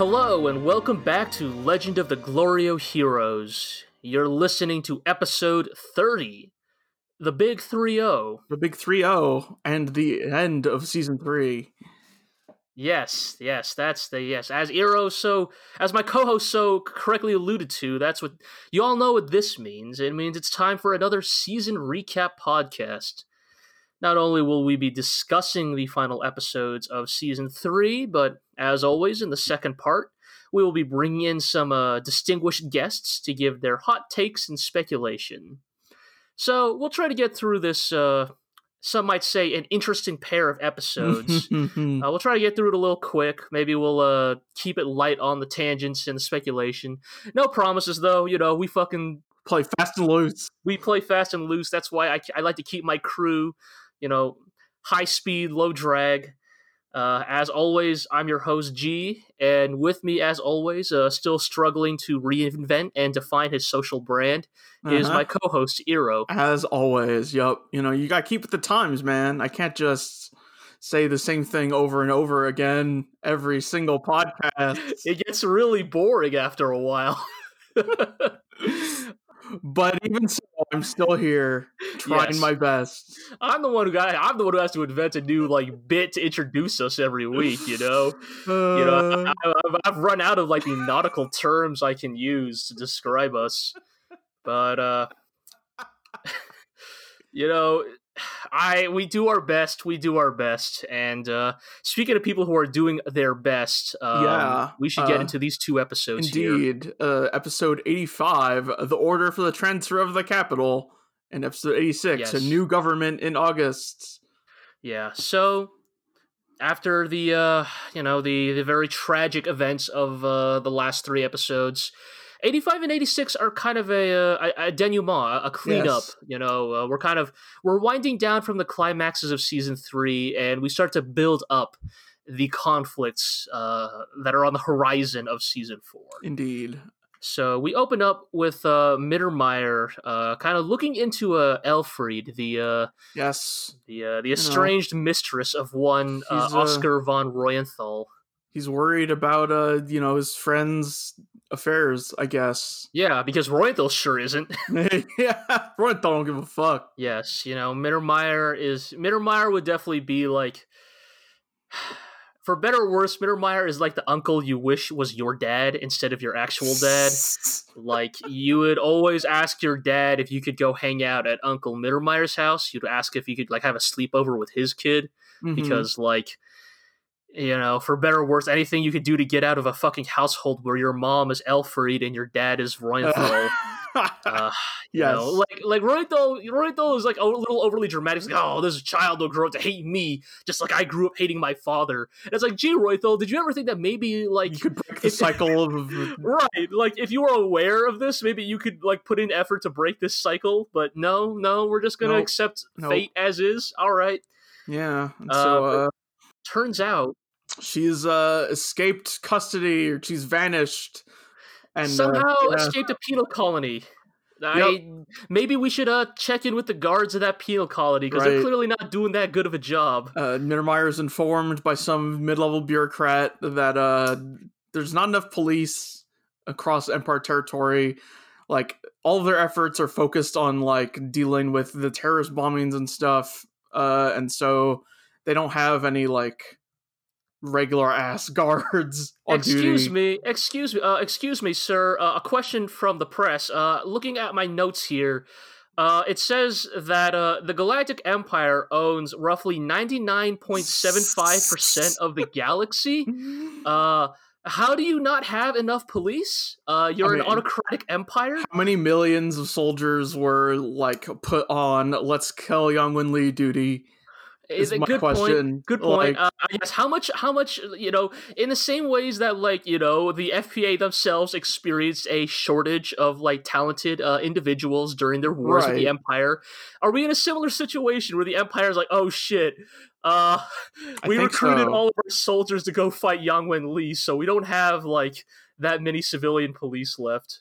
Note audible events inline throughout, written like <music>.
Hello, and welcome back to Legend of the Glorio Heroes. You're listening to episode 30, the Big 3 0. The big 3 0 and the end of season three. Yes, yes, that's the yes. As Iro so as my co-host so correctly alluded to, that's what you all know what this means. It means it's time for another season recap podcast. Not only will we be discussing the final episodes of season 3, but as always in the second part, we will be bringing in some uh, distinguished guests to give their hot takes and speculation. So, we'll try to get through this uh, some might say an interesting pair of episodes. <laughs> uh, we'll try to get through it a little quick. Maybe we'll uh, keep it light on the tangents and the speculation. No promises, though. You know, we fucking Play fast and loose. we play fast and loose. That's why I, I like to keep my crew, you know, high speed, low drag. Uh, as always, I'm your host G, and with me, as always, uh, still struggling to reinvent and define his social brand, is Uh-huh. my co-host Iro. As always, yup. You know, you gotta keep with the times, man. I can't just say the same thing over and over again every single <laughs> podcast. It gets really boring after a while. <laughs> <laughs> but even so, I'm still here trying Yes. my best. I'm the one who got. I'm the one who has to invent a new like bit to introduce us every week. You know, you know. Uh, <laughs> I, I've, I've run out of like the nautical terms I can use to describe us, but uh, <laughs> you know, I we do our best. We do our best. And uh, speaking of people who are doing their best, um, Yeah, we should get uh, into these two episodes here. Indeed. Uh, episode 85, The Order for the Transfer of the Capital. And episode 86, A New Government in August. Yeah. So after the uh you know the the very tragic events of uh the last three episodes 85 and 86 are kind of a uh, a, a denouement a cleanup Yes. you know uh, we're kind of we're winding down from the climaxes of season 3 and we start to build up the conflicts uh that are on the horizon of season 4 Indeed. so we open up with uh Mittermeier uh kind of looking into uh Elfried the uh Yes. the uh, the know, estranged mistress of one uh, uh, Oscar von Reuenthal. He's worried about, uh, you know, his friend's affairs, I guess. <laughs> Yeah, because Reuenthal sure isn't. <laughs> yeah. Roy don't give a fuck. yes, you know Mittermeier is Mittermeier would definitely be like, <sighs> for better or worse, Mittermeier is like the uncle you wish was your dad instead of your actual dad. <laughs> Like you would always ask your dad if you could go hang out at Uncle Mittermeier's house. You'd ask if you could like have a sleepover with his kid. Mhm. because like you know for better or worse anything you could do to get out of a fucking household where your mom is Elfried and your dad is Reuenthal <laughs> uh, you yes. know, like like Reuenthal Reuenthal is like a little overly dramatic He's like oh this child will grow up to hate me just like I grew up hating my father and it's like gee Reuenthal did you ever think that maybe like you could break the <laughs> cycle of. Right, like if you were aware of this, maybe you could like put in effort to break this cycle. But no, no, we're just gonna Nope. accept Nope. fate as is. All right. Yeah. and Uh, so, but- uh, Turns out she's uh, escaped custody or she's vanished. And uh, somehow yeah. escaped a penal colony. I maybe we should uh check in with the guards of that penal colony because they're clearly not doing that good of a job. uh, Mittermeier is informed by some mid-level bureaucrat that uh, there's not enough police across Empire territory. Like all of their efforts are focused on like dealing with the terrorist bombings and stuff, uh, and so they don't have any like regular ass <laughs> guards on excuse duty. me, excuse me, uh, excuse me, sir. Uh, a question from the press. Uh, looking at my notes here, uh, it says that uh, the Galactic Empire owns roughly ninety nine point seven five percent of the galaxy. <laughs> Uh, how do you not have enough police? Uh, you're mean- an autocratic empire. How many millions of soldiers were like put on "Let's kill Yang Wen Li" duty? Is is a my good point. question. Good point. Like- uh, I guess how much, how much, you know, in the same ways that like you know the FPA themselves experienced a shortage of like talented uh, individuals during their wars with the Empire. Are we in a similar situation where the Empire is like, oh shit, uh, we recruited so. all of our soldiers to go fight Yang Wen Li, so we don't have like that many civilian police left.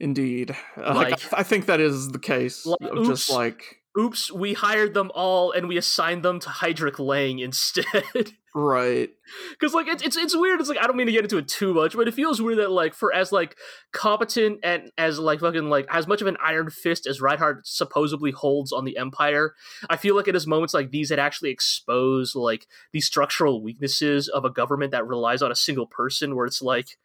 Indeed, Uh, Like- like, I, I think that is the case. Like, of just like oops, we hired them all and we assigned them to Heidrich Lang instead. <laughs> right. Because like it's, it's it's weird. It's like I don't mean to get into it too much, but it feels weird that like for as like competent and as like fucking like as much of an iron fist as Reinhard supposedly holds on the Empire, I feel like it is moments like these that actually expose like the structural weaknesses of a government that relies on a single person, where it's like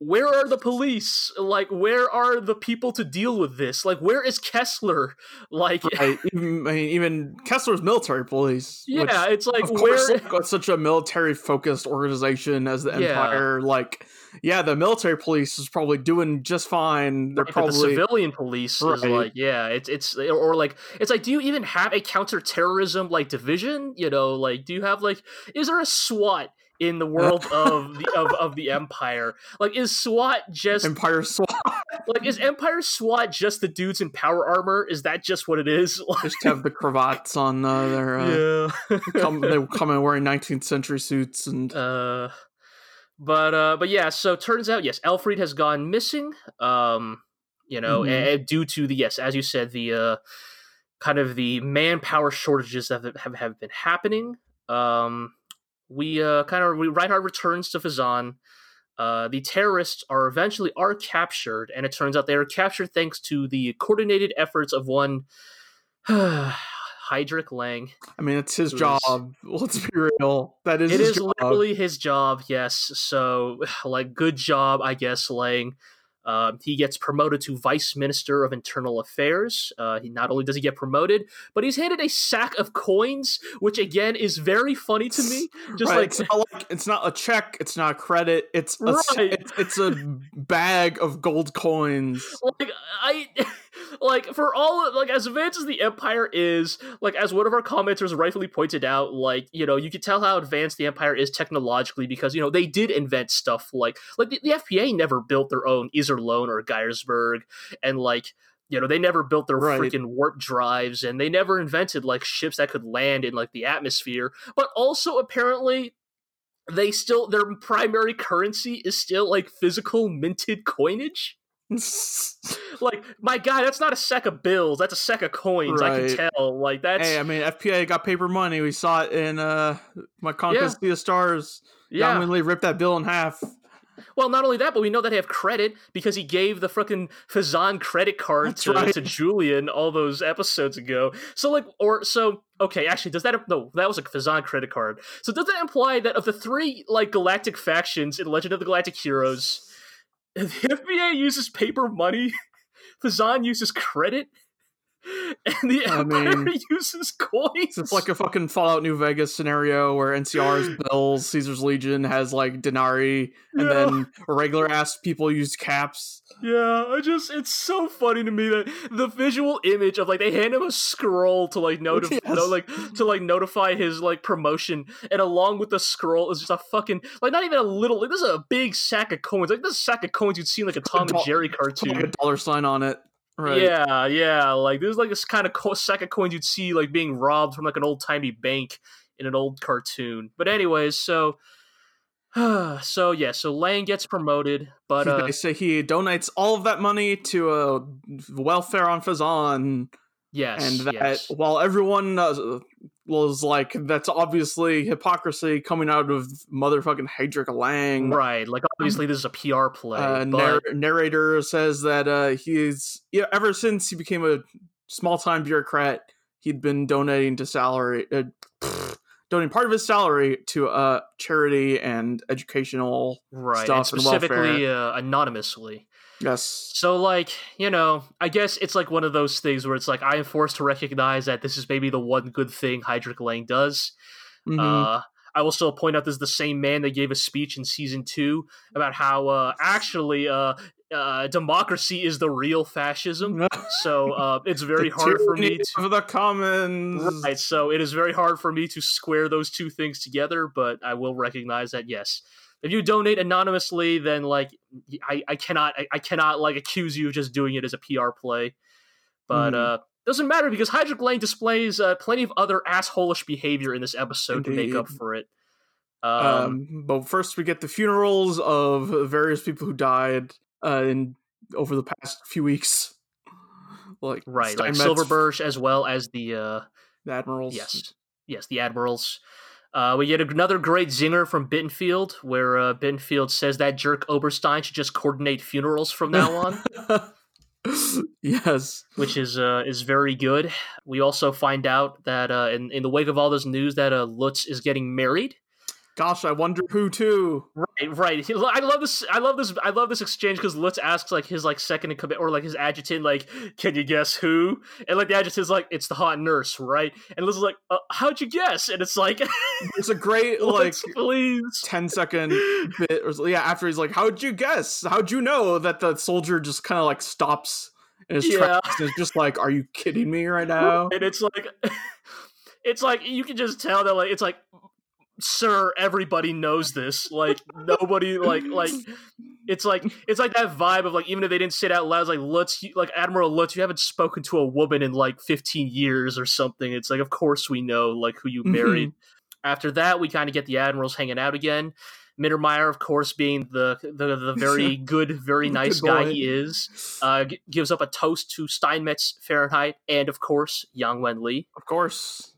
where are the police? Like, where are the people to deal with this? Like, where is Kessler? Like, right. <laughs> even, I mean, even Kessler's military police. Yeah, which, it's like of where got such a military focused organization as the Yeah. Empire. Like, yeah, the military police is probably doing just fine. They're Right, but the probably civilian police is Right. like, yeah, it's it's or like it's like, do you even have a counterterrorism like division? You know, like, do you have like, is there a SWAT in the world of the of, <laughs> of the Empire? Like, is SWAT just Empire SWAT. like is Empire SWAT just the dudes in power armor? Is that just what it is? Like, <laughs> just have the cravats on uh, their. Uh, yeah. come, they <laughs> come in wearing 19th century suits and Uh, but uh, but yeah. So turns out, yes, Alfred has gone missing. Um, you know, Mhm. and due to the yes, as you said, the uh, kind of the manpower shortages that have have, have been happening. Um, we uh, kind of we, Reinhard returns to Phezzan. Uh, the terrorists are eventually are captured, and it turns out they are captured thanks to the coordinated efforts of one <sighs> Heidrich Lang. I mean, it's his job. <laughs> Let's be real. That is It is job. literally his job, yes. So, <sighs> like, good job, I guess, Lang. Um, he gets promoted to Vice Minister of Internal Affairs. Uh, he not only does he get promoted, but he's handed a sack of coins, which again is very funny to me. <laughs> Just Right, like it's not like it's not a check, it's not a credit, it's a, Right. it's, it's a bag of gold coins. like I <laughs> like for all like as advanced as the empire is, like as one of our commenters rightfully pointed out, like you know you can tell how advanced the empire is technologically because you know they did invent stuff like like the, the FPA never built their own Iserlohn or Geiersburg, and like. You know, they never built their Right. freaking warp drives and they never invented like ships that could land in like the atmosphere. But also apparently they still their primary currency is still like physical minted coinage <laughs> like my guy that's not a sack of bills that's a sack of coins i can tell like that's hey, I mean, FPA got paper money. We saw it in uh, my Conquest of the Stars. yeah Yeah. They ripped that bill in half. Well not only that but we know that they have credit because he gave the fucking phezzan credit card to, right. to <laughs> julian all those episodes ago. So like or so okay actually does that no that was a phezzan credit card. So does that imply that of the three like galactic factions in legend of the galactic heroes <laughs> the fpa uses paper money <laughs> phezzan uses credit <laughs> and the I empire mean, <laughs> uses coins It's like a fucking Fallout New Vegas scenario where NCR's <laughs> bills, Caesar's Legion has like denarii, and Yeah. then regular ass people use caps. Yeah, I just it's so funny to me that the visual image of like they hand him a scroll to like notify Yes. no, like to like notify his like promotion and along with the scroll is just a fucking like not even a little like this is a big sack of coins like this sack of coins you'd see in like a Tom and Jerry cartoon, like a dollar sign on it. Right. Yeah, yeah, like this is like this kind of co- sack of coins you'd see like being robbed from like an old timey bank in an old cartoon. But anyways, so <sighs> so yeah, so Lang gets promoted, but <laughs> uh they say he donates all of that money to uh, welfare on Phezzan, yes, and that yes. while everyone uh, was like, "That's obviously hypocrisy coming out of motherfucking Heidrich Lang." Right, like obviously this is a PR play, Uh, but narr- narrator says that uh, he's yeah, ever since he became a small time bureaucrat, he'd been donating to salary, uh, donating part of his salary to uh, charity and educational. right, and stuff and specifically uh, anonymously. Yes, So, like, you know, I guess it's like one of those things where it's like I am forced to recognize that this is maybe the one good thing Heidrich Lang does. Mhm. Uh, I will still point out this is the same man that gave a speech in season two about how uh, actually uh, uh, democracy is the real fascism. <laughs> So uh, it's very hard for me to. the commons. Right, so it is very hard for me to square those two things together, but I will recognize that yes, if you donate anonymously, then like I, I cannot I, I cannot like accuse you of just doing it as a PR play. But Mhm. uh doesn't matter because Heidrich Lang displays uh, plenty of other assholish behavior in this episode to make up for it. Um, Um, but first, we get the funerals of various people who died uh, in over the past few weeks. like right, like Steinmetz, Silverberg as well as the uh, the admirals. yes, yes, the admirals. Uh, we get another great zinger from Bittenfeld, where uh, Bittenfeld says that jerk Oberstein should just coordinate funerals from now on. <laughs> yes. which is uh, is very good. We also find out that uh, in in the wake of all this news that uh, Lutz is getting married. Gosh, I wonder who too. Right, right. He- I love this. I love this. I love this exchange because Lutz asks like his like second in command or like his adjutant, like, "Can you guess who?" And like the adjutant's like, "It's the hot nurse, right?" And Lutz is like, uh, "How'd you guess?" And it's like, <laughs> It's a great like please. 10 second bit or yeah after he's like how'd you guess how'd you know that the soldier just kind of like stops in his Yeah. tracks and is just like are you kidding me right now and it's like <laughs> it's like you can just tell that like it's like sir everybody knows this. Like nobody like like it's like it's like that vibe of like even if they didn't say it out loud it's like let's like admiral Lutz you haven't spoken to a woman in like 15 years or something. It's like of course we know like who you Mhm. married. After that we kind of get the admirals hanging out again. Mittermeier, of course, being the the, the <laughs> very good, very Good nice guy he is, uh, g- gives up a toast to Steinmetz Fahrenheit and, of course, Yang Wen Li. of course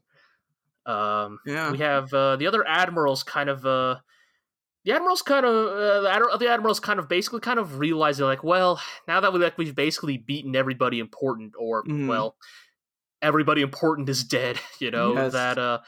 Um, yeah we have uh, the other admirals kind of uh, the admirals kind of uh, the, admiral, the admirals kind of basically kind of realizing like well now that we like we've basically beaten everybody important or Mhm. well everybody important is dead <laughs> you know Yes. that uh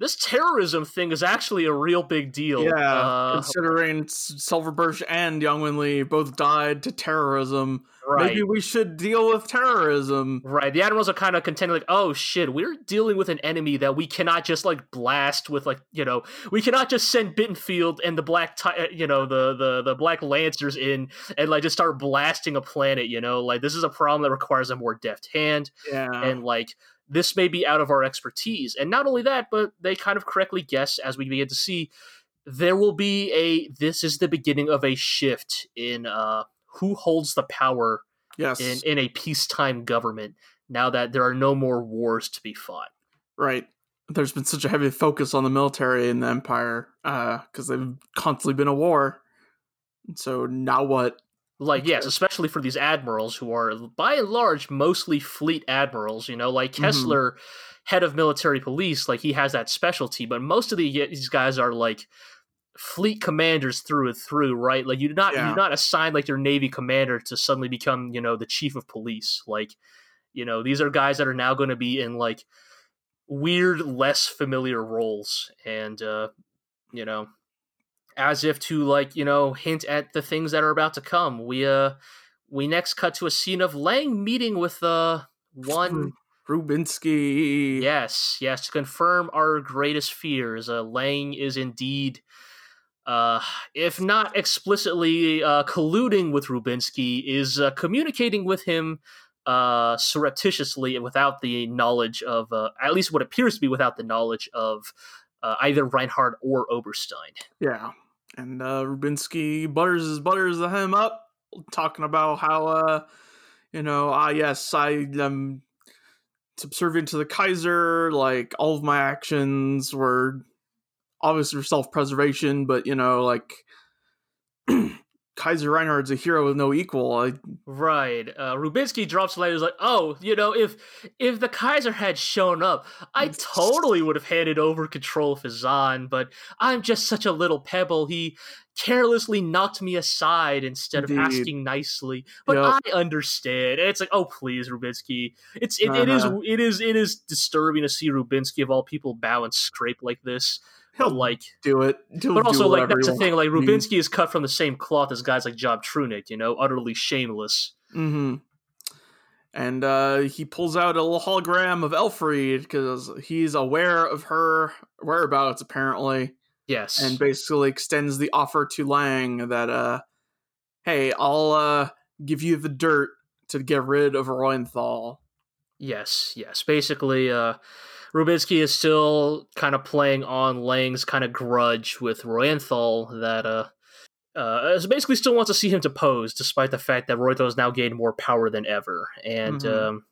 this terrorism thing is actually a real big deal yeah uh, considering S- silverberg and Yang Wen Li both died to terrorism right maybe we should deal with terrorism Right. The admirals are kind of contending, like, oh shit, we're dealing with an enemy that we cannot just like blast with, like, you know, we cannot just send Bittenfeld and the black, ti- uh, you know, the the the black lancers in and like just start blasting a planet. You know, like this is a problem that requires a more deft hand, yeah and like this may be out of our expertise. And not only that, but they kind of correctly guess as we begin to see there will be a this is the beginning of a shift in uh who holds the power yes in, in a peacetime government now that there are no more wars to be fought. right there's been such a heavy focus on the military in the empire because they've constantly been a war so now what Like, yes, especially for these admirals who are, by and large, mostly fleet admirals. You know, like Mhm. Kessler, head of military police, like he has that specialty, but most of the, these guys are like fleet commanders through and through, right? Like you do not Yeah. you do not assign like your navy commander to suddenly become, you know, the chief of police. Like, you know, these are guys that are now going to be in like weird, less familiar roles, and uh, you know, as if to like you know hint at the things that are about to come. We uh we next cut to a scene of Lang meeting with uh one Rubinsky. Yes, yes, to confirm our greatest fears, uh, Lang is indeed, uh, if not explicitly uh, colluding with Rubinsky, is uh, communicating with him uh, surreptitiously and without the knowledge of, uh, at least what appears to be without the knowledge of uh, either Reinhard or Oberstein. Yeah. And uh, Rubinsky butters butters the him up, talking about how, uh, you know, ah, yes, I am subservient to the Kaiser. Like, all of my actions were obviously for self preservation, but, you know, like, <clears throat> Kaiser Reinhard's a hero with no equal. I, Right. Uh, Rubinsky drops line. He's like, "Oh, you know, if if the Kaiser had shown up, I totally would have handed over control of Phezzan. But I'm just such a little pebble. He carelessly knocked me aside instead of asking nicely. But Yep. I understand. And it's like, oh, please, Rubinsky. It's it, it is Uh-huh. it is it is disturbing to see Rubinsky of all people bow and scrape like this. He'll like, do it. He'll but do also like that's the thing. Like wants. Rubinsky is cut from the same cloth as guys like Job Trunicht. You know, utterly shameless. Mm-hmm. And uh, he pulls out a little hologram of Elfried because he's aware of her whereabouts, apparently, Yes. and basically extends the offer to Lang that, uh, hey, I'll uh, give you the dirt to get rid of Reuenthal. Yes, yes. Basically, uh, Rubinsky is still kind of playing on Lang's kind of grudge with Reuenthal that uh, uh, basically still wants to see him depose, despite the fact that Reuenthal has now gained more power than ever. And Mhm. um,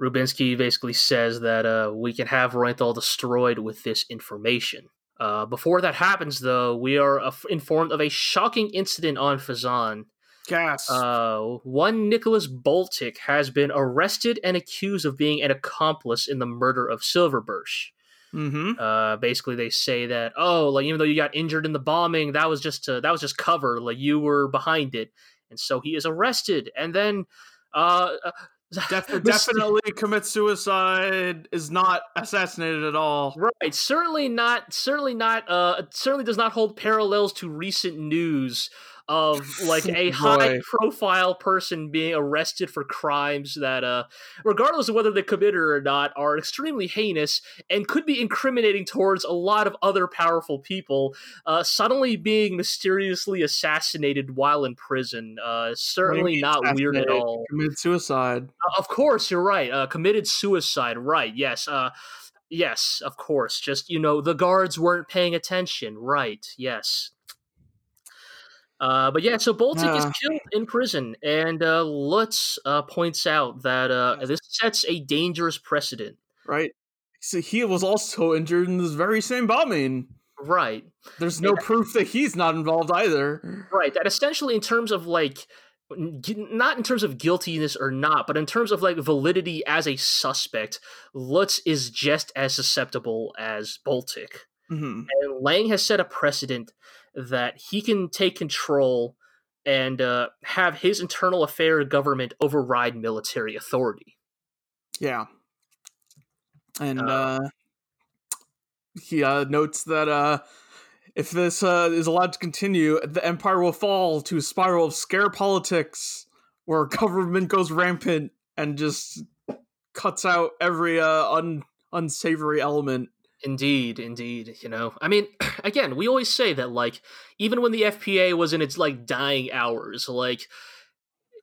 Rubinsky basically says that uh, we can have Reuenthal destroyed with this information. Uh, before that happens, though, we are informed of a shocking incident on Phezzan. Gas. Uh, one Nicolas Boltec has been arrested and accused of being an accomplice in the murder of Silverberg. mm-hmm. Uh, basically, they say that oh, like even though you got injured in the bombing, that was just uh, that was just cover, like you were behind it, and so he is arrested, and then uh, <laughs> Def- definitely commits suicide. Is not assassinated at all. Right, certainly not. Certainly not. Uh, certainly does not hold parallels to recent news of like a <laughs> high-profile person being arrested for crimes that, uh, regardless of whether they committed or not, are extremely heinous and could be incriminating towards a lot of other powerful people. Uh, suddenly being mysteriously assassinated while in prison. Uh, certainly not weird at all. Committed suicide. Uh, of course, you're right. Uh, committed suicide. Right. Yes. Uh, yes. Of course. Just you know, the guards weren't paying attention. Right. Yes. Uh, but yeah, so Boltec is Uh. killed in prison, and uh, Lutz uh, points out that uh, this sets a dangerous precedent. Right. So he was also injured in this very same bombing. Right, There's no proof that he's not involved either. right. That essentially, in terms of like, not in terms of guiltiness or not, but in terms of like validity as a suspect, Lutz is just as susceptible as Boltec. hmm And Lang has set a precedent that he can take control and uh, have his internal affair government override military authority. Yeah. And Uh, uh, he uh, notes that uh, if this uh, is allowed to continue, the empire will fall to a spiral of scare politics where <laughs> government goes rampant and just cuts out every uh, un- unsavory element. Indeed, indeed. You know, I mean, <clears throat> again, we always say that, like, even when the FPA was in its like dying hours, like,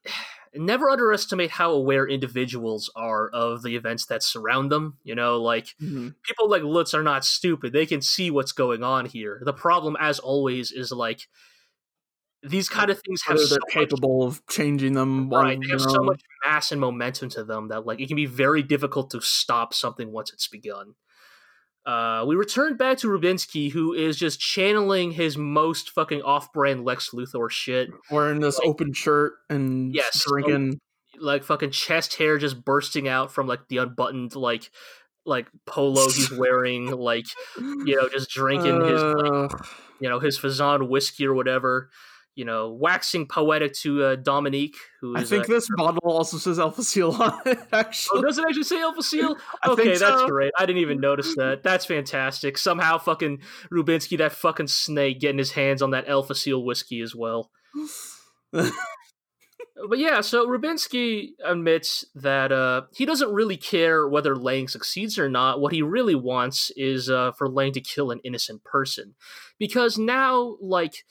<sighs> never underestimate how aware individuals are of the events that surround them. You know, like mm-hmm. people like Lutz are not stupid; they can see what's going on here. The problem, as always, is like these kind of things have Whether so they're much capable of changing them. right they have so much mass and momentum to them that like it can be very difficult to stop something once it's begun uh, we return back to Rubinsky, who is just channeling his most fucking off-brand Lex Luthor shit, wearing this open shirt and Yes, so- drinking. like fucking chest hair just bursting out from like the unbuttoned like like polo he's <laughs> wearing, like you know, just drinking his like, Uh, you know his Phezzan whiskey or whatever, you know, waxing poetic to uh, Dominique, who I is think uh, this bottle also says Alpha Seal on it. <laughs> Oh, Actually, does it actually say Alpha Seal? <laughs> Okay, think that's great. I didn't even notice that. That's fantastic. Somehow, fucking Rubinsky, that fucking snake, getting his hands on that Alpha Seal whiskey as well. <laughs> But yeah, so Rubinsky admits that uh, he doesn't really care whether Lang succeeds or not. What he really wants is uh, for Lang to kill an innocent person. Because now, like,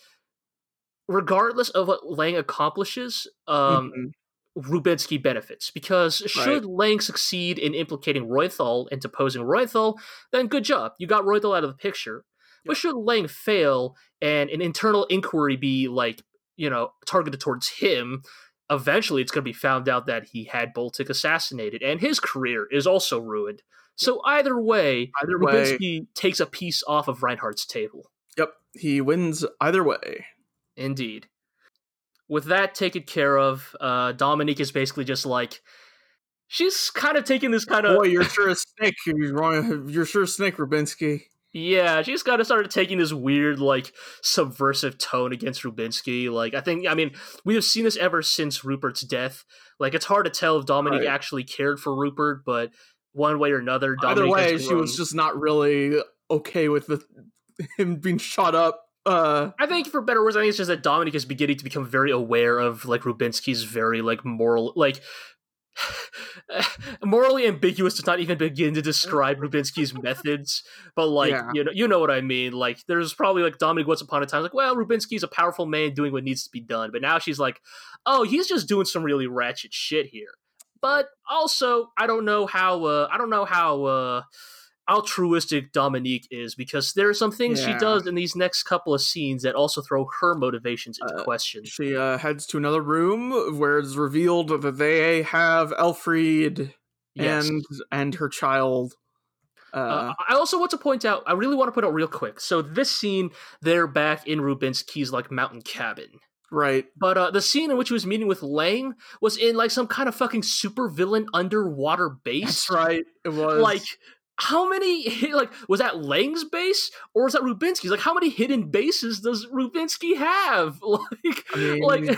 regardless of what Lang accomplishes, um, Mhm. Rubinsky benefits because should Lang succeed in implicating Reuenthal and deposing Reuenthal, then good job, you got Reuenthal out of the picture. But should Lang fail and an internal inquiry be like you know targeted towards him, eventually it's going to be found out that he had Boltec assassinated, and his career is also ruined. So either way, Either way, Rubinsky takes a piece off of Reinhard's table. yep, he wins either way. Indeed. With that taken care of, uh, Dominique is basically just like she's kind of taking this kind of Boy, you're sure a snake. You're wrong. You're sure a snake, Rubinsky. yeah. She's kind of started taking this weird like subversive tone against Rubinsky. Like I think I mean we have seen this ever since Rupert's death. Like it's hard to tell if Dominique Right. actually cared for Rupert, but one way or another, Either way, she was just not really okay with the him being shot up. Uh, I think for better or worse, I think it's just that Dominic is beginning to become very aware of like Rubinsky's very like moral like <sighs> morally ambiguous to not even begin to describe Rubinsky's methods, but like Yeah. you know you know what I mean. Like there's probably like Dominic once upon a time like, well, Rubinsky's a powerful man doing what needs to be done, but now she's like, oh, he's just doing some really ratchet shit here. But also, I don't know how uh, I don't know how uh, altruistic Dominique is because there are some things she does in these next couple of scenes that also throw her motivations into Uh, question. she uh, heads to another room where it's revealed that they have Elfried Yes. and and her child. Uh, Uh, I also want to point out, I really want to point out real quick. So this scene, they're back in Rubinsky's like mountain cabin. Right. But uh, the scene in which he was meeting with Lang was in like some kind of fucking super villain underwater base. That's right. It was Like, how many <laughs> like was that Lang's base or was that Rubinsky's? Like, how many hidden bases does Rubinsky have? <laughs> Like, I mean, like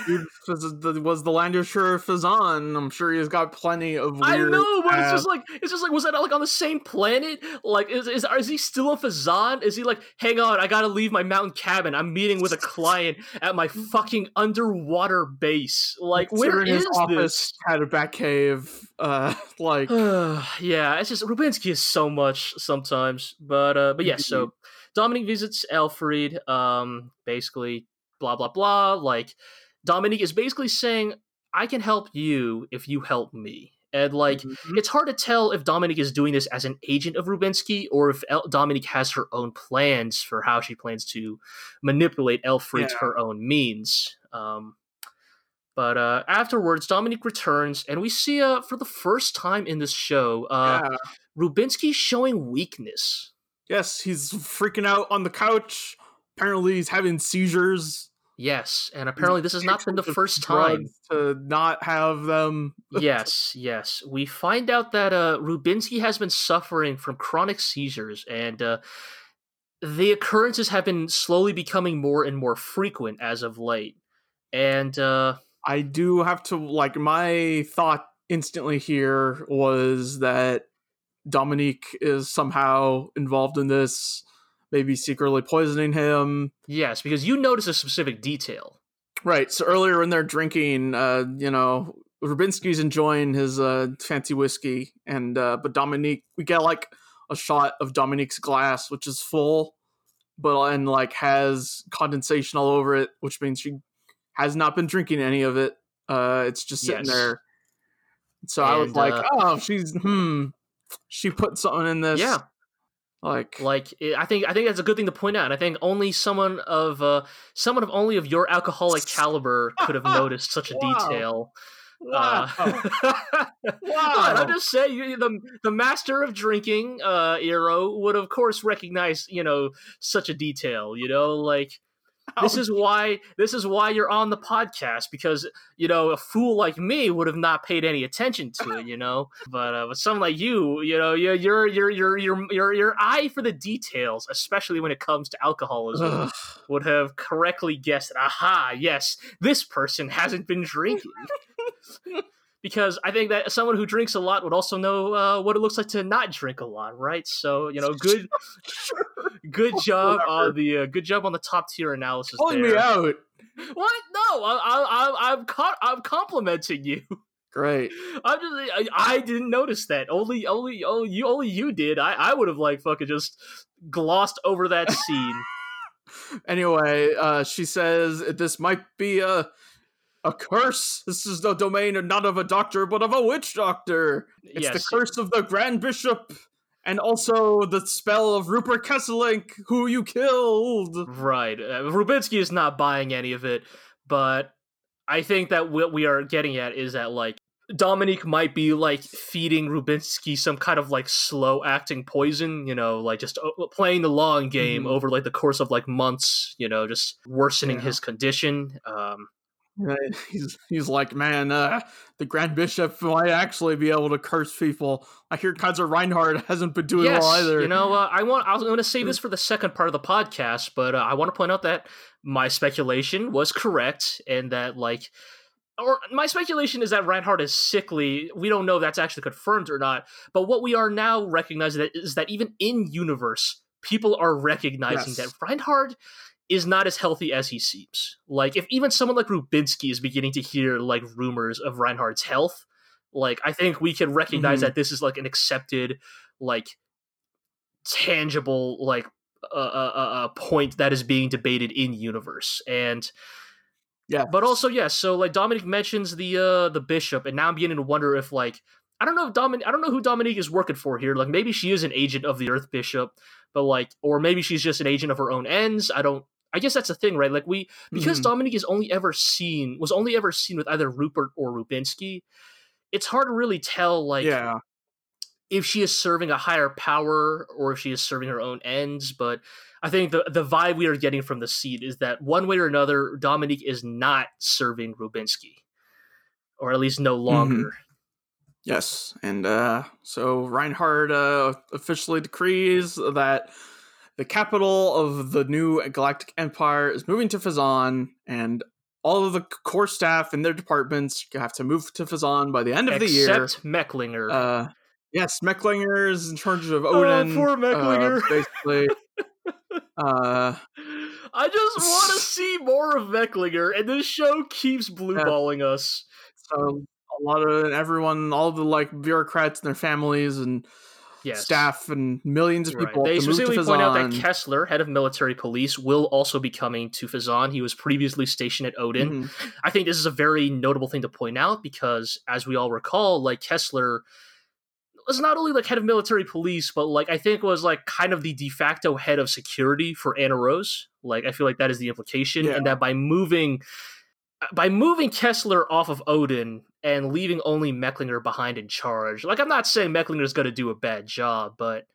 was the, Lancashire Fazan. I'm sure he's got plenty of. Weird I know, but it's just like it's just like was that like on the same planet? Like, is is, is he still a Phezzan? Is he like, hang on, I gotta leave my mountain cabin. I'm meeting with a client at my fucking underwater base. Like, where Considering is his office this? had a back cave. Uh, <laughs> like <sighs> yeah, it's just Rubinsky is so much sometimes, but uh, but yeah, so Dominic visits Alfred. Um, basically, blah blah blah. Like Dominic is basically saying, "I can help you if you help me," and like mhm. it's hard to tell if Dominic is doing this as an agent of Rubinsky or if El- Dominic has her own plans for how she plans to manipulate Alfred to her own means. Um, but uh, afterwards, Dominic returns, and we see uh, for the first time in this show uh, yeah. Rubinsky showing weakness. Yes, he's freaking out on the couch. Apparently, he's having seizures. Yes, and apparently this has not been the first time. To not have them. <laughs> yes, yes. We find out that uh, Rubinsky has been suffering from chronic seizures, and uh, the occurrences have been slowly becoming more and more frequent as of late. And uh, I do have to like my thought instantly here was that Dominique is somehow involved in this, maybe secretly poisoning him. yes, because you notice a specific detail. Right. So earlier when they're drinking, uh, you know, Rubinsky's enjoying his uh fancy whiskey, and uh, but Dominique, we get like a shot of Dominique's glass, which is full, but and like has condensation all over it, which means she has not been drinking any of it. Uh, it's just sitting Yes. there. So I was like, uh, oh, she's hmm, she put something in this. Yeah. Like, Like it, I think I think that's a good thing to point out. And I think only someone of uh, someone of only of your alcoholic caliber <laughs> could have noticed such a Wow. detail. wow, Uh, <laughs> What, I'm just saying, you- the the master of drinking, uh, Iro would of course recognize, you know, such a detail. You know, like this is why this is why you're on the podcast because you know a fool like me would have not paid any attention to it. You know, but uh, but someone like you, you know, your your your your your your your eye for the details, especially when it comes to alcoholism, Ugh. would have correctly guessed. Aha, yes, this person hasn't been drinking. <laughs> because I think that someone who drinks a lot would also know uh, what it looks like to not drink a lot, right? So you know, good, <laughs> good job on the uh, good job on the top tier analysis. Calling there. me out. What? No, I, I'm co- I'm complimenting you. Great. <laughs> I'm just I, I didn't notice that. Only only oh you only you did. I I would have like fucking just glossed over that scene. <laughs> Anyway, uh, she says this might be a a curse. This is the domain not of a doctor, but of a witch doctor. It's yes. the curse of the Grand Bishop, and also the spell of Rupert Kesselring, who you killed. Right. Uh, Rubinsky is not buying any of it, but I think that what we are getting at is that like Dominique might be like feeding Rubinsky some kind of like slow acting poison, you know, like just uh, playing the long game Mhm. over like the course of like months, you know, just worsening Yeah. his condition. Um. He's he's like, man, uh, the Grand Bishop might actually be able to curse people. I hear Kaiser Reinhard <laughs> hasn't been doing yes, well either. you know, uh, I want I was going to save this for the second part of the podcast, but uh, I want to point out that my speculation was correct and that like or my speculation is that Reinhard is sickly. We don't know if that's actually confirmed or not. But what we are now recognizing that is that even in universe, people are recognizing Yes. that Reinhard is not as healthy as he seems. Like if even someone like Rubinsky is beginning to hear like rumors of Reinhard's health, like I think we can recognize Mhm. that this is like an accepted, like tangible, like a uh, uh, uh, point that is being debated in universe and yeah. but also yes so like dominic mentions the uh the bishop and now i'm beginning to wonder if like i don't know if dominic i don't know who dominique is working for here like maybe she is an agent of the earth bishop but like or maybe she's just an agent of her own ends i don't i guess that's the thing right like we because Mhm. dominic is only ever seen was only ever seen with either rupert or rubinsky it's hard to really tell like yeah. if she is serving a higher power or if she is serving her own ends. But I think the the vibe we are getting from the seat is that one way or another, Dominique is not serving Rubinsky, or at least no longer. Mm-hmm. Yes, and uh, so Reinhard uh, officially decrees that the capital of the new Galactic Empire is moving to Phezzan, and all of the core staff and their departments have to move to Phezzan by the end of Except the year. Except Mecklinger. Uh, yes, Mecklinger is in charge of oh, Odin. Oh, poor Mecklinger. Uh, <laughs> basically. uh, I just want to see more of Mecklinger, and this show keeps blueballing us. So a lot of everyone, all the like bureaucrats and their families and yes. staff and millions of people. Right. They specifically point out that Kessler, head of military police, will also be coming to Phezzan. He was previously stationed at Odin. Mm-hmm. I think this is a very notable thing to point out because, as we all recall, like Kessler was not only like head of military police, but like I think was like kind of the de facto head of security for Annerose. Like I feel like that is the implication, yeah. and that by moving by moving Kessler off of Odin and leaving only Mecklinger behind in charge. Like I'm not saying Mecklinger's going to do a bad job, but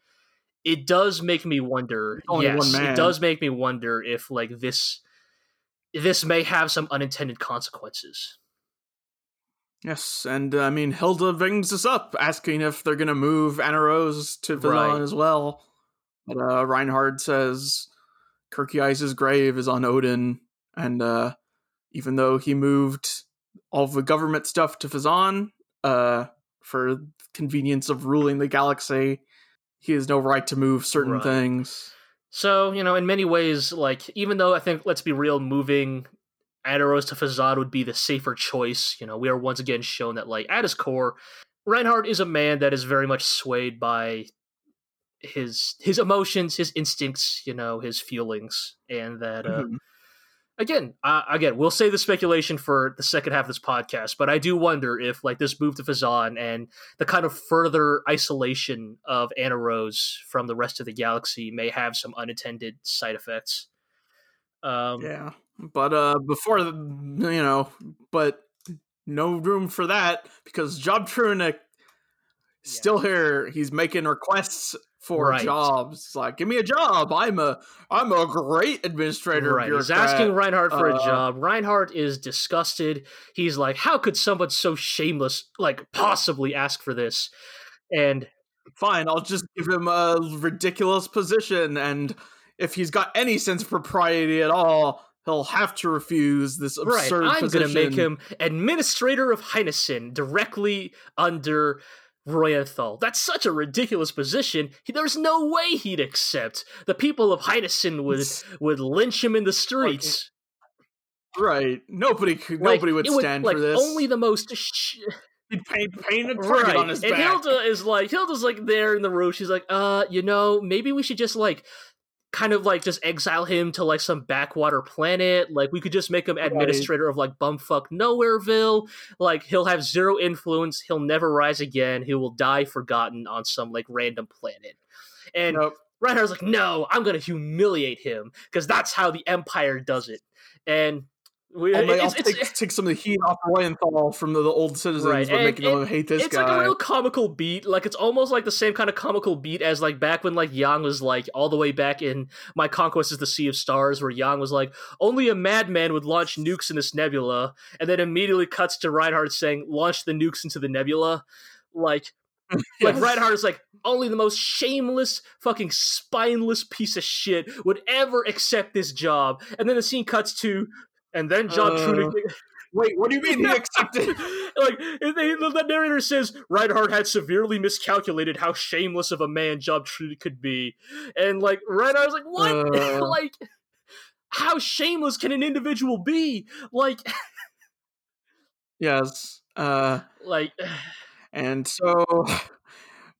it does make me wonder. Yes, it does make me wonder if like this this may have some unintended consequences. Yes, and uh, I mean Hilda brings us up asking if they're going to move Annerose to Phezzan right. as well. But uh, Reinhard says Kircheis's grave is on Odin, and uh, even though he moved all the government stuff to Phezzan. uh, for convenience of ruling the galaxy. He has no right to move certain right. things. So, you know, in many ways, like, even though I think, let's be real, moving Annerose to Phezzan would be the safer choice, you know, we are once again shown that, like, at his core, Reinhard is a man that is very much swayed by his his emotions, his instincts, you know, his feelings, and that uh, mm-hmm again, uh, again, we'll say the speculation for the second half of this podcast, but I do wonder if like this move to Phezzan and the kind of further isolation of Annerose from the rest of the galaxy may have some unintended side effects. Um, yeah, but uh, before the, you know, but no room for that because Job Trunicht still yeah. here. He's making requests for right. jobs. It's like, give me a job. I'm a I'm a great administrator. Right. He's asking Reinhard for uh, a job. Reinhard is disgusted. He's like, how could someone so shameless like possibly ask for this? And fine, I'll just give him a ridiculous position and if he's got any sense of propriety at all, he'll have to refuse this absurd right. I'm going to make him administrator of Heinessen directly under Reuenthal. That's such a ridiculous position. There's no way he'd accept. The people of Heinessen would would lynch him in the streets. Right. Nobody could. Like, nobody would stand would, for this. Only the most. Sh- He'd paint, paint a target right. on his and back. Hilda is like Hilda's like there in the room. She's like, uh, you know, maybe we should just like kind of like just exile him to like some backwater planet. Like we could just make him administrator right. of like bumfuck Nowhereville. Like he'll have zero influence. He'll never rise again. He will die forgotten on some like random planet. And nope. Reinhard's like, no, I'm gonna humiliate him because that's how the Empire does it. And we, I'll, it's, I'll take, take, some of the heat off Reuenthal from the, the, old citizens right. by making them hate this it's guy. It's like a real comical beat. Like it's almost like the same kind of comical beat as like back when like Yang was like all the way back in My Conquest is the Sea of Stars, where Yang was like, only a madman would launch nukes in this nebula, and then immediately cuts to Reinhard saying, launch the nukes into the nebula. Like <laughs> yes. Like Reinhard is like only the most shameless, fucking spineless piece of shit would ever accept this job. And then the scene cuts to and then John uh, <laughs> Wait, what do you mean he accepted? <laughs> like they, the narrator says, Reinhard had severely miscalculated how shameless of a man Job Trunicht could be, and like Reinhard's like, what? <laughs> Uh, like, how shameless can an individual be? Like, yes, uh, like, <sighs> and so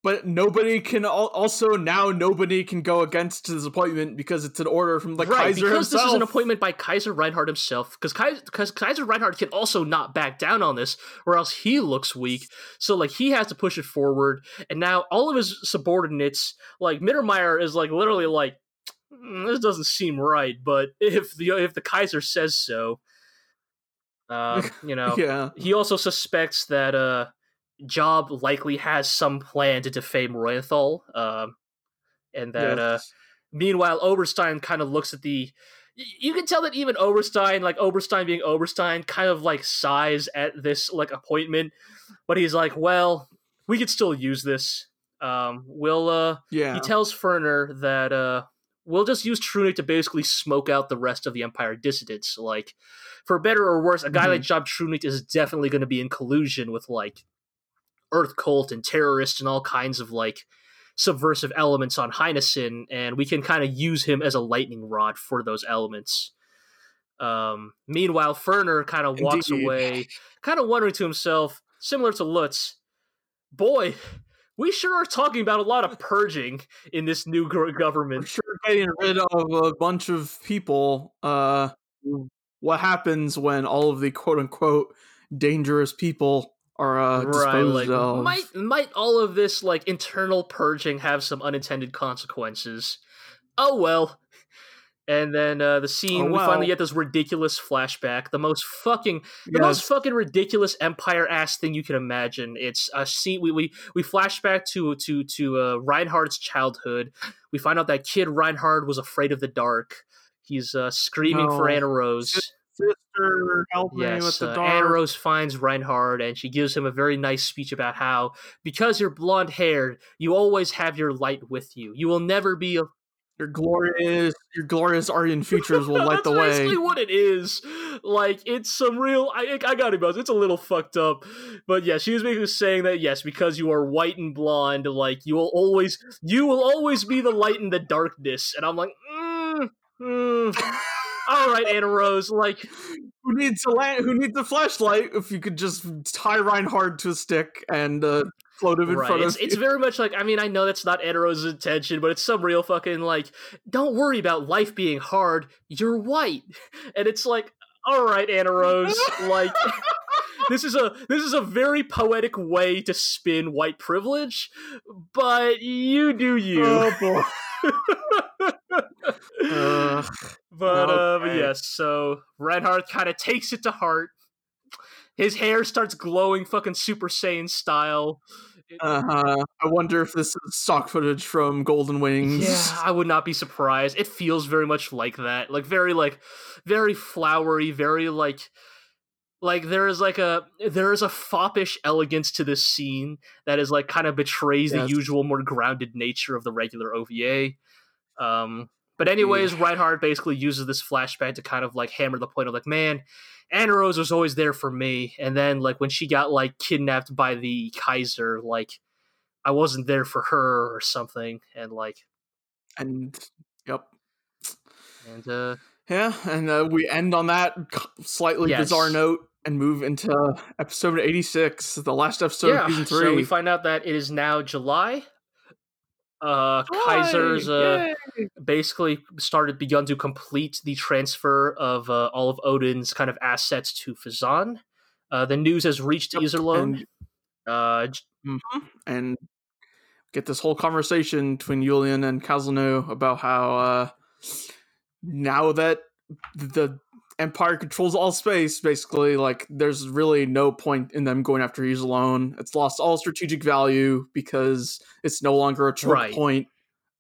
but nobody can also now nobody can go against his appointment because it's an order from the right, Kaiser because himself. this is an appointment by Kaiser Reinhard himself. Because Kaiser, Kaiser Reinhard can also not back down on this, or else he looks weak. So like he has to push it forward, and now all of his subordinates, like Mittermeier, is like literally like mm, this doesn't seem right. But <laughs> if the if the Kaiser says so, uh, <laughs> you know, yeah. he also suspects that uh Job likely has some plan to defame Reuenthal, um, and that uh, meanwhile Oberstein kind of looks at the. You can tell that even Oberstein, like Oberstein being Oberstein, kind of like sighs at this like appointment, but he's like, "Well, we could still use this. Um, we'll uh, yeah. he tells Ferner that uh, we'll just use Trunicht to basically smoke out the rest of the Empire dissidents. Like, for better or worse, a guy Mhm. like Job Trunicht is definitely going to be in collusion with like Earth cult and terrorists and all kinds of like subversive elements on Heinesen, and we can kind of use him as a lightning rod for those elements. Um, meanwhile, Ferner kind of walks away, kind of wondering to himself, similar to Lutz, boy, we sure are talking about a lot of purging in this new gr- We're government. sure getting rid of a bunch of people. Uh, what happens when all of the quote unquote dangerous people are uh, disposed like of? might might all of this like internal purging have some unintended consequences? Oh well. And then uh, the scene Oh, we finally get this ridiculous flashback, the most fucking the most fucking ridiculous empire ass thing you can imagine. It's a scene we we, we flash back to to to uh, Reinhard's childhood. We find out that kid Reinhard was afraid of the dark. He's uh, screaming for Annerose. Sister, help me with Yes, the uh, dark. Annerose finds Reinhard and she gives him a very nice speech about how, because you're blonde haired, you always have your light with you. You will never be a. <laughs> Your glorious, your glorious Aryan features will light the way. basically what it is. Like, it's some real. I, I got it, Buzz. It's a little fucked up. But yeah, she was basically saying that, yes, because you are white and blonde, like, you will always. You will always be the light in the darkness. And I'm like, mm, mm. <laughs> All right, Annerose. Like, Who needs a la- Who needs a flashlight? If you could just tie Reinhard to a stick and uh, float him in right. front It's, of it's you. very much like I mean I know that's not Annerose's intention, but it's some real fucking like don't worry about life being hard. You're white, <laughs> and it's like all right, Annerose, like. <laughs> This is a this is a very poetic way to spin white privilege, but you do you. Oh boy. <laughs> Uh, But uh, but yes, so Reinhard kind of takes it to heart. His hair starts glowing, fucking Super Saiyan style. uh-huh. I wonder if this is stock footage from Golden Wings. Yeah, I would not be surprised. It feels very much like that. Like very like very flowery, very like like there is like a there is a foppish elegance to this scene that is like kind of betrays Yes. the usual more grounded nature of the regular OVA. Um but anyways, Reinhard basically uses this flashback to kind of like hammer the point of like, man, Annerose was always there for me. And then like when she got like kidnapped by the Kaiser, like I wasn't there for her or something. And like And yep. and uh Yeah, and uh, we end on that slightly Yes. bizarre note and move into episode 86, the last episode yeah, of season so 3. we find out that it is now July. Uh, Kaiser's uh, basically started begun to complete the transfer of uh, all of Odin's kind of assets to Phezzan. Uh, the news has reached Yep, Iserlohn. and, Uh, j- mhm, and get this whole conversation between Julian and Caselnes about how uh, now that the Empire controls all space, basically, like there's really no point in them going after Iserlohn. It's lost all strategic value because it's no longer a choke Right. point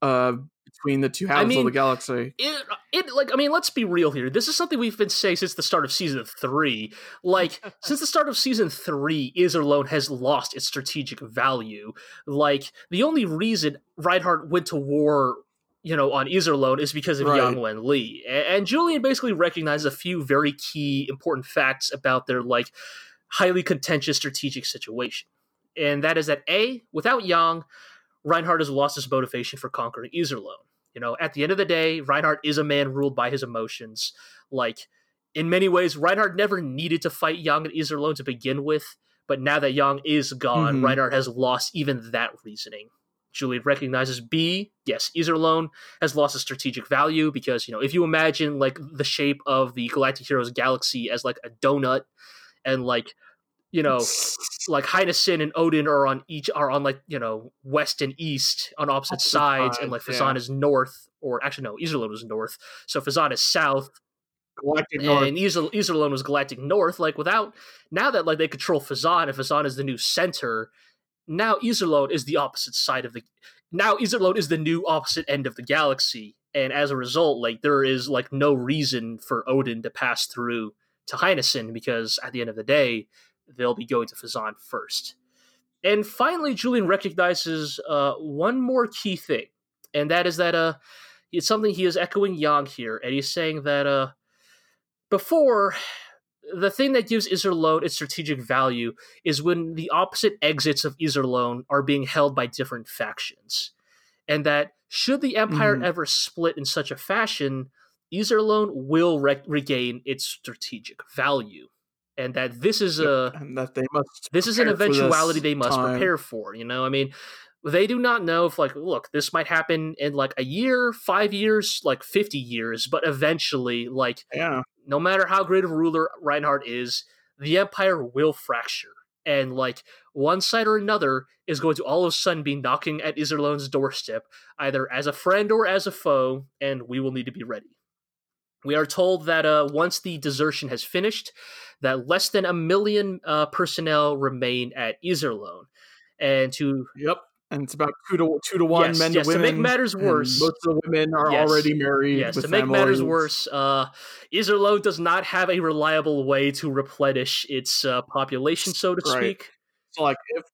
uh, between the two halves of mean, the galaxy. it, it like I mean, let's be real here. This is something we've been saying since the start of season three. Like <laughs> since the start of season three, Iserlohn has lost its strategic value. Like the only reason Reinhard went to war, you know, on Iserlohn is because of Right. Yang Wen Li, and Julian basically recognizes a few very key important facts about their like highly contentious strategic situation, and that is that a without Yang, Reinhard has lost his motivation for conquering Iserlohn. You know, at the end of the day, Reinhard is a man ruled by his emotions. Like, in many ways, Reinhard never needed to fight Yang and Iserlohn to begin with, but now that Yang is gone, Mhm. Reinhard has lost even that reasoning. Julian recognizes B, yes, Iserlohn has lost its strategic value because, you know, if you imagine like the shape of the Galactic Heroes galaxy as like a donut and like, you know, <laughs> like Heinesen and Odin are on each are on like you know west and east on opposite sides, and like yeah. Phezzan is north, or actually no, Iserlohn is north, so Phezzan is south. Galactic North. and Iser, Iserlohn was Galactic North. Like without now that like they control Phezzan, and Phezzan is the new center. Now Iserlohn is the opposite side of the. Now Iserlohn is the new opposite end of the galaxy, and as a result, like there is like no reason for Odin to pass through to Heinessen because at the end of the day, they'll be going to Phezzan first. And finally, Julian recognizes uh, one more key thing, and that is that uh, it's something he is echoing Yang here, and he's saying that uh, before the thing that gives Iserlohn its strategic value is when the opposite exits of Iserlohn are being held by different factions, and that should the Empire Mhm. ever split in such a fashion, Iserlohn will re- regain its strategic value, and that this is a and that they must. this is an prepare for this eventuality they must time. prepare for you know i mean they do not know if like look this might happen in like a year five years like 50 years but eventually like Yeah, no matter how great of a ruler reinhard is the empire will fracture and like one side or another is going to all of a sudden be knocking at Iserlohn's doorstep, either as a friend or as a foe, and we will need to be ready. We are told that uh, once the desertion has finished, that less than a million uh, personnel remain at Iserlohn. And to yep. And it's about two to two to one Yes, men yes, to women. to make matters worse- most of the women are Yes, already married. yes, to make matters worse, uh, does not have a reliable way to replenish its uh, population, so to Right. speak. So like if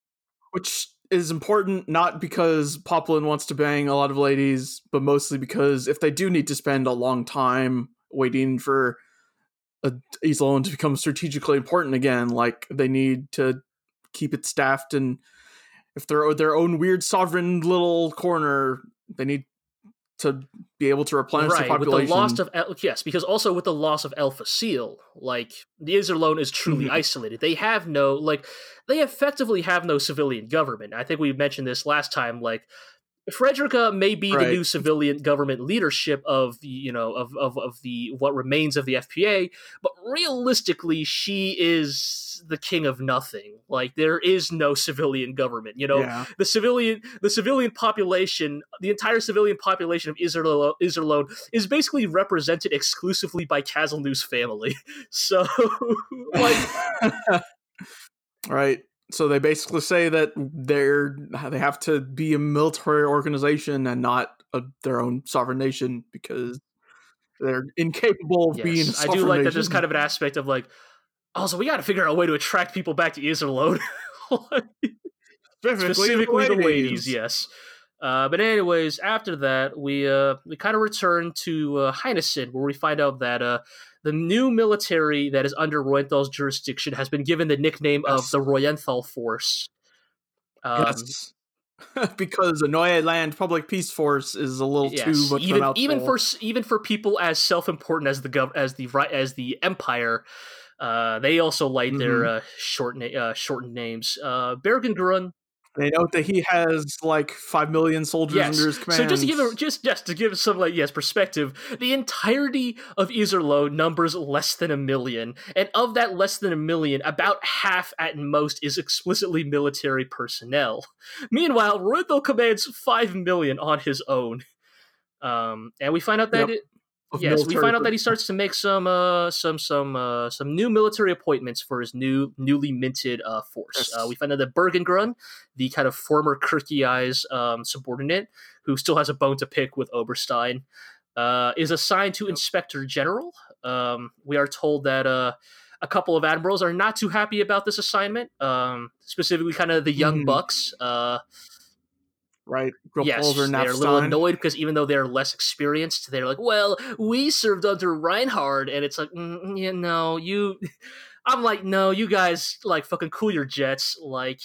which is important not because Poplin wants to bang a lot of ladies, but mostly because if they do need to spend a long time waiting for a to become strategically important again, like they need to keep it staffed and if they're their own weird sovereign little corner, they need to be able to replenish right, the with the population. loss of El- yes, because also with the loss of El Facil, like the Iserlohn is truly Mhm. isolated. They have no like they effectively have no civilian government. I think we mentioned this last time. Like Frederica may be the new civilian government leadership of the you know of, of of the what remains of the FPA, but realistically, she is the king of nothing. Like there is no civilian government. You know, yeah. the civilian the civilian population the entire civilian population of Iserlohn, Iserlohn is basically represented exclusively by Caselnes's family <laughs> so <laughs> like <laughs> right. So they basically say that they're they have to be a military organization and not a, their own sovereign nation because they're incapable of being. A yes, i do like that there's kind of an aspect of like also we got to figure out a way to attract people back to Iserlohn <laughs> specifically the ladies. yes. Uh, but anyways after that we uh, we kind of return to uh, Heinessen where we find out that uh, the new military that is under Reuenthal's jurisdiction has been given the nickname of the Reuenthal Force. Um, Yes. <laughs> because the Neue Land Public Peace Force is a little too much even even for even for people as self important as the gov as the right as the Empire, uh, they also like their Mm-hmm. uh, short na- uh, shortened names. Uh. They note that he has like five million soldiers Yes. under his command. So just to give a, just just to give some like yes perspective, the entirety of Iserlohn numbers less than a million, and of that less than a million, about half at most is explicitly military personnel. Meanwhile, Reuenthal commands five million on his own. Um, and we find out that Yep. it, yes, we find out that he starts to make some uh, some some uh, some new military appointments for his new newly minted uh, force. Yes. Uh, we find out that Bergengruen, the kind of former Kircheis um, subordinate, who still has a bone to pick with Oberstein, uh, is assigned to Inspector General. Um, we are told that uh, a couple of admirals are not too happy about this assignment, um, specifically kind of the young Mhm. bucks. Right. yes, Grillpulver, they're a little annoyed because even though they're less experienced, they're like, "Well, we served under Reinhard," and it's like, mm, "Yeah, no, you." <laughs> I'm like, "No, you guys like fucking cool your jets." Like,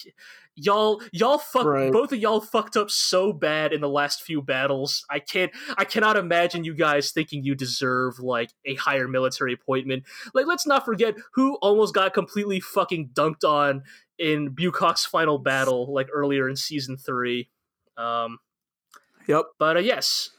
y'all, y'all fuck, Right. both of y'all fucked up so bad in the last few battles. I can't, I cannot imagine you guys thinking you deserve like a higher military appointment. Like, let's not forget who almost got completely fucking dunked on in Bucock's final battle, like earlier in season three. Um, Yep. but uh, yes,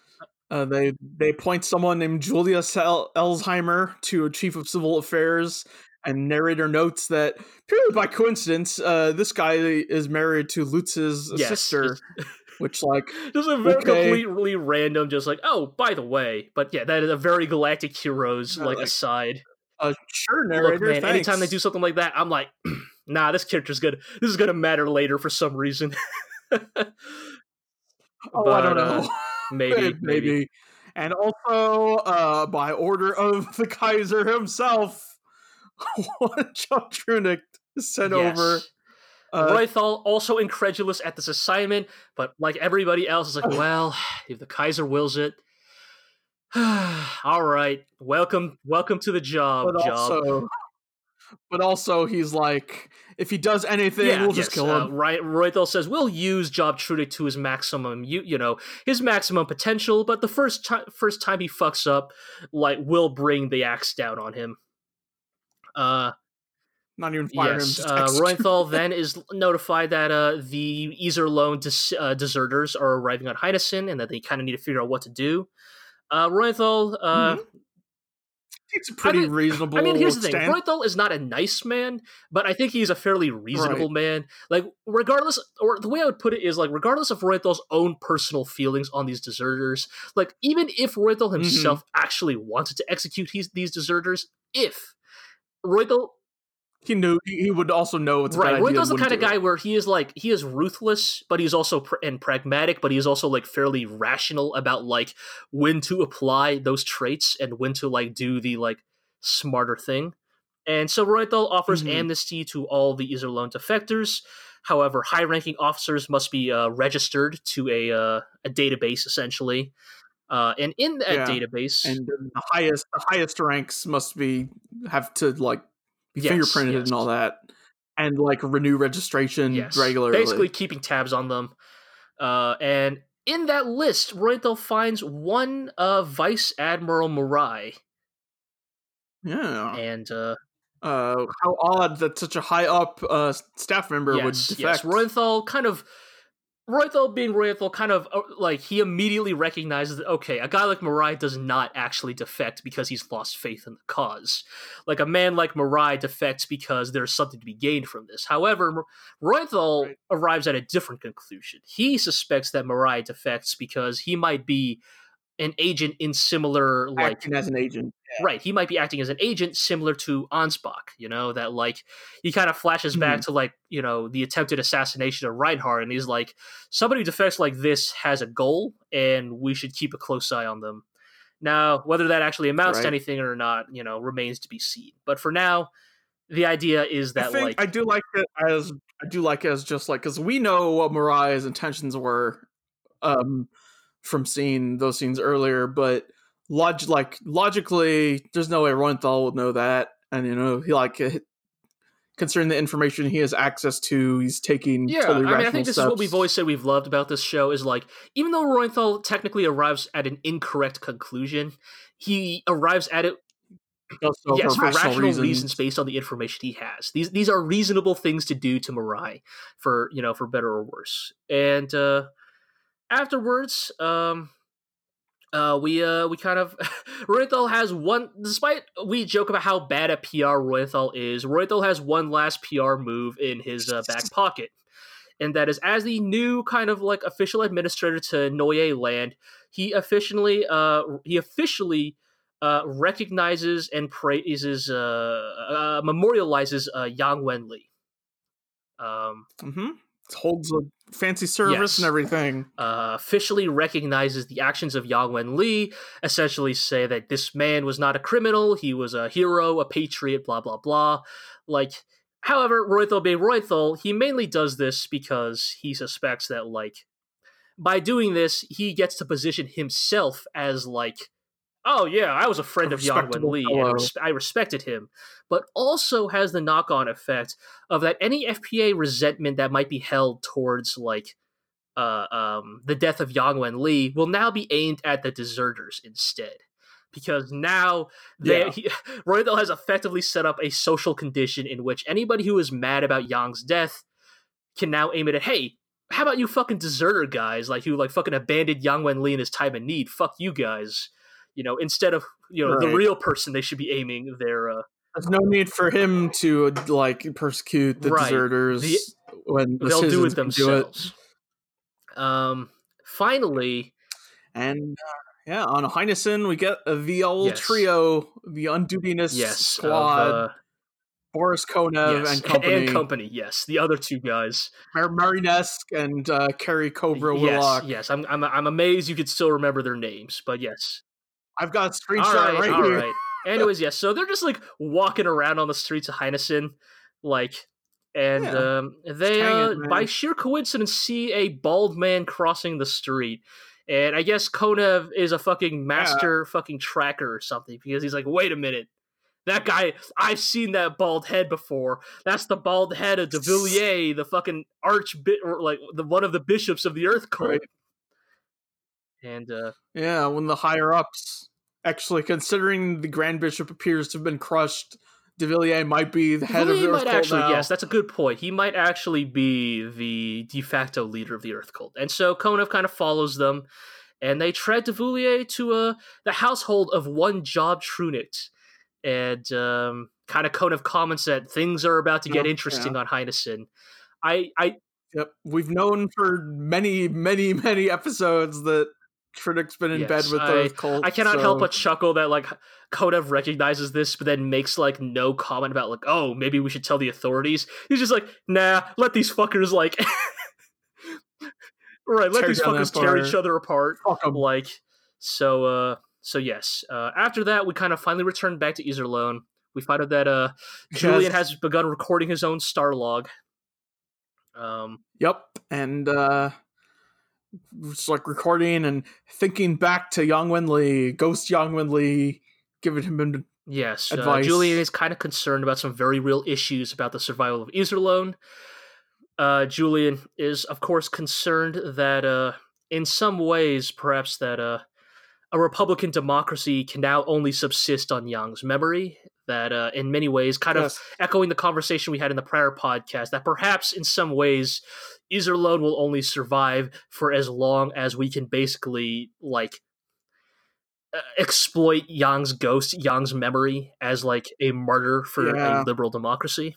Uh, they they point someone named Julius El- Elsheimer to a chief of civil affairs, and narrator notes that purely by coincidence, uh, this guy is married to Lutz's Yes, sister. <laughs> which like just a very okay. completely random, just like, oh, by the way, but yeah, that is a very Galactic Heroes like, like, aside. uh, sure narrator. Look, man, anytime they do something like that, I'm like, <clears throat> nah, this character's good. This is gonna matter later for some reason. <laughs> oh, I don't but, uh, know. <laughs> maybe, maybe. And also, uh, by order of the Kaiser himself, <laughs> Chuck Trunicht sent over. Yes. Uh, Reuenthal also incredulous at this assignment, but like everybody else is like, <sighs> well, <sighs> if the Kaiser wills it, <sighs> all right, welcome, welcome to the job, but job. also, but also, he's like, if he does anything, we'll just yes, kill uh, him. right, Reuenthal says we'll use Job Trunicht to his maximum, you you know, his maximum potential. But the first time, first time he fucks up, like, we'll bring the axe down on him. Uh, Not even fire him. yes, Just uh, execute. Reuenthal <laughs> then is notified that uh, the Iserlohn dis- uh, deserters are arriving on Heinessen and that they kind of need to figure out what to do. Uh, Reuenthal, uh, It's a pretty mean- reasonable. I mean, here's the thing: stand. Is not a nice man, but I think he's a fairly reasonable man. Like, regardless, or the way I would put it is like, regardless of Reuenthal's own personal feelings on these deserters, like even if Reuenthal Mm-hmm. himself actually wanted to execute these, these deserters, if Reuenthal He knew. He would also know it's right idea. The kind of guy where he is like he is ruthless but he's also pr- and pragmatic but he's also like fairly rational about like when to apply those traits and when to like do the like smarter thing and so Reuenthal offers Mhm. amnesty to all the Iserlohn defectors however high-ranking officers must be uh, registered to a uh, a database essentially uh, and in that Yeah. database. And the highest, the highest ranks must be have to like Yes, fingerprinted yes. and all that, and like renew registration yes, regularly. basically keeping tabs on them. Uh, and in that list, Reuenthal finds one uh, Vice Admiral Murai, yeah. and uh, Uh, how odd that such a high up uh, staff member would defect. yes, Reuenthal kind of. Reuenthal being Reuenthal, kind of uh, like he immediately recognizes that okay, a guy like Murai does not actually defect because he's lost faith in the cause. Like a man like Murai defects because there's something to be gained from this. However, Reuenthal Right. arrives at a different conclusion. He suspects that Murai defects because he might be an agent in similar like acting as an agent. Right he might be acting as an agent similar to ansbach you know that like he kind of flashes back to like you know the attempted assassination of reinhard and he's like somebody who defects like this has a goal and we should keep a close eye on them. Now whether that actually amounts to anything or not you know remains to be seen but for now the idea is I that think like I do like it as I do like it as just like because we know what Murai's intentions were, um, from seeing those scenes earlier, but log like logically, there's no way Reuenthal would know that, and you know he like uh, considering the information he has access to, he's taking Yeah, totally I mean, I think this steps. is what we've always said we've loved about this show is like, even though Reuenthal technically arrives at an incorrect conclusion, he arrives at it Also yes, for rational rational reasons. reasons. based on the information he has. These these are reasonable things to do to Murai, for you know for better or worse. And uh, afterwards, um, uh, we uh, we kind of <laughs> Reuenthal has one. Despite we joke about how bad a PR Reuenthal is, Reuenthal has one last PR move in his uh, back <laughs> pocket. And that is, as the new kind of like official administrator to Neue Land, he officially, uh, he officially uh, recognizes and praises, uh, uh, memorializes uh, Yang Wenli. Um, hmm Holds a fancy service Yes. and everything. uh, officially recognizes the actions of Yang Wenli, essentially say that this man was not a criminal, he was a hero, a patriot, blah, blah, blah. Like, however, Reuenthal being Reuenthal, he mainly does this because he suspects that, like, by doing this, he gets to position himself as, like, oh yeah, I was a friend A of Wenli, fellow. and res- I respected him, but also has the knock-on effect of that any FPA resentment that might be held towards, like, uh, um, the death of Yang Wen Li will now be aimed at the deserters instead. Because now they, Yeah. he, <laughs> has effectively set up a social condition in which anybody who is mad about Yang's death can now aim it at, hey, how about you fucking deserter guys, like who like fucking abandoned Yang Wen Li in his time of need? Fuck you guys. You know, instead of you know the real person they should be aiming their uh, There's no need for him to like persecute the Right. deserters The- when the they'll do it themselves. Um, finally, And uh, yeah, on Heinesen, we get uh, the old Yes. trio, the Undutiness yes, squad, of, uh, Boris Konev yes, and <laughs> company, and company. Yes, the other two guys. Mar- Marinesk and uh, Carrie Cobra yes, Willock. yes. I'm, I'm, I'm amazed you could still remember their names, but yes. I've got a screenshot all right, right all here. right. Anyways, yes. So they're just like walking around on the streets of Heinesen, like, and Yeah. um, they uh, by sheer coincidence see a bald man crossing the street. And I guess Konev is a fucking master fucking tracker or something because he's like, wait a minute. That guy, I've seen that bald head before. That's the bald head of De <laughs> Villiers, the fucking arch bit, or like the one of the bishops of the Earth Cult. Right. And uh, Yeah, when the higher ups actually considering the Grand Bishop appears to have been crushed, De Villiers might be the head He of the Earth might Cult actually, now. yes, that's a good point. He might actually be the de facto leader of the Earth Cult, and so Konev kind of follows them, and they tread de Villier to uh, the household of one Job Trunicht, and um, kind of Konev comments that things are about to get Yeah, interesting on Heinesen. I, I, Yep, we've known for many, many, many episodes that Trunicht's been in Yes, bed with I- Cult. I cannot so- help but chuckle that like Konev recognizes this, but then makes like no comment about like, oh, maybe we should tell the authorities. He's just like, nah, let these fuckers like, <laughs> right, let Tear these fuckers tear each other apart. Like, so, uh, so yes. Uh, after that, we kind of finally return back to Iserlohn. We find out that uh, Julian Yes. has begun recording his own star log. Um, Yep, and uh it's like recording and thinking back to Yang Wenli, Ghost Yang Wenli, giving him Yes, uh, advice. Julian is kind of concerned about some very real issues about the survival of Iserlohn. Uh, Julian is, of course, concerned that, uh, in some ways, perhaps that uh, a Republican democracy can now only subsist on Yang's memory. That, uh, in many ways, kind of echoing the conversation we had in the prior podcast, that perhaps in some ways, Iserlohn will only survive for as long as we can basically like exploit Yang's ghost, Yang's memory as like a martyr for Yeah. a liberal democracy.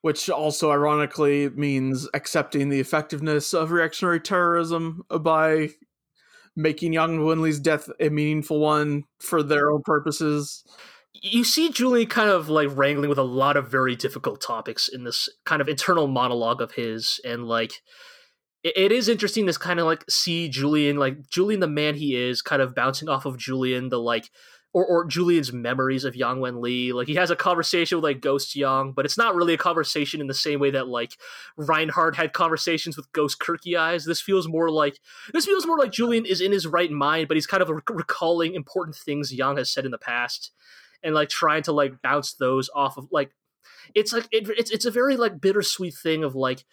which also ironically means accepting the effectiveness of reactionary terrorism by making Yang Wenli's death a meaningful one for their own purposes. You see Julian kind of like wrangling with a lot of very difficult topics in this kind of internal monologue of his, and like it, is interesting to kind of like see Julian, like Julian, the man he is, kind of bouncing off of Julian, the like. Or, or Julian's memories of Yang Wen Li. Like he has a conversation with like Ghost Yang, but it's not really a conversation in the same way that like Reinhard had conversations with Ghost Kircheis. This feels more like this feels more like Julian is in his right mind, but he's kind of rec- recalling important things Yang has said in the past, and like trying to like bounce those off of like it's like it, it's it's a very like bittersweet thing of like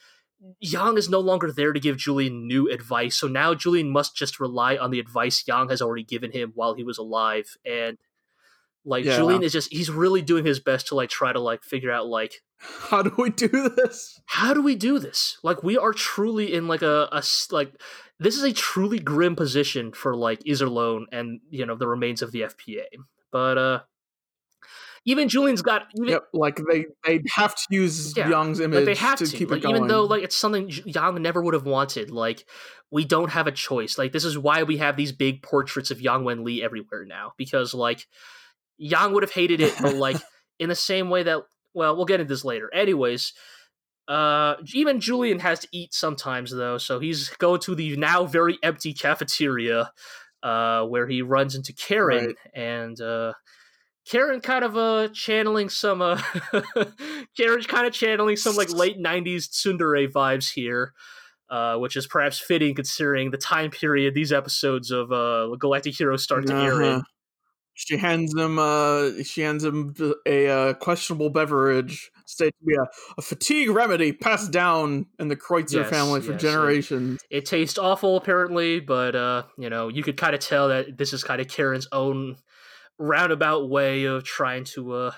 Yang is no longer there to give Julian new advice, so now Julian must just rely on the advice Yang has already given him while he was alive, and like Yeah. Julian is just he's really doing his best to like try to like figure out like <laughs> How do we do this? how do we do this? Like we are truly in like a, a like this is a truly grim position for like Iserlohn and you know the remains of the FPA. But uh even Julian's got even Yep, like they they have to use Yeah, Yang's image like they have to, to, keep like, it going. even though like it's something Yang never would have wanted. Like we don't have a choice. Like this is why we have these big portraits of Yang Wen Li everywhere now because like Yang would have hated it, but like <laughs> in the same way that well, we'll get into this later. Anyways, uh, even Julian has to eat sometimes though, so he's going to the now very empty cafeteria, uh, where he runs into Karen Right. and uh. Karen kind of uh channeling some uh <laughs> Karen's kind of channeling some like late '90s tsundere vibes here, uh, which is perhaps fitting considering the time period these episodes of uh Galactic Heroes start to air in. Uh-huh. She hands him uh she hands him a uh, questionable beverage, stated to be a, a fatigue remedy passed down in the Kreutzer Yes, family for yes, generations. It tastes awful apparently, but uh, you know you could kind of tell that this is kind of Karen's own roundabout way of trying to uh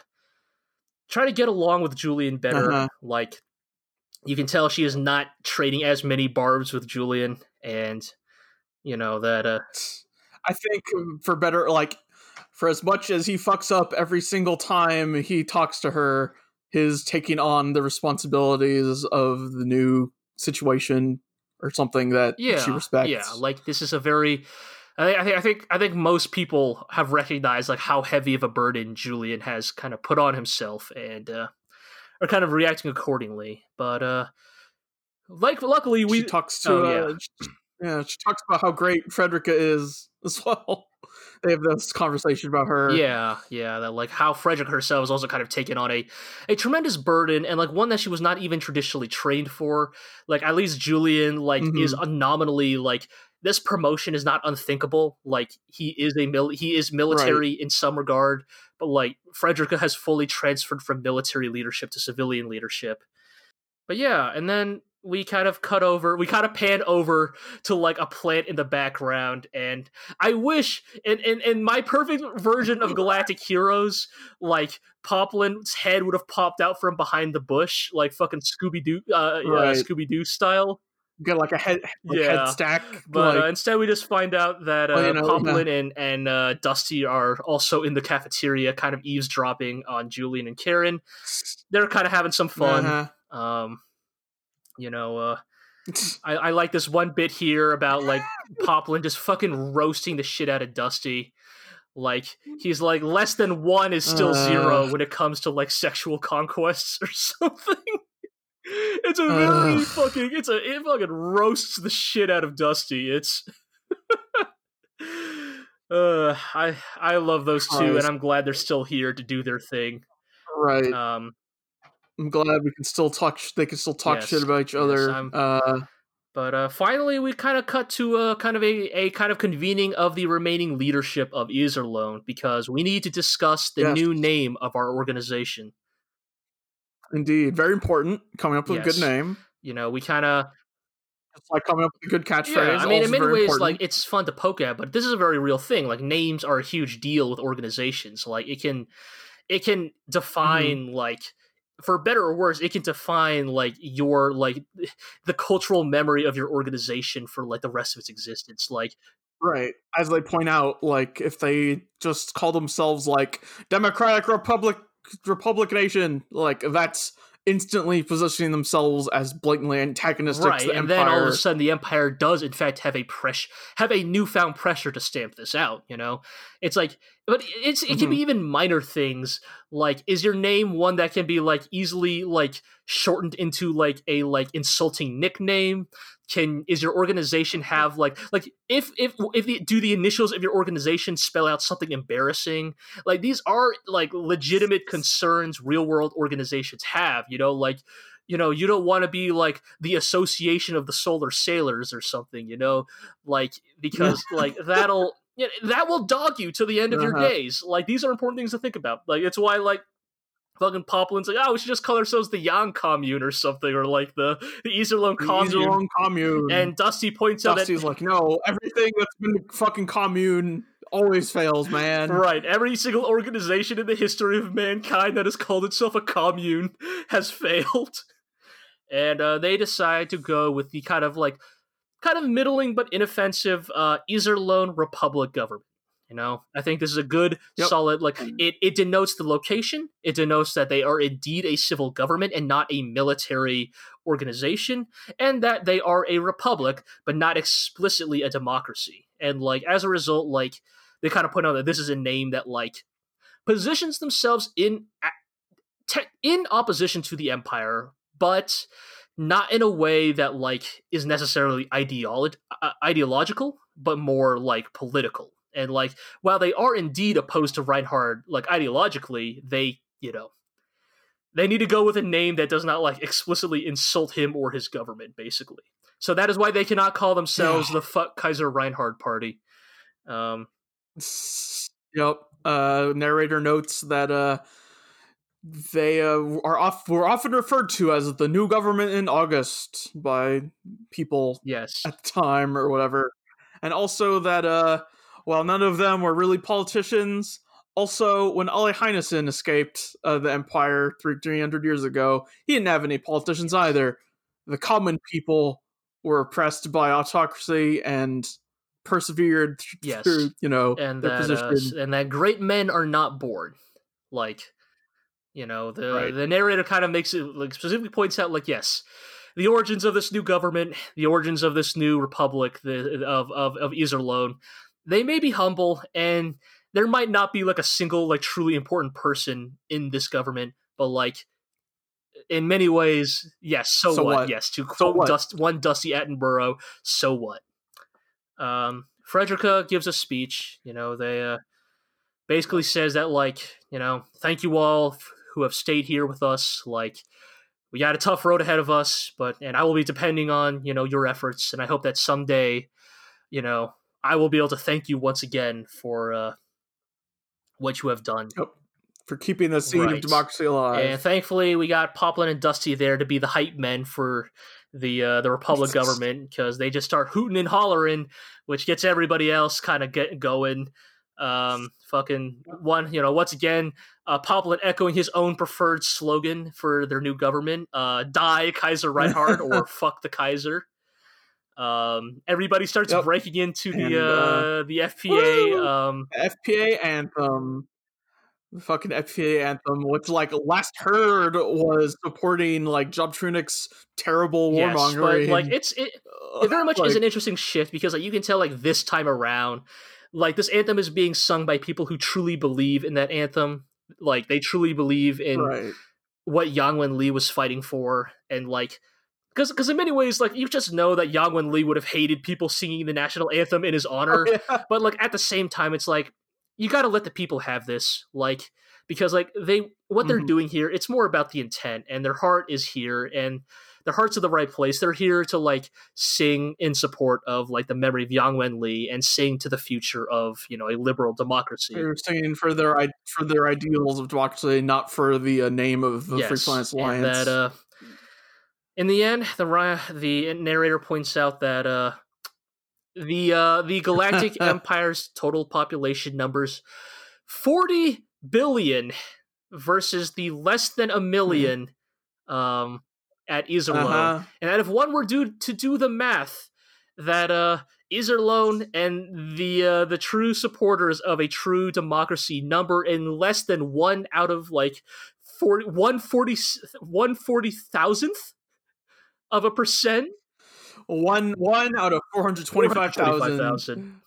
try to get along with Julian better. Uh-huh. Like you can tell she is not trading as many barbs with Julian, and you know that uh I think um, for better like for as much as he fucks up every single time he talks to her, his taking on the responsibilities of the new situation or something that yeah, she respects. Yeah, like this is a very. I think, I think I think most people have recognized like how heavy of a burden Julian has kind of put on himself and uh, are kind of reacting accordingly. But uh, like luckily we she talks to oh, uh, yeah. yeah she talks about how great Frederica is as well. <laughs> they have this conversation about her. Yeah, yeah, that like how Frederick herself has also kind of taken on a a tremendous burden and like one that she was not even traditionally trained for. Like at least Julian like Mhm. is nominally like this promotion is not unthinkable. Like he is a mil- he is military in some regard, but like Frederica has fully transferred from military leadership to civilian leadership. But yeah, and then we kind of cut over, we kind of pan over to like a plant in the background, and I wish in in, in my perfect version of Galactic Heroes, like Poplin's head would have popped out from behind the bush, like fucking Scooby Doo, uh, uh, Scooby Doo style. Get like a head, like Yeah, head stack. But like, uh, instead, we just find out that uh, Well, you know, Poplin and and uh, Dusty are also in the cafeteria, kind of eavesdropping on Julian and Karen. They're kind of having some fun. uh-huh. Um, you know, uh, <laughs> I, I like this one bit here about like Poplin just fucking roasting the shit out of Dusty. Like he's like less than one is still Uh. zero when it comes to like sexual conquests <laughs> or something. It's a very Ugh. fucking it's a it fucking roasts the shit out of Dusty. It's <sighs> uh I I love those two and I'm glad they're still here to do their thing. right. Um I'm glad we can still talk. They can still talk Yes, shit about each other. I'm- uh, But uh, finally, we kind of cut to a kind of a, a kind of convening of the remaining leadership of Iserlohn because we need to discuss the Yes. new name of our organization. Indeed, very important. Coming up with a good name. You know, we kind of It's like coming up with a good catchphrase. yeah. I mean, in many ways, important. like it's fun to poke at, but this is a very real thing. Like names are a huge deal with organizations. Like it can it can mm-hmm. define like for better or worse, it can define like your like <sighs> the cultural memory of your organization for like the rest of its existence. Like Right. As they point out, like if they just call themselves like Democratic Republic Republic Nation, like that's instantly positioning themselves as blatantly antagonistic right, to the and Empire. then all of a sudden the Empire does in fact have a press have a newfound pressure to stamp this out. You know, it's like, but it's it Mm-hmm. can be even minor things like is your name one that can be like easily like shortened into like a like insulting nickname can is your organization have like like if if if the, do the initials of your organization spell out something embarrassing? Like these are like legitimate concerns real world organizations have you know like you know you don't want to be like the association of the solar sailors or something you know? Like because like that'll that will dog you to the end of your Uh-huh. days. Like these are important things to think about. Like it's why like fucking Poplin's like, oh, we should just call ourselves the Yang Commune or something, or like the the Iserlohn The Commune. Iserlohn commune. And Dusty points out Dusty's like, no, everything that's been a fucking commune always fails, man. right, every single organization in the history of mankind that has called itself a commune <laughs> has failed. And uh, they decide to go with the kind of like kind of middling but inoffensive uh, Iserlohn Republic government. You know, I think this is a good, Yep. solid like it. It denotes the location. It denotes that they are indeed a civil government and not a military organization, and that they are a republic, but not explicitly a democracy. And like as a result, like they kind of point out that this is a name that like positions themselves in in opposition to the empire, but not in a way that like is necessarily ideolo- uh, ideological, but more like political. And like while they are indeed opposed to Reinhard, like ideologically, they you know they need to go with a name that does not like explicitly insult him or his government, basically. So that is why they cannot call themselves <sighs> the fuck Kaiser Reinhard Party. Um, Yep. Uh, narrator notes that uh, they uh, are off were often referred to as the new government in August by people yes, at the time or whatever, and also that uh, while none of them were really politicians, also when Ole Heinesen escaped uh, the Empire three three hundred years ago, he didn't have any politicians either. The common people were oppressed by autocracy and persevered th- Yes. through, you know, and their that uh, and that great men are not born. Like, you know, the Right. the narrator kind of makes it like specifically points out like yes, the origins of this new government, the origins of this new republic, the of of of Iserlohn, they may be humble, and there might not be like a single like truly important person in this government, but like in many ways, yes. So, So what? what? Yes, to So quote what? Dust, one Dusty Attenborough. So what? Um, Frederica gives a speech. You know, they uh, basically says that like you know, thank you all f- who have stayed here with us. Like we got a tough road ahead of us, but and I will be depending on you know your efforts, and I hope that someday, you know, I will be able to thank you once again for uh, what you have done. for keeping the seed Right. of democracy alive. And thankfully, we got Poplin and Dusty there to be the hype men for the uh, the Republic <laughs> government because they just start hooting and hollering, which gets everybody else kind of get going. Um, fucking one, you know, once again, uh, Poplin echoing his own preferred slogan for their new government: uh, "Die Kaiser Reinhard" or <laughs> "Fuck the Kaiser." Um, everybody starts Yep. breaking into And, the uh, uh, the FPA. Um, FPA anthem. The fucking FPA anthem, which like last heard was supporting like Job Trunicht's terrible yes, but warmongering. like it's it, it very much is an interesting shift because like you can tell like this time around like this anthem is being sung by people who truly believe in that anthem like they truly believe in right. what Yang Wen Li was fighting for and like because because in many ways like you just know that Yang Wen Li would have hated people singing the national anthem in his honor <laughs> yeah. but like at the same time it's like you got to let the people have this like because like they what they're Mhm. doing here it's more about the intent and their heart is here and their heart's in the right place they're here to like sing in support of like the memory of Yang Wen Li and sing to the future of you know a liberal democracy They're singing for their for their ideals of democracy, not for the uh, name of the Free yes Science and that uh in the end the the narrator points out that uh the uh the galactic <laughs> empire's total population numbers 40 billion versus the less than a 1000000 um at Iserlohn. uh-huh. And that if one were due to do the math, that uh Iserlohn and the uh, the true supporters of a true democracy number in less than one out of like 40, 140 140,000th of a percent. One one out of four hundred twenty-five thousand. 425,000.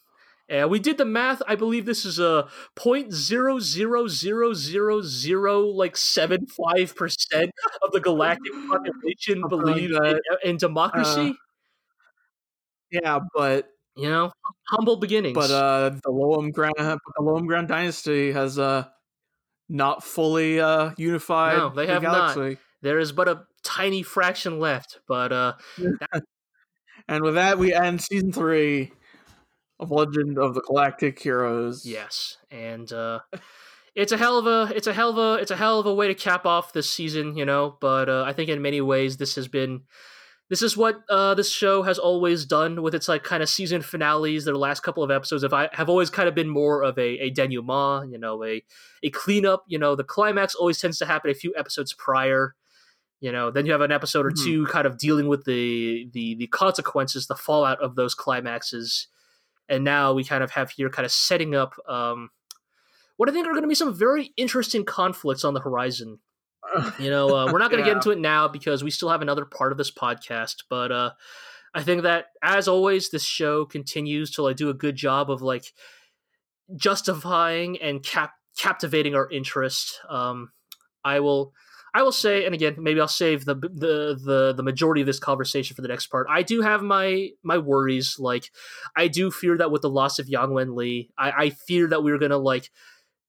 And we did the math. I believe this is a point zero zero zero zero zero like seven five percent of the galactic <sighs> population believe in, in democracy. Yeah, but you know, humble beginnings. but uh, the Lohengramm the Lohengramm Dynasty has uh not fully uh unified. No, they the have not. there is but a tiny fraction left. But uh, <laughs> And with that, we end season three of Legend of the Galactic Heroes. yes, and uh, it's a hell of a it's a hell of a it's a hell of a way to cap off this season. You know, but uh, I think in many ways this has been. This is what uh, this show has always done with its like kind of season finales. Their last couple of episodes have I have always kind of been more of a, a denouement, you know, a a cleanup. You know, the climax always tends to happen a few episodes prior. You know, then you have an episode or Mhm. two kind of dealing with the the the consequences, the fallout of those climaxes, and now we kind of have here kind of setting up um, what I think are going to be some very interesting conflicts on the horizon. <laughs> You know, uh, we're not going to Yeah. get into it now because we still have another part of this podcast, but uh, I think that as always, this show continues to like do a good job of like justifying and cap- captivating our interest. Um, I will, I will say, and again, maybe I'll save the the the the majority of this conversation for the next part. I do have my my worries. Like, I do fear that with the loss of Yang Wen Li, I, I fear that we're gonna like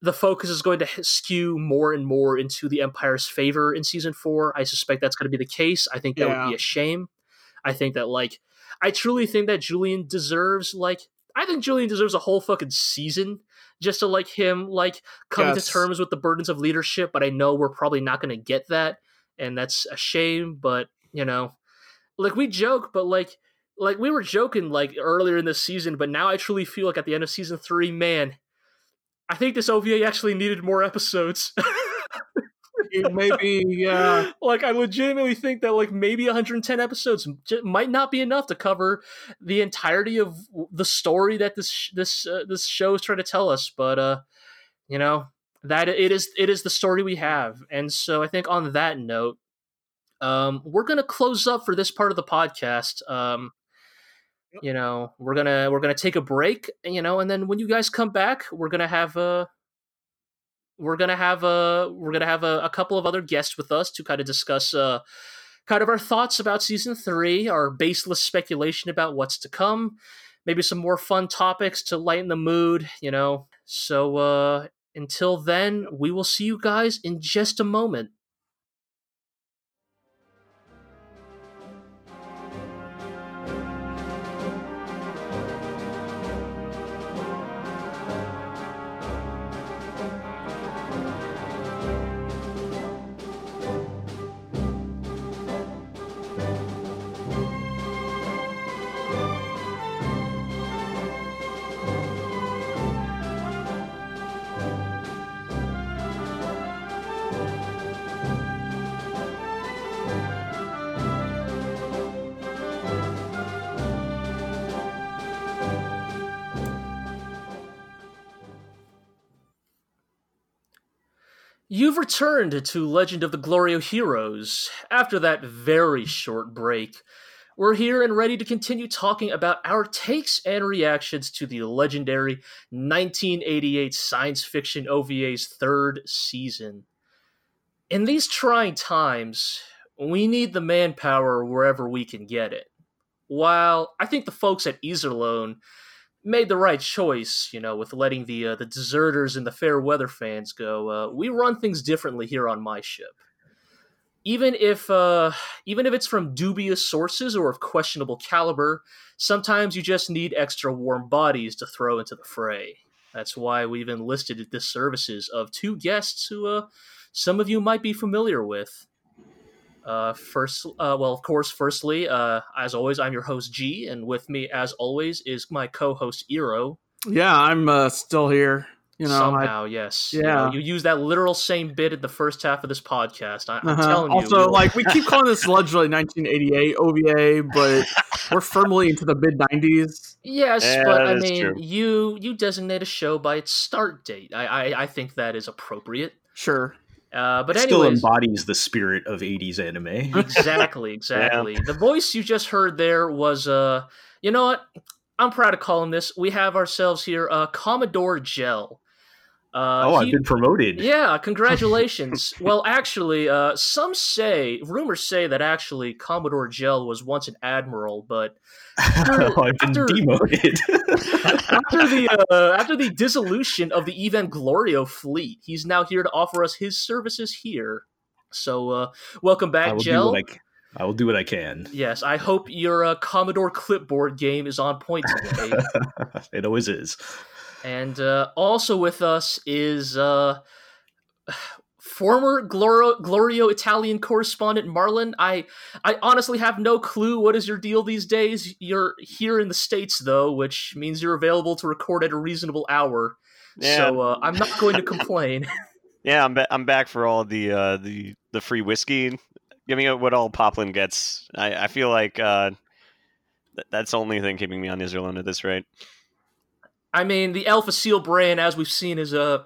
the focus is going to skew more and more into the Empire's favor in season four. I suspect that's going to be the case. I think that Yeah. would be a shame. I think that like I truly think that Julian deserves like I think Julian deserves a whole fucking season just to like him like coming Yes. to terms with the burdens of leadership. But I know we're probably not going to get that, and that's a shame. But you know, like we joke, but like like we were joking like earlier in the season, but now I truly feel like at the end of season three, man, I think this OVA actually needed more episodes. <laughs> Maybe yeah. like I legitimately think that like maybe 110 episodes might not be enough to cover the entirety of the story that this this uh, this show is trying to tell us. But uh, you know that it is it is the story we have, and so I think on that note, um, we're gonna close up for this part of the podcast. Um, you know, we're gonna we're gonna take a break, you know, and then when you guys come back, we're gonna have a we're gonna have a we're gonna have a, a couple of other guests with us to kind of discuss uh kind of our thoughts about season three, our baseless speculation about what's to come, maybe some more fun topics to lighten the mood, you know. So uh until then, we will see you guys in just a moment. You've returned to Legend of the Glorio Heroes after that very short break. We're here and ready to continue talking about our takes and reactions to the legendary 1988 science fiction OVA's third season. In these trying times, we need the manpower wherever we can get it. While I think the folks at Iserlohn made the right choice, you know, with letting the uh, the deserters and the fair weather fans go. Uh, we run things differently here on my ship. Even if uh, even if it's from dubious sources or of questionable caliber, sometimes you just need extra warm bodies to throw into the fray. That's why we've enlisted the services of two guests who uh, some of you might be familiar with. Uh, first, uh, well, of course, firstly, uh, as always, I'm your host G, and with me, as always, is my co-host Iro. Yeah, I'm uh, still here. You know, I- Somehow, yes, You know, Yeah. you, use that literal same bit in the first half of this podcast. I, I'm uh-huh. telling you. also, you'll- like we keep calling this <laughs> allegedly 1988 OVA, but we're firmly into the mid 90s. yes, Yeah, but I mean, true. you you designate a show by its start date. I I, I think that is appropriate. Sure. Uh, but It still embodies the spirit of 80s anime. exactly, <laughs> exactly. The voice you just heard there was uh you know what? I'm proud to call him this. We have ourselves here uh Commodore Gel. Uh oh, I've he- been promoted. Yeah, congratulations. <laughs> well, actually, uh some say rumors say that actually Commodore Gel was once an admiral, but Oh, <laughs> I've been after- demoted. <laughs> after the uh, after the dissolution of the Evanglorio fleet, he's now here to offer us his services here. So, uh welcome back, will do Gel. what I, c- I will do what I can. Yes, I hope your uh, Commodore clipboard game is on point today. it always is. And uh, also with us is uh, former Gloro- Glorio Italian correspondent Marlon. I I honestly have no clue what is your deal these days. You're here in the states though, which means you're available to record at a reasonable hour. Yeah, So uh, I'm not going to complain. <laughs> yeah, I'm ba- I'm back for all the uh, the the free whiskey. Give me what all Poplin gets. I, I feel like uh, th- that's the only thing keeping me on Iserlohn at this rate. I mean, the Alpha Seal brand, as we've seen, is uh,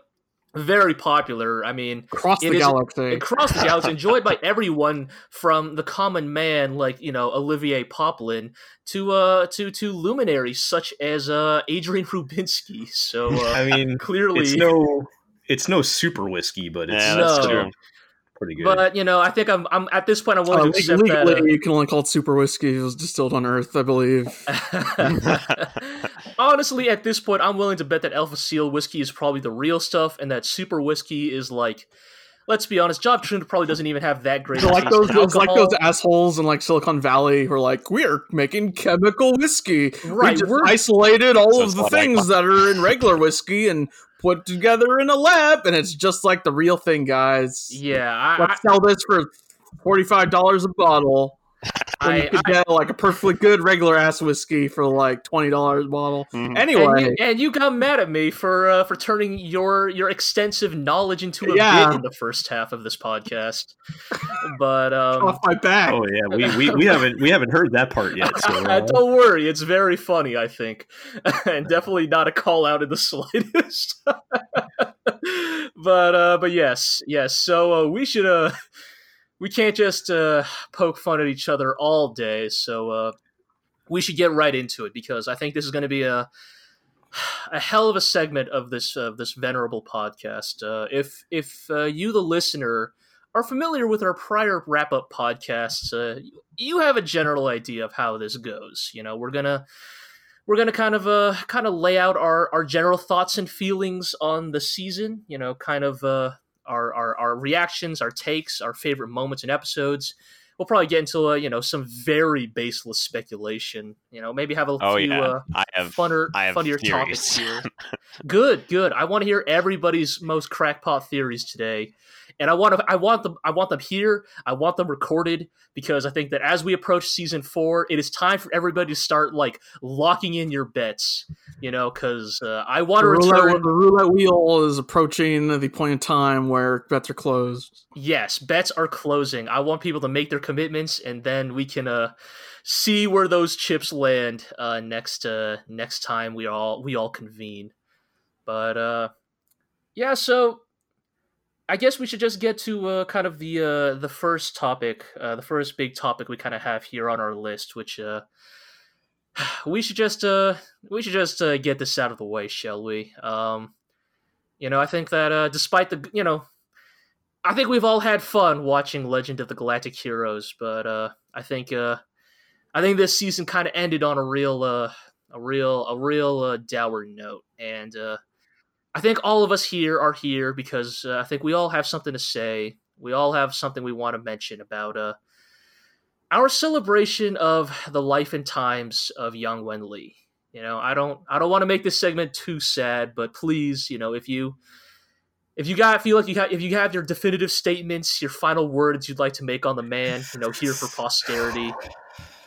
very popular. I mean, Across the galaxy. across the galaxy, <laughs> enjoyed by everyone from the common man, like you know Olivier Poplin, to uh to to luminaries such as uh Adrian <laughs> Rubinsky. So <laughs> uh, I mean, clearly, it's no, it's no super whiskey, but it's Yeah, that's still true. pretty good. but you know, I think I'm I'm at this point I'm Uh, to leg- accept that. uh, you can only call it super whiskey. It was distilled on Earth, I believe. Honestly, at this point, I'm willing to bet that Alpha Seal whiskey is probably the real stuff, and that Super whiskey is like, let's be honest, Job True probably doesn't even have that great. It's a like taste those, like those assholes in like Silicon Valley who are like, we're making chemical whiskey. Right, we we're isolated all So of the not like- things that are in regular whiskey and put together in a lab, and it's just like the real thing, guys. Yeah, I, Let's sell this for forty-five dollars a bottle. When I, you could get like a perfectly good regular ass whiskey for like twenty dollars a bottle. Mhm. Anyway, and, you, and you got mad at me for uh, for turning your your extensive knowledge into a Yeah. bit in the first half of this podcast. but um, off my back. oh yeah, we, we, we haven't we haven't heard that part yet. So, <laughs> uh, don't worry, it's very funny. I think, <laughs> and definitely not a call out in the <laughs> slightest. but uh, but yes, yes. So uh, we should uh. We can't just uh, poke fun at each other all day. So uh, we should get right into it because I think this is going to be a a hell of a segment of this of this venerable podcast. Uh, if if uh, you, the listener, are familiar with our prior wrap up podcasts, uh, you have a general idea of how this goes. You know, we're gonna we're gonna kind of uh kind of lay out our our general thoughts and feelings on the season. You know, kind of uh our our, our reactions, our takes, our favorite moments and episodes. We'll probably get into uh, you know some very baseless speculation. You know, maybe have a Oh few yeah, uh, I have funner I have funnier theories. topics here. <laughs> good, good. I want to hear everybody's most crackpot theories today, and I want to. I want them. I want them here. I want them recorded because I think that as we approach season four, it is time for everybody to start like locking in your bets. You know, because uh, I want to roulette, return. the roulette wheel is approaching the point in time where bets are closed. Yes, bets are closing. I want people to make their commitments, and then we can uh, see where those chips land uh, next uh, next time we all we all convene. But uh, yeah, so I guess we should just get to uh, kind of the uh, the first topic, uh, the first big topic we kind of have here on our list, which uh, <sighs> we should just uh, we should just uh, get this out of the way, shall we? Um, you know, I think that uh, despite the you know I think we've all had fun watching Legend of the Galactic Heroes, but uh, I think uh, I think this season kind of ended on a real uh, a real a real uh, dour note, and uh, I think all of us here are here because uh, I think we all have something to say. We all have something we want to mention about uh, our celebration of the life and times of Yang Wen Li. You know, I don't I don't want to make this segment too sad, but please, you know, if you if you got feel like you if you have your definitive statements, your final words you'd like to make on the man, you know, here for posterity,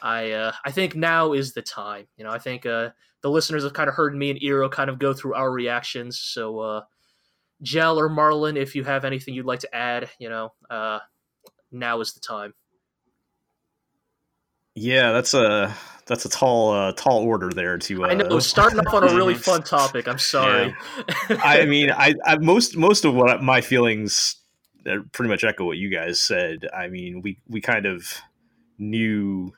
I uh, I think now is the time. You know, I think uh, the listeners have kind of heard me and Iro kind of go through our reactions. So, uh, Gel or Marlin, if you have anything you'd like to add, you know, uh, now is the time. Yeah, that's a that's a tall uh, tall order there to. Uh, I know, starting off on a really fun <laughs> topic. I'm sorry. I mean, I, I most most of what my feelings uh, pretty much echo what you guys said. I mean, we we kind of knew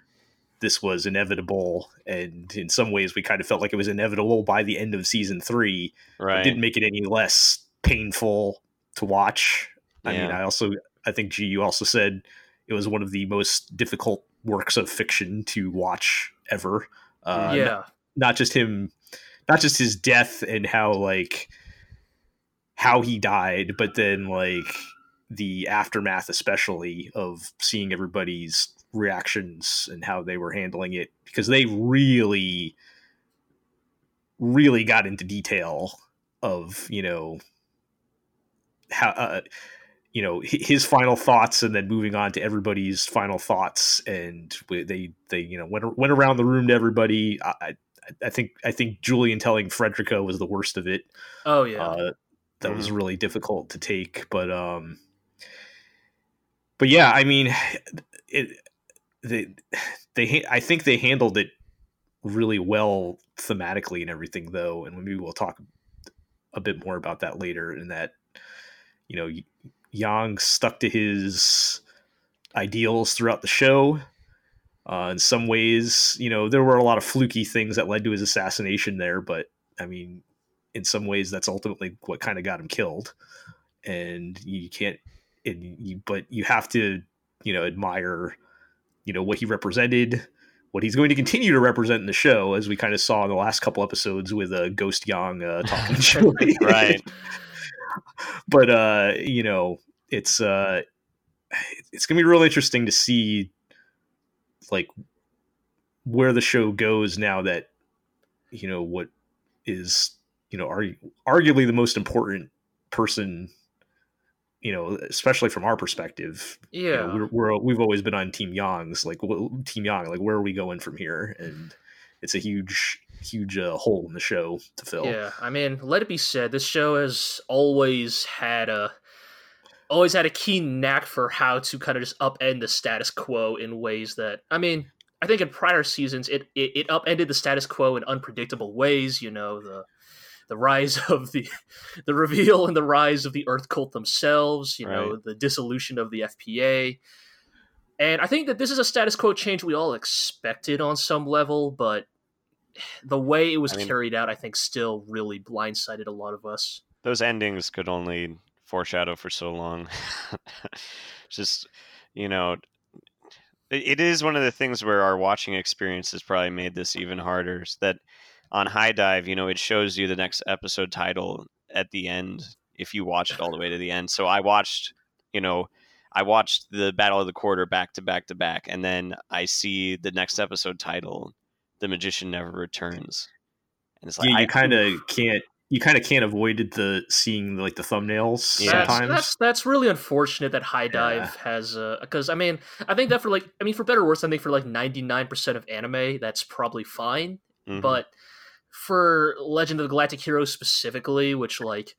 this was inevitable, and in some ways, we kind of felt like it was inevitable by the end of season three. It didn't make it any less painful to watch. I mean, I also I think G, you also said it was one of the most difficult works of fiction to watch ever. Uh, yeah, not just him not just his death and how like how he died but then like the aftermath especially of seeing everybody's reactions and how they were handling it because they really really got into detail of you know how uh, you know his final thoughts and then moving on to everybody's final thoughts. And they they you know went went around the room to everybody. I, I I think I think Julian telling Frederica was the worst of it. oh yeah, Uh, that was really difficult to take, but um, but yeah, I mean, <sighs> it they they I think they handled it really well thematically and everything though, and maybe we'll talk a bit more about that later. In that, you know, Yang stuck to his ideals throughout the show. Uh, in some ways, you know, there were a lot of fluky things that led to his assassination there, but I mean, in some ways, that's ultimately what kind of got him killed. And you can't, and you, but you have to, you know, admire, you know, what he represented, what he's going to continue to represent in the show, as we kind of saw in the last couple episodes with uh, Ghost Yang uh, <laughs> talking to. <laughs> Right. <laughs> but uh, you know, it's uh, it's gonna be real interesting to see like where the show goes now that you know what is you know are arguably the most important person you know especially from our perspective you yeah. know, we're, we're we've always been on team Yang's like team Yang like where are we going from here and it's a huge huge uh, hole in the show to fill Yeah, I mean, let it be said, this show has always had a always had a keen knack for how to kind of just upend the status quo in ways that I mean, I think in prior seasons it it, it upended the status quo in unpredictable ways. You know, the the rise <laughs> of the the reveal and the rise of the Earth cult themselves. You know, the dissolution of the FPA. And I think that this is a status quo change we all expected on some level, but the way it was I mean- carried out, I think, still really blindsided a lot of us. those endings could only foreshadow for so long. <laughs> Just you know, it, it is one of the things where our watching experience has probably made this even harder. that on HIDIVE, you know, it shows you the next episode title at the end if you watch it all the way to the end. So I watched, you know. I watched the Battle of the Quarter back to back to back, and then I see the next episode title, "The Magician Never Returns," and it's like yeah, I you kind of can't. You kind of can't avoid it, the seeing like the thumbnails Yeah. That's, sometimes. that's that's really unfortunate that HIDIVE Yeah. has because I mean I think that for like I mean for better or worse I think for like ninety nine percent of anime that's probably fine Mhm. but for Legend of the Galactic Heroes specifically, which like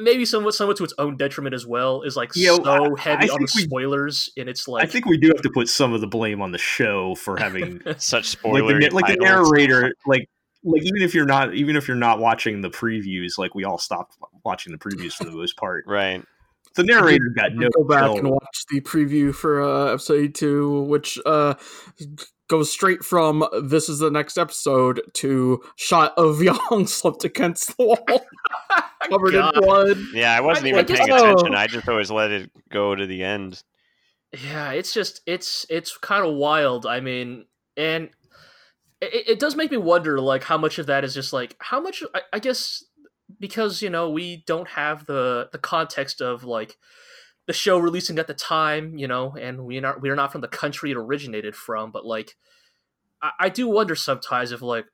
maybe somewhat somewhat to its own detriment as well, is like Yeah, so I- heavy I on the think we- spoilers, and it's like I think we do have to put some of the blame on the show for having <laughs> such like the like the narrator like like even if you're not even if you're not watching the previews like we all stopped watching the previews for the most part. Right. The narrator got no go back chill. and watch the preview for uh, episode two, which uh, goes straight from "this is the next episode" to shot of <laughs> Yang slumped against the wall, <laughs> covered God. in blood. yeah i wasn't I even guess- paying attention i just always let it go to the end Yeah, it's just it's it's kind of wild. I mean, and it, it does make me wonder, like, how much of that is just like how much. I, I guess because you know we don't have the the context of like the show releasing at the time, you know, and we not we are not from the country it originated from, but like I, I do wonder sometimes if like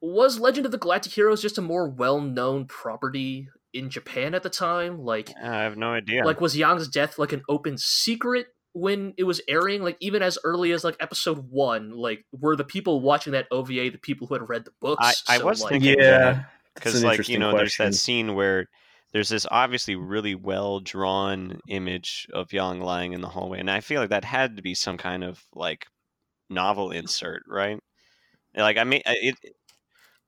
was Legend of the Galactic Heroes just a more well known property in Japan at the time, like i have no idea. like was Yang's death like an open secret when it was airing? Like even as early as like episode 1 like were the people watching that OVA the people who had read the books? I- I So, was like, thinking- yeah. because like you interesting know there's that scene where there's this obviously really well drawn image of Yang lying in the hallway and i feel like that had to be some kind of like novel insert right like i mean it it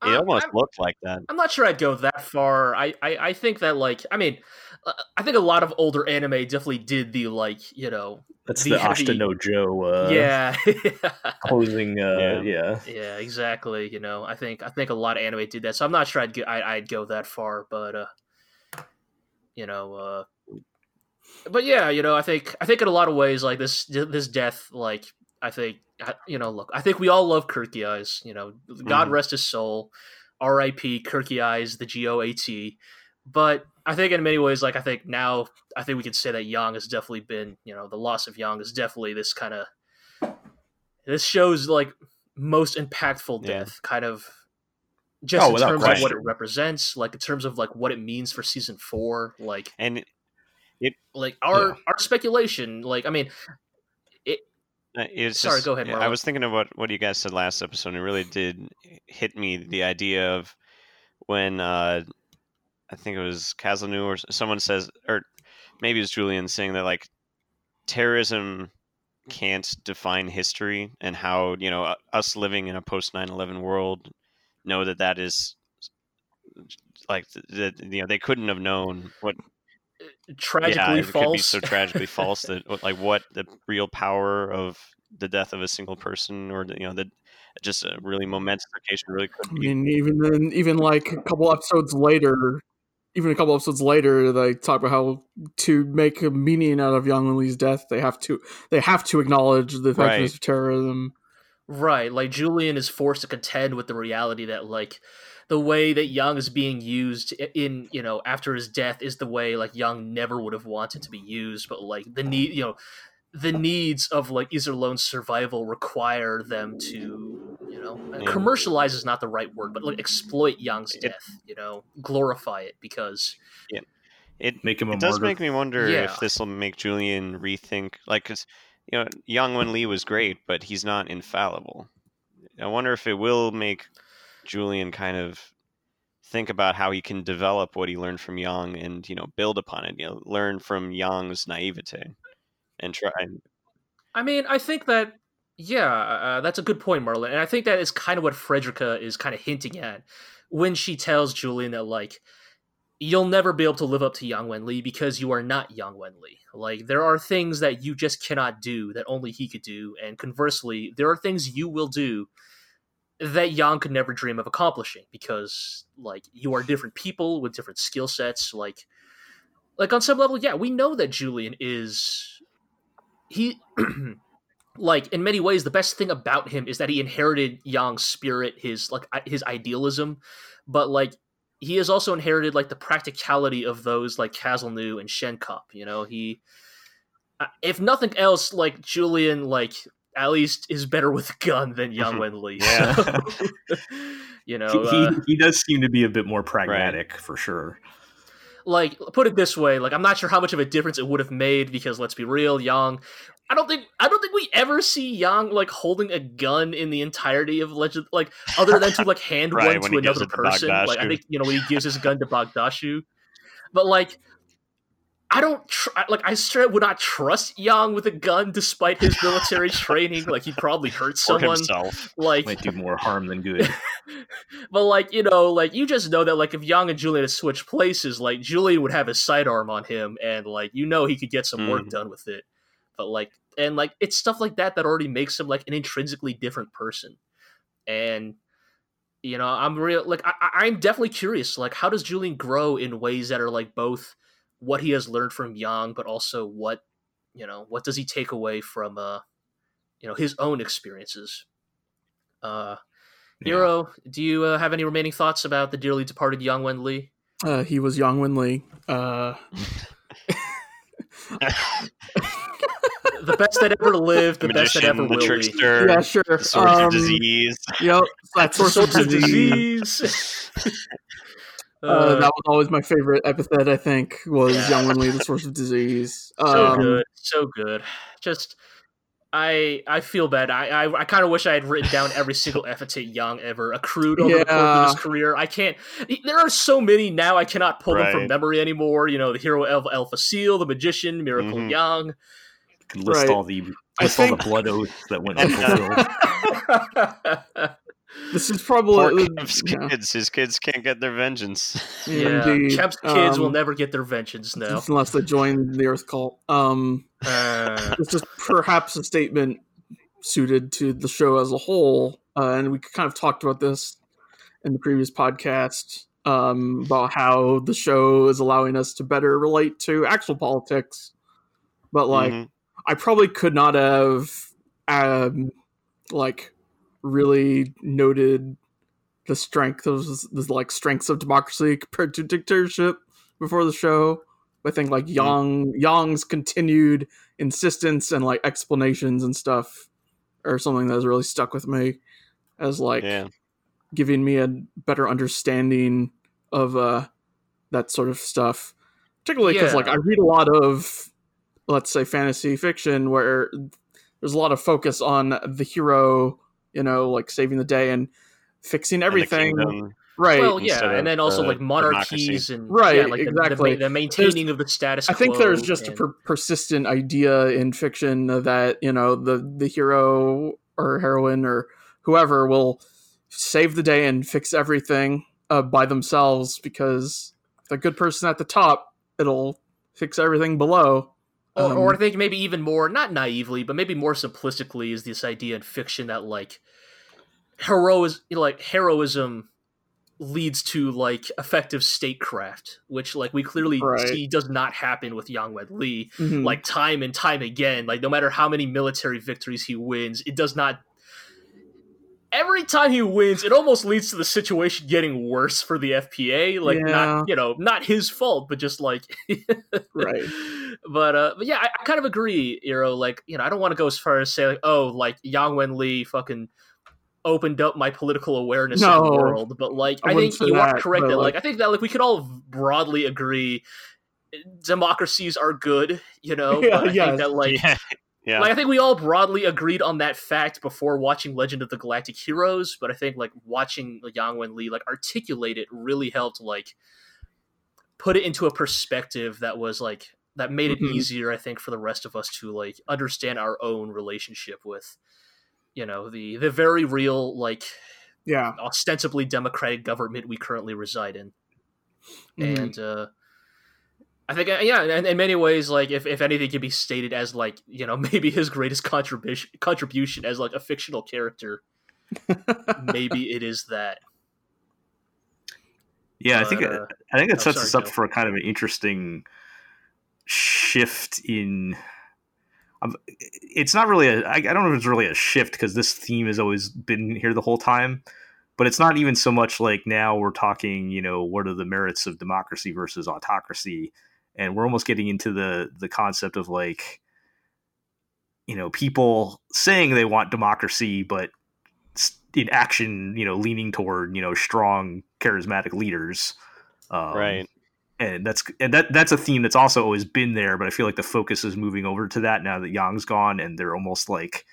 Uh, almost I'm- looked like that I'm not sure I'd go that far. I, I, I think that like I mean, uh, I think a lot of older anime definitely did the like you know that's the the, heavy- Ashita no Joe uh yeah <laughs> closing uh Yeah. yeah, yeah exactly you know I think I think a lot of anime did that so I'm not sure I'd go, I, I'd go that far but uh you know uh but yeah you know I think I think in a lot of ways like this this death like I think I- you know look I think we all love Kircheis you know God Mhm. rest his soul R.I.P. Kircheis the G O A T but I think in many ways like I think now I think we can say that Yang has definitely been you know the loss of Yang is definitely this kind of this show's like most impactful Yeah. death kind of just Oh, in terms of what it represents like in terms of like what it means for season four like and it like our Yeah. our speculation like i mean Uh, It's Sorry, just- go ahead, yeah, I was thinking of what, what you guys said last episode. and It really did hit me the idea of when uh, I think it was Kazanu or someone says, or maybe it was Julian saying that like terrorism can't define history and how you know us living in a post 9-11 world know that that is like that you know they couldn't have known what uh, tragically yeah, it could be false so <laughs> tragically false that like what the real power of the death of a single person or you know that just a really momentous occasion really could I be. mean, even then, even like a couple episodes later, even a couple episodes later, they talk about how to make a meaning out of Yang Li's death, they have to they have to acknowledge the effectiveness Right. of terrorism. Right, like Julian is forced to contend with the reality that like the way that Yang is being used in, you know, after his death is the way like Yang never would have wanted to be used, but like the need, you know, the needs of like Iserlohn's survival require them to, you know, Yeah. commercialize is not the right word, but like exploit Yang's It- death, you know, glorify it because yeah. It make him a it does martyr. make me wonder Yeah. if this will make Julian rethink like because you know Yang Wen Li was great, but he's not infallible. I wonder if it will make Julian kind of think about how he can develop what he learned from Yang and you know build upon it. You know, learn from Yang's naivete and try. I mean, I think that yeah, uh, that's a good point, Marlon, and I think that is kind of what Frederica is kind of hinting at when she tells Julian that like you'll never be able to live up to Yang Wen Li because you are not Yang Wen Li. Like there are things that you just cannot do that only he could do, and conversely, there are things you will do that Yang could never dream of accomplishing because like you are different people with different skill sets. Like like on some level, yeah, we know that Julian is he <clears throat> like in many ways the best thing about him is that he inherited Yang's spirit, his like his idealism, but like he has also inherited like the practicality of those like Castle and Schenkopp. You know, he uh, if nothing else, like Julian, like at least is better with a gun than Yang Wen Li. Yeah. So, <laughs> you know, he, uh, he does seem to be a bit more pragmatic for sure. like put it this way, like I'm not sure how much of a difference it would have made because let's be real, Yang. I don't think I don't think we ever see Yang like holding a gun in the entirety of Legend, like other than to like hand <laughs> Right, one to another it to person. Like I think you know when he gives his gun to Bagdashu, but like. I don't tr- like. I straight would not trust Yang with a gun, despite his military <laughs> training. Like he'd probably hurt someone. Like Might do more harm than good. <laughs> but like you know, like you just know that like if Yang and Julian had switched places, like Julian would have his sidearm on him, and like you know he could get some work Mhm. done with it. But like and like it's stuff like that that already makes him like an intrinsically different person. And you know, I'm real like I, I- I'm definitely curious. Like, how does Julian grow in ways that are like both what he has learned from Yang, but also what you know what does he take away from uh you know his own experiences. Uh, Yeah. Hero, do you uh, have any remaining thoughts about the dearly departed Yang Wen Li? Uh, he was Yang Wen Li. Uh, <laughs> <laughs> <laughs> The best that ever lived, the best that ever the will be. yeah, sure. the source Um, of disease. Yep, <laughs> that source, Source of disease. disease. <laughs> <laughs> Uh, that was always my favorite epithet. I think was Yeah. Yang Wen the source of disease. so Um, good, so good. Just, I I feel bad. I I, I kind of wish I had written down every single epithet Yang ever accrued over the course of his career. I can't. There are so many now. I cannot pull them from memory anymore. You know, the hero Alpha, Alpha Seal, the magician, Miracle Mhm. Yang. Could list Right. all the I list all think- the blood oaths that went unfulfilled. <laughs> This is probably Kempf's yeah, kids. His kids can't get their vengeance. yeah, indeed. Kempf's kids will Um, never get their vengeance now. unless they join the Earth Cult. Um, Uh, this is perhaps a statement suited to the show as a whole, uh, and we kind of talked about this in the previous podcast um, about how the show is allowing us to better relate to actual politics. But like, Mhm. I probably could not have, um, like, really noted the strength of the like strengths of democracy <laughs> compared to dictatorship before the show. I think like Yang Yang's continued insistence and like explanations and stuff are something that has really stuck with me as like yeah. giving me a better understanding of uh that sort of stuff particularly because Yeah. like i read a lot of let's say fantasy fiction where there's a lot of focus on the hero you know like saving the day and fixing everything kingdom. right well, yeah, instead and then also uh, like monarchies democracy. and Right, yeah, like the- the, exactly. the, maintaining of the status. I think quo there's just a per- persistent idea in fiction that you know the the hero or heroine or whoever will save the day and fix everything uh, by themselves because the good person at the top it'll fix everything below. Or, or I Um, think maybe even more, not naively, but maybe more simplistically, is this idea in fiction that like heroism, like heroism, leads to like effective statecraft, which like we clearly Right. see does not happen with Yang Wen Li. mhm. Like time and time again, like no matter how many military victories he wins, it does not. Every time he wins, it almost leads to the situation getting worse for the FPA. Like Yeah. not, you know, not his fault, but just like <laughs> right. but uh but yeah I, I kind of agree Iro. like you know i don't want to go as far as say like oh like yang wen li fucking opened up my political awareness of No. the world but like I i, think say you are that, correct but, that like, like- i think that like we could all broadly agree democracies are good you know <laughs> Yeah, but i yes. think that like yeah. Yeah. like I think we all broadly agreed on that fact before watching Legend of the Galactic Heroes, but I think like watching Yang Wen Li like articulate it really helped like put it into a perspective that was like that made it Mhm. easier, I think, for the rest of us to like understand our own relationship with, you know, the the very real like Yeah. ostensibly democratic government we currently reside in. Mhm. And uh, I think, uh, yeah, in, in many ways, like if, if anything can be stated as like you know <laughs> maybe his greatest contribution contribution as like a fictional character, <laughs> maybe it is that. Yeah, I think it, uh, I think it oh, sets sorry, us up Joe. for kind of an interesting shift in. Um, it's not really a. I, I don't know if it's really a shift because this theme has always been here the whole time, but it's not even so much like now we're talking. You know, what are the merits of democracy versus autocracy, and we're almost getting into the the concept of like, you know, people saying they want democracy, but in action, you know, leaning toward you know strong, charismatic leaders. Um, right. and that's and that that's a theme that's also always been there but i feel like the focus is moving over to that now that yang's gone and they're almost like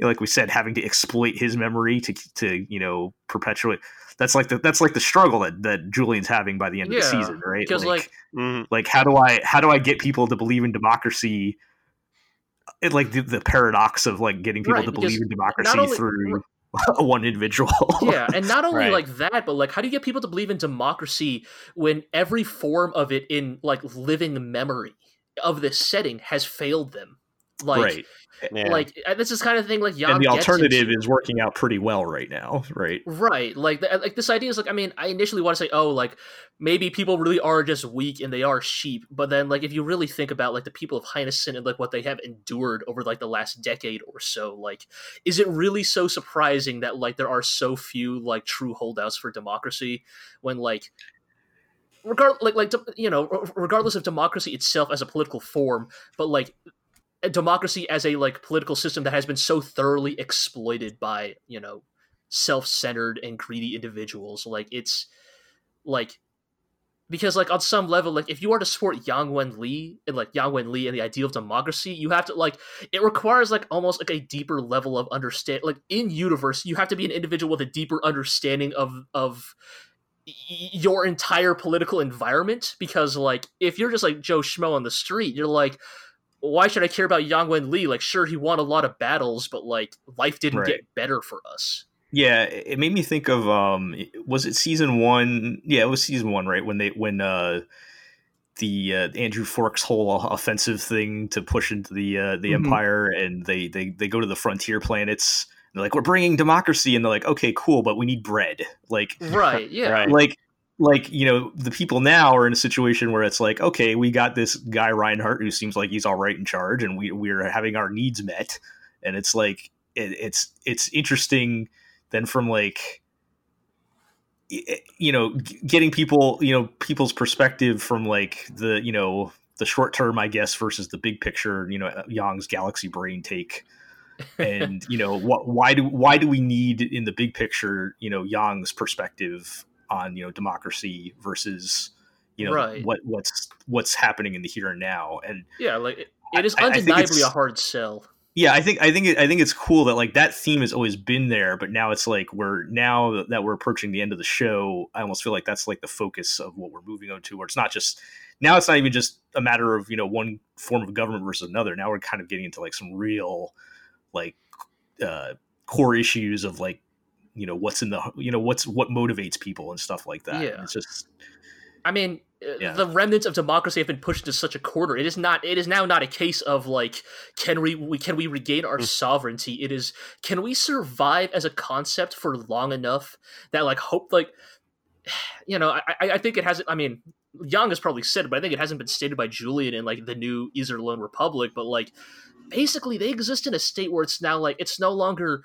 you know, like we said having to exploit his memory to to you know perpetuate that's like the that's like the struggle that that julian's having by the end of the season right Because like Mhm. like how do i how do i get people to believe in democracy it like the, the paradox of like getting people Right, to believe in democracy only- through <laughs> one individual yeah and not only Right. like that but like how do you get people to believe in democracy when every form of it in like living memory of this setting has failed them like right Yeah. like uh, this is kind of thing like Jan and the gets alternative into. is working out pretty well right now right right like the, like this idea is like i mean i initially want to say oh like maybe people really are just weak and they are sheep but then like if you really think about like the people of Heinesen and like what they have endured over like the last decade or so like is it really so surprising that like there are so few like true holdouts for democracy when like regard like like you know regardless of democracy itself as a political form but like a democracy as a like political system that has been so thoroughly exploited by you know self-centered and greedy individuals like it's like because like on some level like if you are to support yang wen li and like yang wen li and the ideal of democracy you have to like it requires like almost like a deeper level of understand like in universe you have to be an individual with a deeper understanding of of your entire political environment because like if you're just like joe schmo on the street you're like why should i care about yang wen li like sure he won a lot of battles but like life didn't Right. get better for us Yeah, it made me think of um was it season 1? Yeah, it was season 1, right? When they when uh the uh, Andrew Fork's whole offensive thing to push into the uh, the Mhm. empire and they they they go to the frontier planets. They're like we're bringing democracy and they're like okay, cool, but we need bread. Like right <laughs> yeah Right. like like you know the people now are in a situation where it's like okay we got this guy reinhard who seems like he's all right in charge and we we're having our needs met. And it's like it, it's it's interesting then from like you know getting people you know people's perspective from like the you know the short term i guess versus the big picture you know yang's galaxy brain take. And <laughs> you know what why do why do we need in the big picture you know Yang's perspective on you know democracy versus you know Right. what what's what's happening in the here and now. And yeah like it, it is I- undeniably a hard sell. Yeah i think i think it, i think it's cool that like that theme has always been there but now it's like we're now that we're approaching the end of the show i almost feel like that's like the focus of what we're moving on to where it's not just now it's not even just a matter of you know one form of government versus another. Now we're kind of getting into like some real like uh core issues of like you know what's in the you know what's what motivates people and stuff like that Yeah. And it's just I mean, uh, Yeah. the remnants of democracy have been pushed to such a corner. It is not. It is now not a case of like, can we, we can we regain our Mm. sovereignty? It is, can we survive as a concept for long enough that like hope like, <sighs> you know, I I- I think it hasn't. I mean, Yang has probably said it, but I think it hasn't been stated by Julian in like the new Iserlohn Republic. But like, basically, they exist in a state where it's now like it's no longer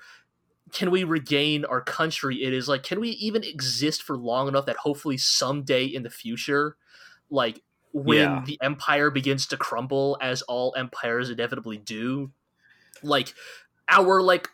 can we regain our country it is like can we even exist for long enough that hopefully someday in the future like when Yeah. the empire begins to crumble as all empires inevitably do like our like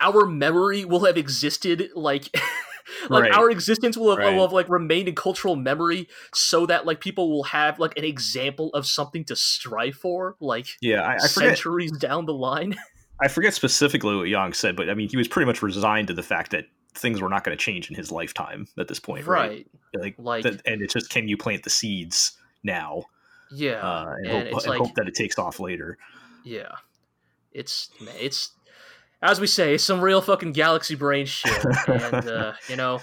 our memory will have existed like <laughs> like Right. our existence will have, Right. will have like remained in cultural memory so that like people will have like an example of something to strive for like yeah i, I forget centuries down the line <laughs> I forget specifically what Yang said, but I mean, he was pretty much resigned to the fact that things were not going to change in his lifetime at this point, right? right Like, Like- that- and it's just can you plant the seeds now yeah uh, and, and hope, and like hope that it takes off later. Yeah, it's it's as we say, some real fucking galaxy brain shit. and uh, <laughs> you know,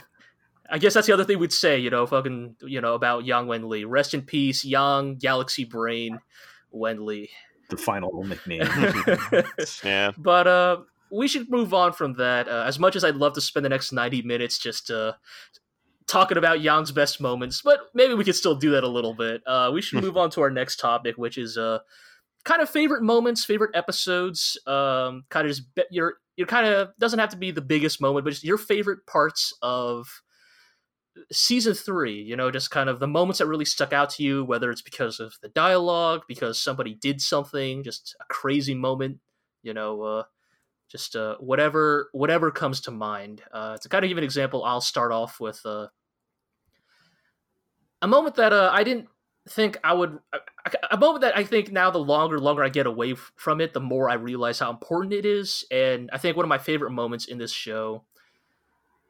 I guess that's the other thing we'd say. You know, fucking you know about Yang Wen Li. Rest in peace, Yang Galaxy Brain Wen Li. The final nickname. <laughs> yeah. But uh, we should move on from that. Uh, as much as I'd love to spend the next ninety minutes just uh, talking about Yang's best moments, but maybe we could still do that a little bit. Uh, we should move on to our next topic, which is uh, kind of favorite moments, favorite episodes. Um, kind of just be- your your kind of doesn't have to be the biggest moment, but just your favorite parts of season three. You know, just kind of the moments that really stuck out to you, whether it's because of the dialogue, because somebody did something, just a crazy moment. You know, uh, just uh, whatever whatever comes to mind. Uh, to kind of give an example, I'll start off with uh, a moment that uh, I didn't think I would. A, a moment that I think now, the longer longer I get away from it, the more I realize how important it is. And I think one of my favorite moments in this show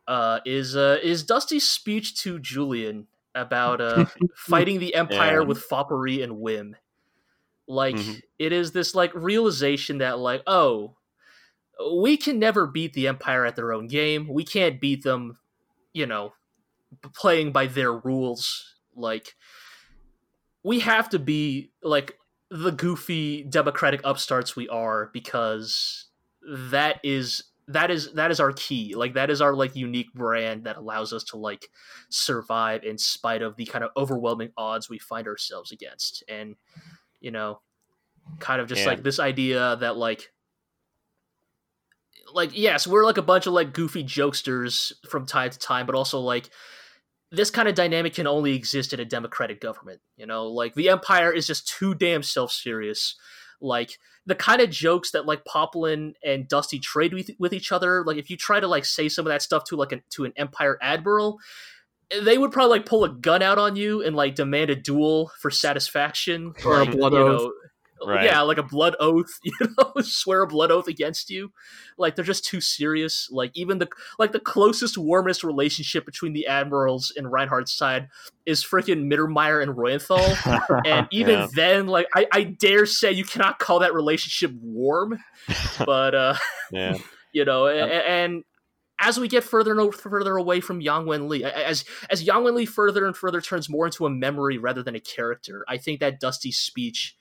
uh, is uh, is Dusty's speech to Julian about uh, <laughs> fighting the Empire Yeah. with foppery and whim. Like Mhm. it is this like realization that like oh we can never beat the empire at their own game we can't beat them you know playing by their rules like we have to be like the goofy democratic upstarts we are because that is that is that is our key like that is our like unique brand that allows us to like survive in spite of the kind of overwhelming odds we find ourselves against. And you know kind of just Yeah. like this idea that like like yes we're like a bunch of like goofy jokesters from time to time but also like this kind of dynamic can only exist in a democratic government you know? Like the empire is just too damn self-serious. Like the kind of jokes that like poplin and dusty trade with, with each other like if you try to like say some of that stuff to like an to an empire admiral they would probably like pull a gun out on you and like demand a duel for satisfaction Or a blood oath. know, Right. yeah like a blood oath <laughs> you know swear a blood oath against you like they're just too serious like even the like the closest warmest relationship between the admirals and reinhard's side is freaking mittermeier and reuenthal <laughs> and even Yeah. then like I, I dare say you cannot call that relationship warm <laughs> but uh yeah. you know, a- a- and as we get further and further away from Yang Wen Li, as as Yang Wen Li further and further turns more into a memory rather than a character, I think that Dusty speech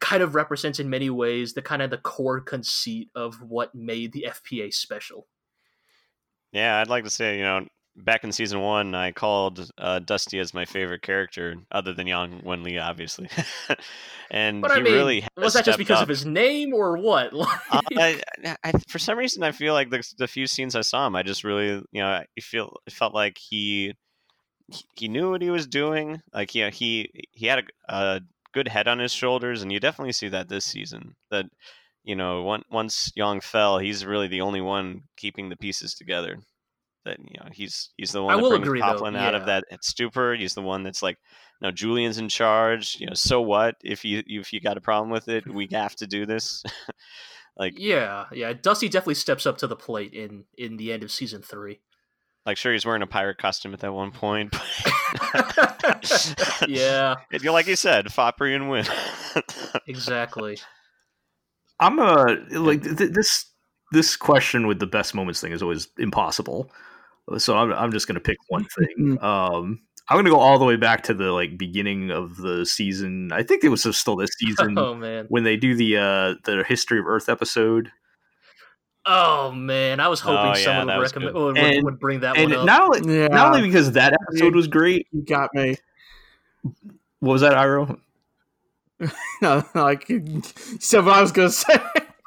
kind of represents in many ways the kind of the core conceit of what made the FPA special. Yeah, I'd like to say, you know, back in season one, I called uh, Dusty as my favorite character, other than Yang Wen Li, obviously. <laughs> and But he I mean, really was that just because up. of his name or what? <laughs> Uh, I, I, for some reason, I feel like the, the few scenes I saw him, I just really, you know, I feel it felt like he he- knew what he was doing. Like, yeah, he he had a, a good head on his shoulders, and you definitely see that this mm-hmm. season. That you know, one, once Yang fell, he's really the only one keeping the pieces together. That you know, he's he's the one I that will brings agree, Poplin out of that stupor. He's the one that's like, no, Julian's in charge. You know, so what if you if you got a problem with it? We have to do this. <laughs> like yeah, yeah, Dusty definitely steps up to the plate in in the end of season three. Like, sure, he's wearing a pirate costume at that one point. But <laughs> yeah, <laughs> It- like you said, foppery and win. <laughs> exactly. I'm a like th- this this question with the best moments thing is always impossible. So I'm I'm just gonna pick one thing. Um, I'm gonna go all the way back to the like beginning of the season. I think it was still this season Oh man. when they do the uh the history of Earth episode. Oh man, I was hoping Oh, yeah, someone that would recommend would, And- would bring that And one up. not only, Yeah, not only because that episode was great. you got me. What was that, Iro? <laughs> No, like you said what I was gonna say. <laughs>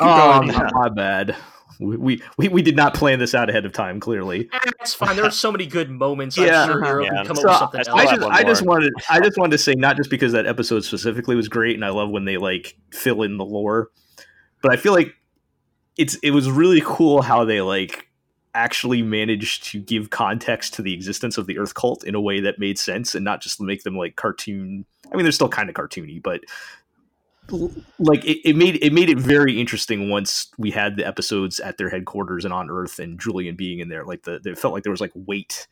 Oh, going. my, my bad. We, we we we did not plan this out ahead of time. Clearly, ah, that's fine. There are so many good moments. Yeah. I'm sure Yeah. come So, up with something I- else. I just I just wanted I just wanted to say not just because that episode specifically was great and I love when they like fill in the lore, but I feel like it's it was really cool how they like actually managed to give context to the existence of the Earth cult in a way that made sense and not just make them like cartoon. I mean, they're still kind of cartoony, but like it, it made it made it very interesting once we had the episodes at their headquarters and on Earth and Julian being in there. Like the it felt like there was like weight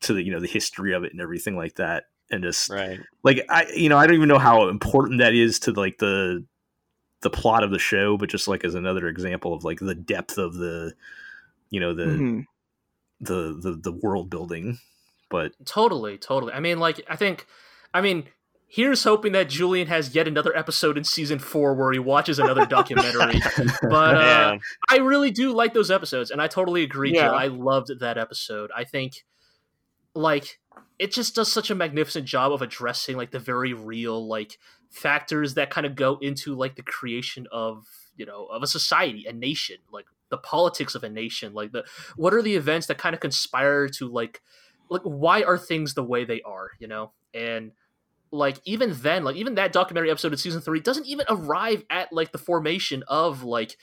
to the you know the history of it and everything like that, and just right. like I you know I don't even know how important that is to like the the plot of the show, but just like as another example of like the depth of the, you know, the Mhm. the the the world building. But Totally, totally. I mean, like, I think, I mean, here's hoping that Julian has yet another episode in season four where he watches another documentary. <laughs> But uh, I really do like those episodes, and I totally agree, Yeah. Jill. I loved that episode. I think, like, it just does such a magnificent job of addressing like the very real like factors that kind of go into like the creation of you know of a society, a nation, like the politics of a nation, like the what are the events that kind of conspire to like like why are things the way they are, you know, and like even then like even that documentary episode of season three doesn't even arrive at like the formation of like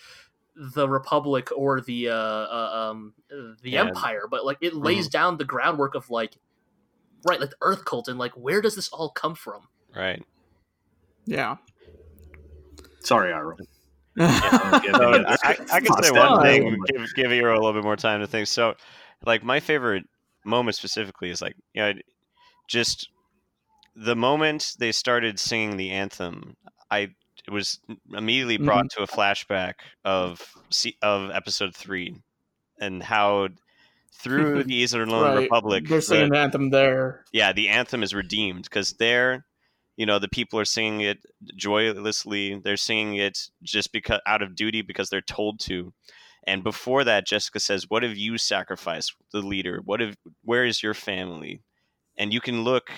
the republic or the uh, uh um the Yeah. empire but like it lays down the groundwork of like right like the earth cult and like where does this all come from right. Yeah. sorry, Iro. <laughs> So, I, I, I can say one thing. Give give Iro a little bit more time to think. So, like my favorite moment specifically is like, you know, just the moment they started singing the anthem. I it was immediately mm-hmm. brought to a flashback of se- of episode three, and how through <laughs> the Eastern Right. Republic, They're the- singing the anthem there. yeah, the anthem is redeemed because there, you know, the people are singing it joylessly. They're singing it just because out of duty because they're told to. And before that, Jessica says, "What have you sacrificed, the leader? What have? Where is your family?" And you can look,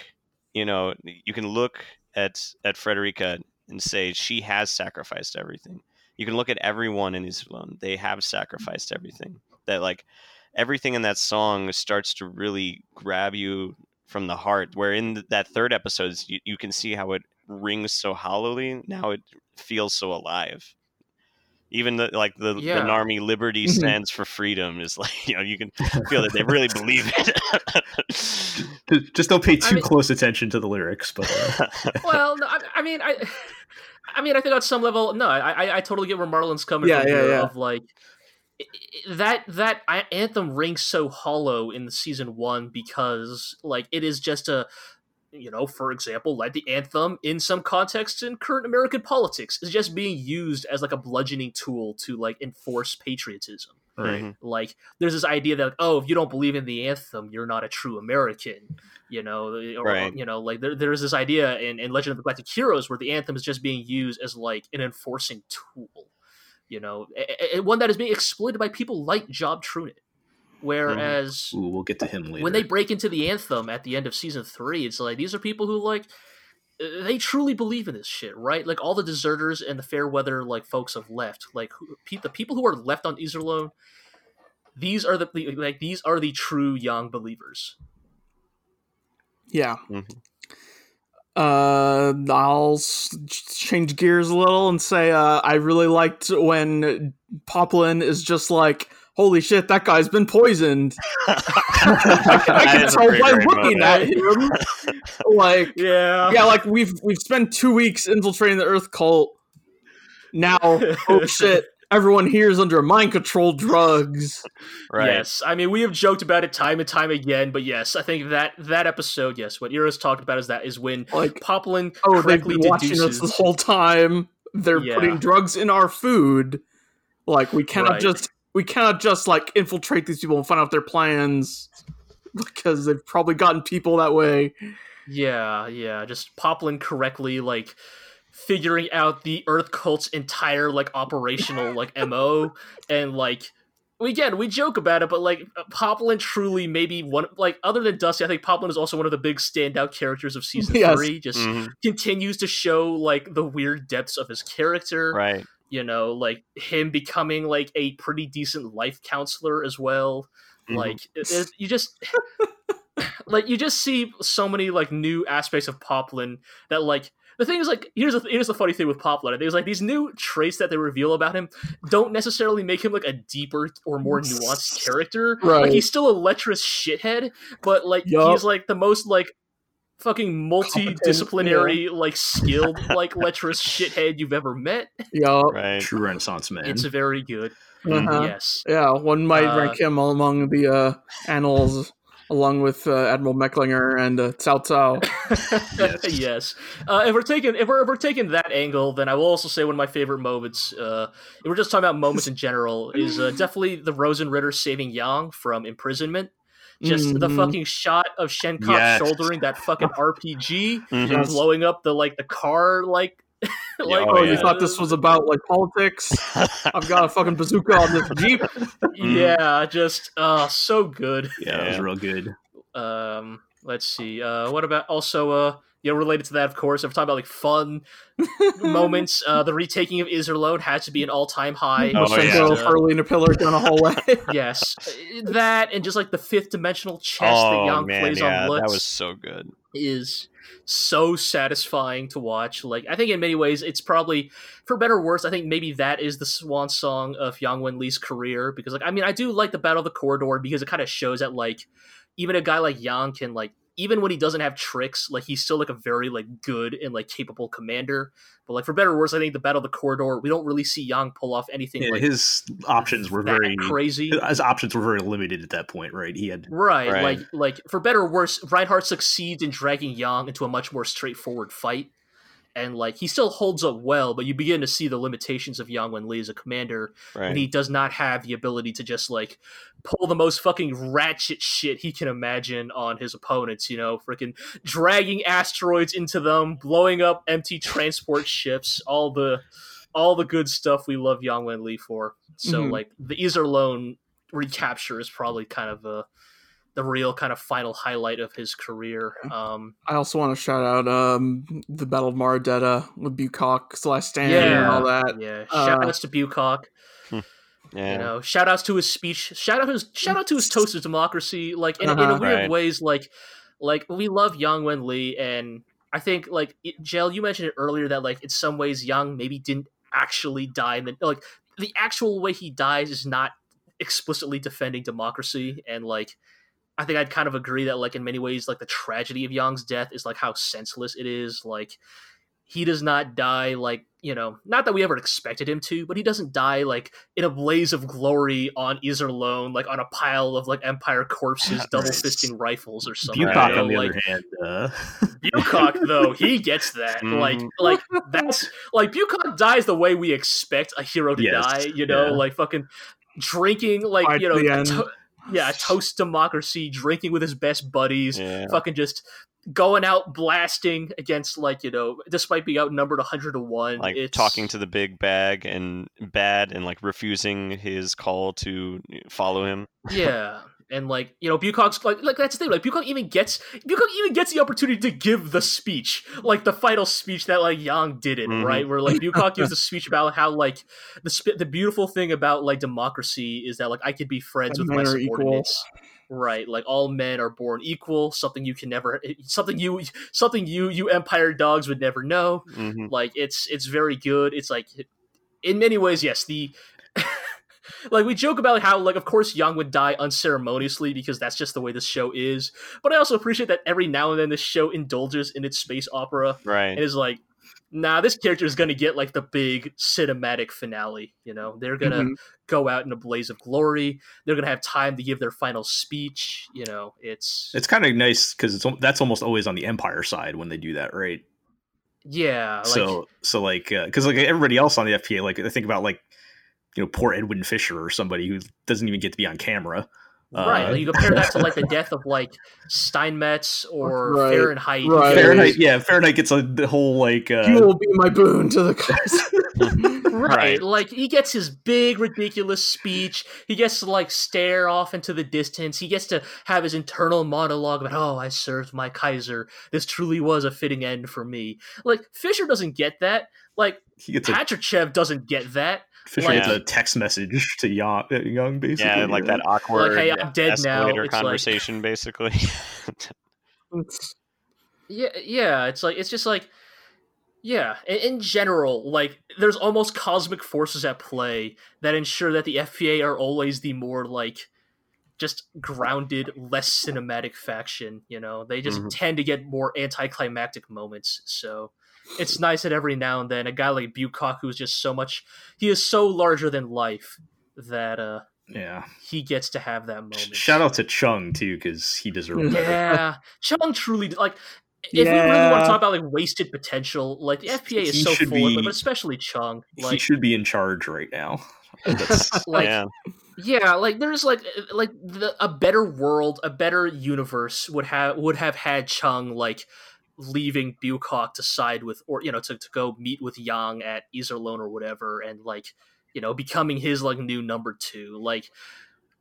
you know, you can look at at Frederica and say she has sacrificed everything. You can look at everyone in Iserlohn; they have sacrificed everything. That like everything in that song starts to really grab you from the heart. Where in that third episode, you, you can see how it rings so hollowly. Now it feels so alive. Even the like the, Yeah. the Narmy liberty Mhm. stands for freedom is like <laughs> you know you can feel that they really <laughs> believe it. Just don't pay I too mean- close attention to the lyrics, but uh, <laughs> well no, I, I mean i i mean i think on some level no i i, I totally get where marlon's coming Yeah, from yeah, here yeah. of like i- i- that that anthem rings so hollow in season one because like it is just a you know for example like the anthem in some contexts in current american politics is just being used as like a bludgeoning tool to like enforce patriotism right. Mhm. like there's this idea that like, oh if you don't believe in the anthem you're not a true american you know or, Right. you know like there, there's this idea in, in legend of the galactic heroes where the anthem is just being used as like an enforcing tool you know a- a- a- one that is being exploited by people like Job Trunicht whereas Ooh, we'll get to him later. when they break into the anthem at the end of season three, it's like these are people who like uh, they truly believe in this shit, right? Like all the deserters and the fair weather like folks have left. Like who, pe- the people who are left on Iserlohn, these are the like these are the true Yang believers. Yeah. Mhm. Uh, I'll change gears a little and say uh, I really liked when Poplin is just like, "Holy shit, that guy's been poisoned." <laughs> I can, I can tell pretty by looking moment. at him. like, <laughs> Yeah, yeah, like we've we've spent two weeks infiltrating the Earth cult. Now, oh shit, everyone here is under mind control drugs. <laughs> right. Yes, I mean we have joked about it time and time again, but yes, I think that that episode, yes, what Iro's talked about is that is when Like, Poplin oh, they've correctly been watching us deduces. this whole time. They're Yeah. putting drugs in our food. Like, we cannot Right. just we cannot just like infiltrate these people and find out their plans <laughs> because they've probably gotten people that way. Yeah, yeah, just Poplin correctly like figuring out the Earth cult's entire like operational <laughs> like MO and like we again, we joke about it, but like Poplin truly maybe one like other than Dusty, I think Poplin is also one of the big standout characters of season Yes. three. Just Mhm. continues to show like the weird depths of his character. Right. You know, like him becoming like a pretty decent life counselor as well Mhm. like it, it- you just <laughs> like you just see so many like new aspects of poplin that like the thing is like here's the here's the funny thing with poplin there's like these new traits that they reveal about him don't necessarily make him like a deeper or more <laughs> nuanced character Right. like he's still a lecherous shithead but like Yup. he's like the most like fucking multidisciplinary like skilled like lecherous shithead you've ever met Yeah, right. True Renaissance man. it's very good uh-huh. yes yeah. One might Uh, rank him among the uh, annals along with uh, Admiral Mecklinger and uh, Cao Cao. <laughs> yes. <laughs> yes. Uh, if we're taking if we're, if we're taking that angle, then I will also say one of my favorite moments. Uh, if we're just talking about moments in general, is uh, definitely the Rosenritter saving Yang from imprisonment. Just the Mhm. fucking shot of Schenkopp Yes. shouldering that fucking RPG Mhm. and blowing up the like the car like. <laughs> like Oh, Oh, you thought this was about like politics? <laughs> I've got a fucking bazooka on this jeep. yeah, just uh so good. Yeah, it was real good. Um, let's see. Uh, what about also uh, you know, related to that, of course. If we're talking about like fun <laughs> moments, uh, the retaking of Iserlohn had to be an all-time high. Oh, Moshenko yeah. Uh, hurling a pillar down a hallway. <laughs> yes, that and just like the fifth dimensional chess that oh Young man, plays yeah, on Lutz that was so good. is so satisfying to watch. Like I think in many ways it's probably for better or worse, I think maybe that is the swan song of Yang Wen Li's career because like I mean I do like the Battle of the Corridor because it kind of shows that like even a guy like Yang can like even when he doesn't have tricks, like he's still like a very like good and like capable commander. But like for better or worse, I think the Battle of the Corridor, we don't really see Yang pull off anything Yeah, like his options were very crazy. His options were very limited at that point, right? He had Right, Right. like like for better or worse, Reinhard succeeds in dragging Yang into a much more straightforward fight, and like he still holds up well, but you begin to see the limitations of Yang Wen Li as a commander Right. when he does not have the ability to just like pull the most fucking ratchet shit he can imagine on his opponents. You know, freaking dragging asteroids into them, blowing up empty transport ships, all the all the good stuff we love Yang Wen Li for. So Mhm. like the Iserlohn recapture is probably kind of a the real kind of final highlight of his career. Um, I also want to shout out um, the Battle of Mar-Adetta with Bucock, Celeste Stand, yeah, and all that. Yeah, Uh, shout outs to Bucock. yeah. You know, shout outs to his speech. Shout out his shout out to his toast of democracy. Like in, in a Uh-huh. weird Right. ways, like like we love Yang Wen Li, and I think like it, Jel, you mentioned it earlier that like in some ways Yang maybe didn't actually die, and like the actual way he dies is not explicitly defending democracy, and like. I think I'd kind of agree that, like, in many ways, like the tragedy of Yang's death is like how senseless it is. Like, he does not die like you know not that we ever expected him to but he doesn't die like in a blaze of glory on Iserlohn like on a pile of like empire corpses <laughs> double fisting rifles or something Bucock, you know, on the like other hand, uh, <laughs> Bucock though he gets that like Mhm. like that's like Bucock dies the way we expect a hero to Yes, die you know yeah. like fucking drinking like Fight you know the end. to- yeah toast democracy drinking with his best buddies yeah. fucking just going out blasting against like you know despite being outnumbered 100 to 1 like it's talking to the big bag and bad and like refusing his call to follow him. yeah <laughs> and like you know Bucock's like like that's the thing like Bucock even gets Bucock even gets the opportunity to give the speech like the final speech that like Yang did it Mhm. right? Where like <laughs> Bucock gives a speech about how like the sp- the beautiful thing about like democracy is that like I could be friends That with my men are equal. right like all men are born equal something you can never something you something you you empire dogs would never know. Hmm like it's it's very good. It's like in many ways yes the like we joke about how like of course Yang would die unceremoniously because that's just the way this show is but i also appreciate that every now and then this show indulges in its space opera Right. and is like nah this character is gonna get like the big cinematic finale you know they're gonna Mhm. go out in a blaze of glory they're gonna have time to give their final speech you know it's it's kind of nice because it's that's almost always on the Empire side when they do that, right? yeah like, so so like because like everybody else on the FPA, like I think about like you know poor Edwin Fisher or somebody who doesn't even get to be on camera. Right, Uh, like you compare that to like the <laughs> death of like Steinmetz or Right, Fahrenheit. who right. gets- Fahrenheit, yeah, Fahrenheit gets a, the whole like uh, you will be my boon to the Kaiser. <laughs> Right. Right. like he gets his big ridiculous speech. He gets to like stare off into the distance. He gets to have his internal monologue about, "Oh, I served my Kaiser. This truly was a fitting end for me." Like Fisher doesn't get that. Like he a Patrichev doesn't get that. Fisher like- gets a text message to Yang, uh, Yang basically. Yeah, like that awkward "Hey, I'm dead now." escalator like- conversation, basically. <laughs> Yeah, yeah. It's like it's just like yeah. In, in general, like there's almost cosmic forces at play that ensure that the FPA are always the more like just grounded, less cinematic faction. You know, they just Mhm. tend to get more anticlimactic moments. So it's nice that every now and then a guy like Bucock, who's just so much, he is so larger than life that uh Yeah. he gets to have that moment. Shout out to Chung too, because he deserves. better. Yeah, Chung truly like. If we really want to talk about like wasted potential, like the FPA is He so should full of it, but especially Chung. Like, he should be in charge right now. <laughs> <laughs> Like yeah. yeah, like there's like like the, a better world, a better universe would have would have had Chung like leaving Bucock to side with or you know to, to go meet with Yang at Iserlohn or whatever and like you know becoming his like new number two. Like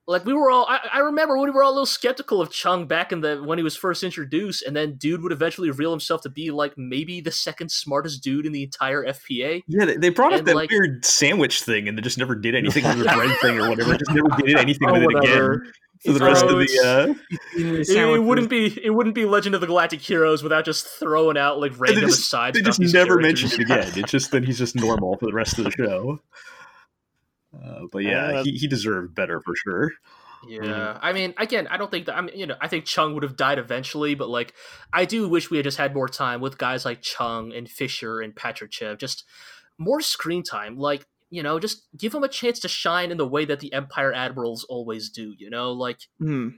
like we were all I, I remember when we were all a little skeptical of Chung back in the when he was first introduced and then dude would eventually reveal himself to be like maybe the second smartest dude in the entire FPA yeah, they- they brought up that like- weird sandwich thing, and they just never did anything with the <laughs> bread thing or whatever. Just never did <laughs> oh, anything Oh, with it again for the rest of the. Uh, <laughs> it, it wouldn't be it wouldn't be Legend of the Galactic Heroes without just throwing out like random just- asides. they just never characters. mentioned it again. <laughs> It's just that he's just normal for the rest of the show. Uh, but yeah, Uh, he, he deserved better for sure. Yeah, I mean, again, I don't think that. I mean, you know, I think Chung would have died eventually, but like, I do wish we had just had more time with guys like Chung and Fisher and Patrichev, just more screen time. Like, you know, just give them a chance to shine in the way that the Empire Admirals always do. You know, like Hmm.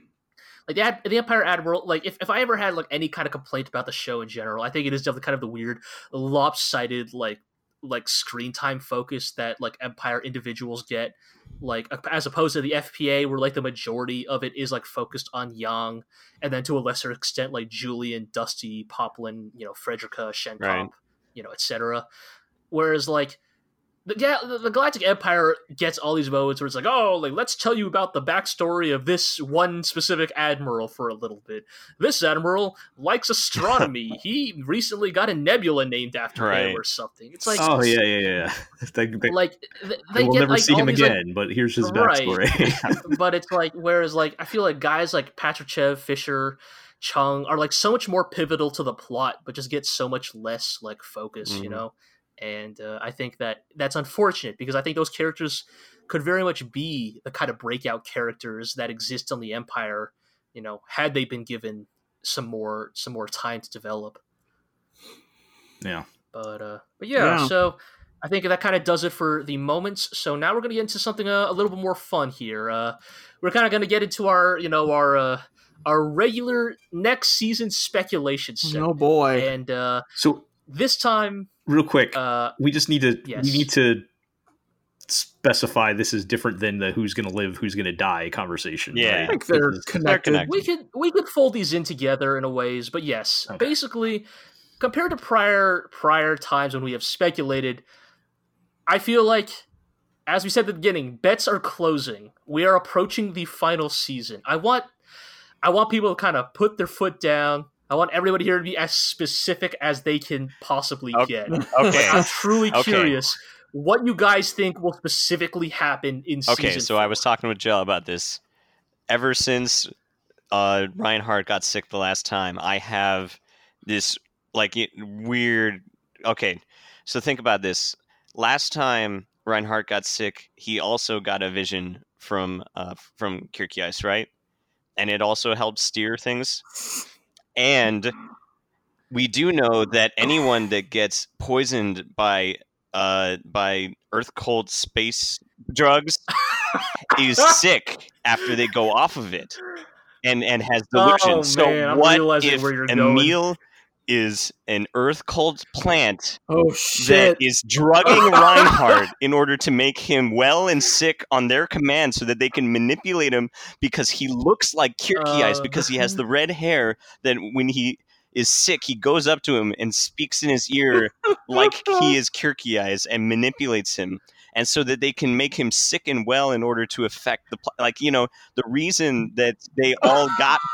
like the, Ad- the Empire Admiral. Like, if, if I ever had like any kind of complaint about the show in general, I think it is definitely kind of the weird, lopsided like like screen time focus that like Empire individuals get like as opposed to the FPA where like the majority of it is like focused on Yang and then to a lesser extent like Julian, Dusty, Poplin, you know, Frederica, Schenkopp Right. you know, etc. Whereas like the, yeah, the, the Galactic Empire gets all these moments where it's like, oh, like let's tell you about the backstory of this one specific admiral for a little bit. This admiral likes astronomy. <laughs> he recently got a nebula named after him or something. It's like, oh yeah, yeah, yeah. <laughs> They, they, like th- they they will never like see him these, like, again. but here's his Right. backstory. <laughs> but it's like whereas like I feel like guys like Patrichev, Fisher, Chung are like so much more pivotal to the plot, but just get so much less like focus, you Mhm. know. And uh, I think that that's unfortunate because I think those characters could very much be the kind of breakout characters that exist on the Empire, you know, had they been given some more some more time to develop. yeah. But uh, but yeah, Yeah. so I think that kind of does it for the moments. So now we're gonna get into something uh, a little bit more fun here. Uh, we're kind of gonna get into our you know our uh, our regular next season speculation segment, Oh boy. and uh, So this time, real quick, uh, we just need to yes. we need to specify this is different than the who's going to live, who's going to die conversation. Yeah. I think they're This is- connected. connected. we could we could fold these in together in a ways, but yes, Okay. basically, compared to prior prior times when we have speculated, I feel like, as we said at the beginning, bets are closing. We are approaching the final season. I want I want people to kind of put their foot down. I want everybody here to be as specific as they can possibly Okay. get. Okay. <laughs> I'm truly Okay. curious what you guys think will specifically happen in season. Okay, so I was talking with Jill about this. Ever since uh, Reinhard got sick the last time, I have this like weird. Okay, so think about this. Last time Reinhard got sick, he also got a vision from uh, from Kircheis, right? And it also helped steer things. And we do know that anyone that gets poisoned by uh, by earth cult space drugs <laughs> is sick after they go off of it and and has delusions. Oh, so man, I'm what if where you're going. Emil is an earth cult plant oh that is <laughs> drugging Reinhard in order to make him well and sick on their command so that they can manipulate him because he looks like Kircheis Uh. because he has <laughs> the red hair that when he is sick he goes up to him and speaks in his ear like he is Kircheis and manipulates him and so that they can make him sick and well in order to affect the pl- like you know the reason that they all got <laughs>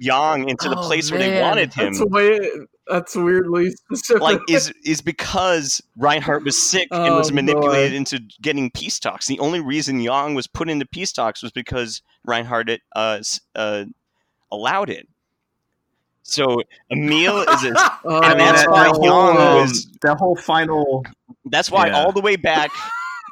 Yang into the Oh, place where they wanted him That's way. That's weirdly specific. like is is because Reinhard was sick and was Oh, manipulated boy. into getting peace talks. The only reason Yang was put into peace talks was because Reinhard uh, uh, allowed it. So Emil is a, <laughs> Oh, and that's that- why that Young whole, um, was- that whole final. that's why Yeah. all the way back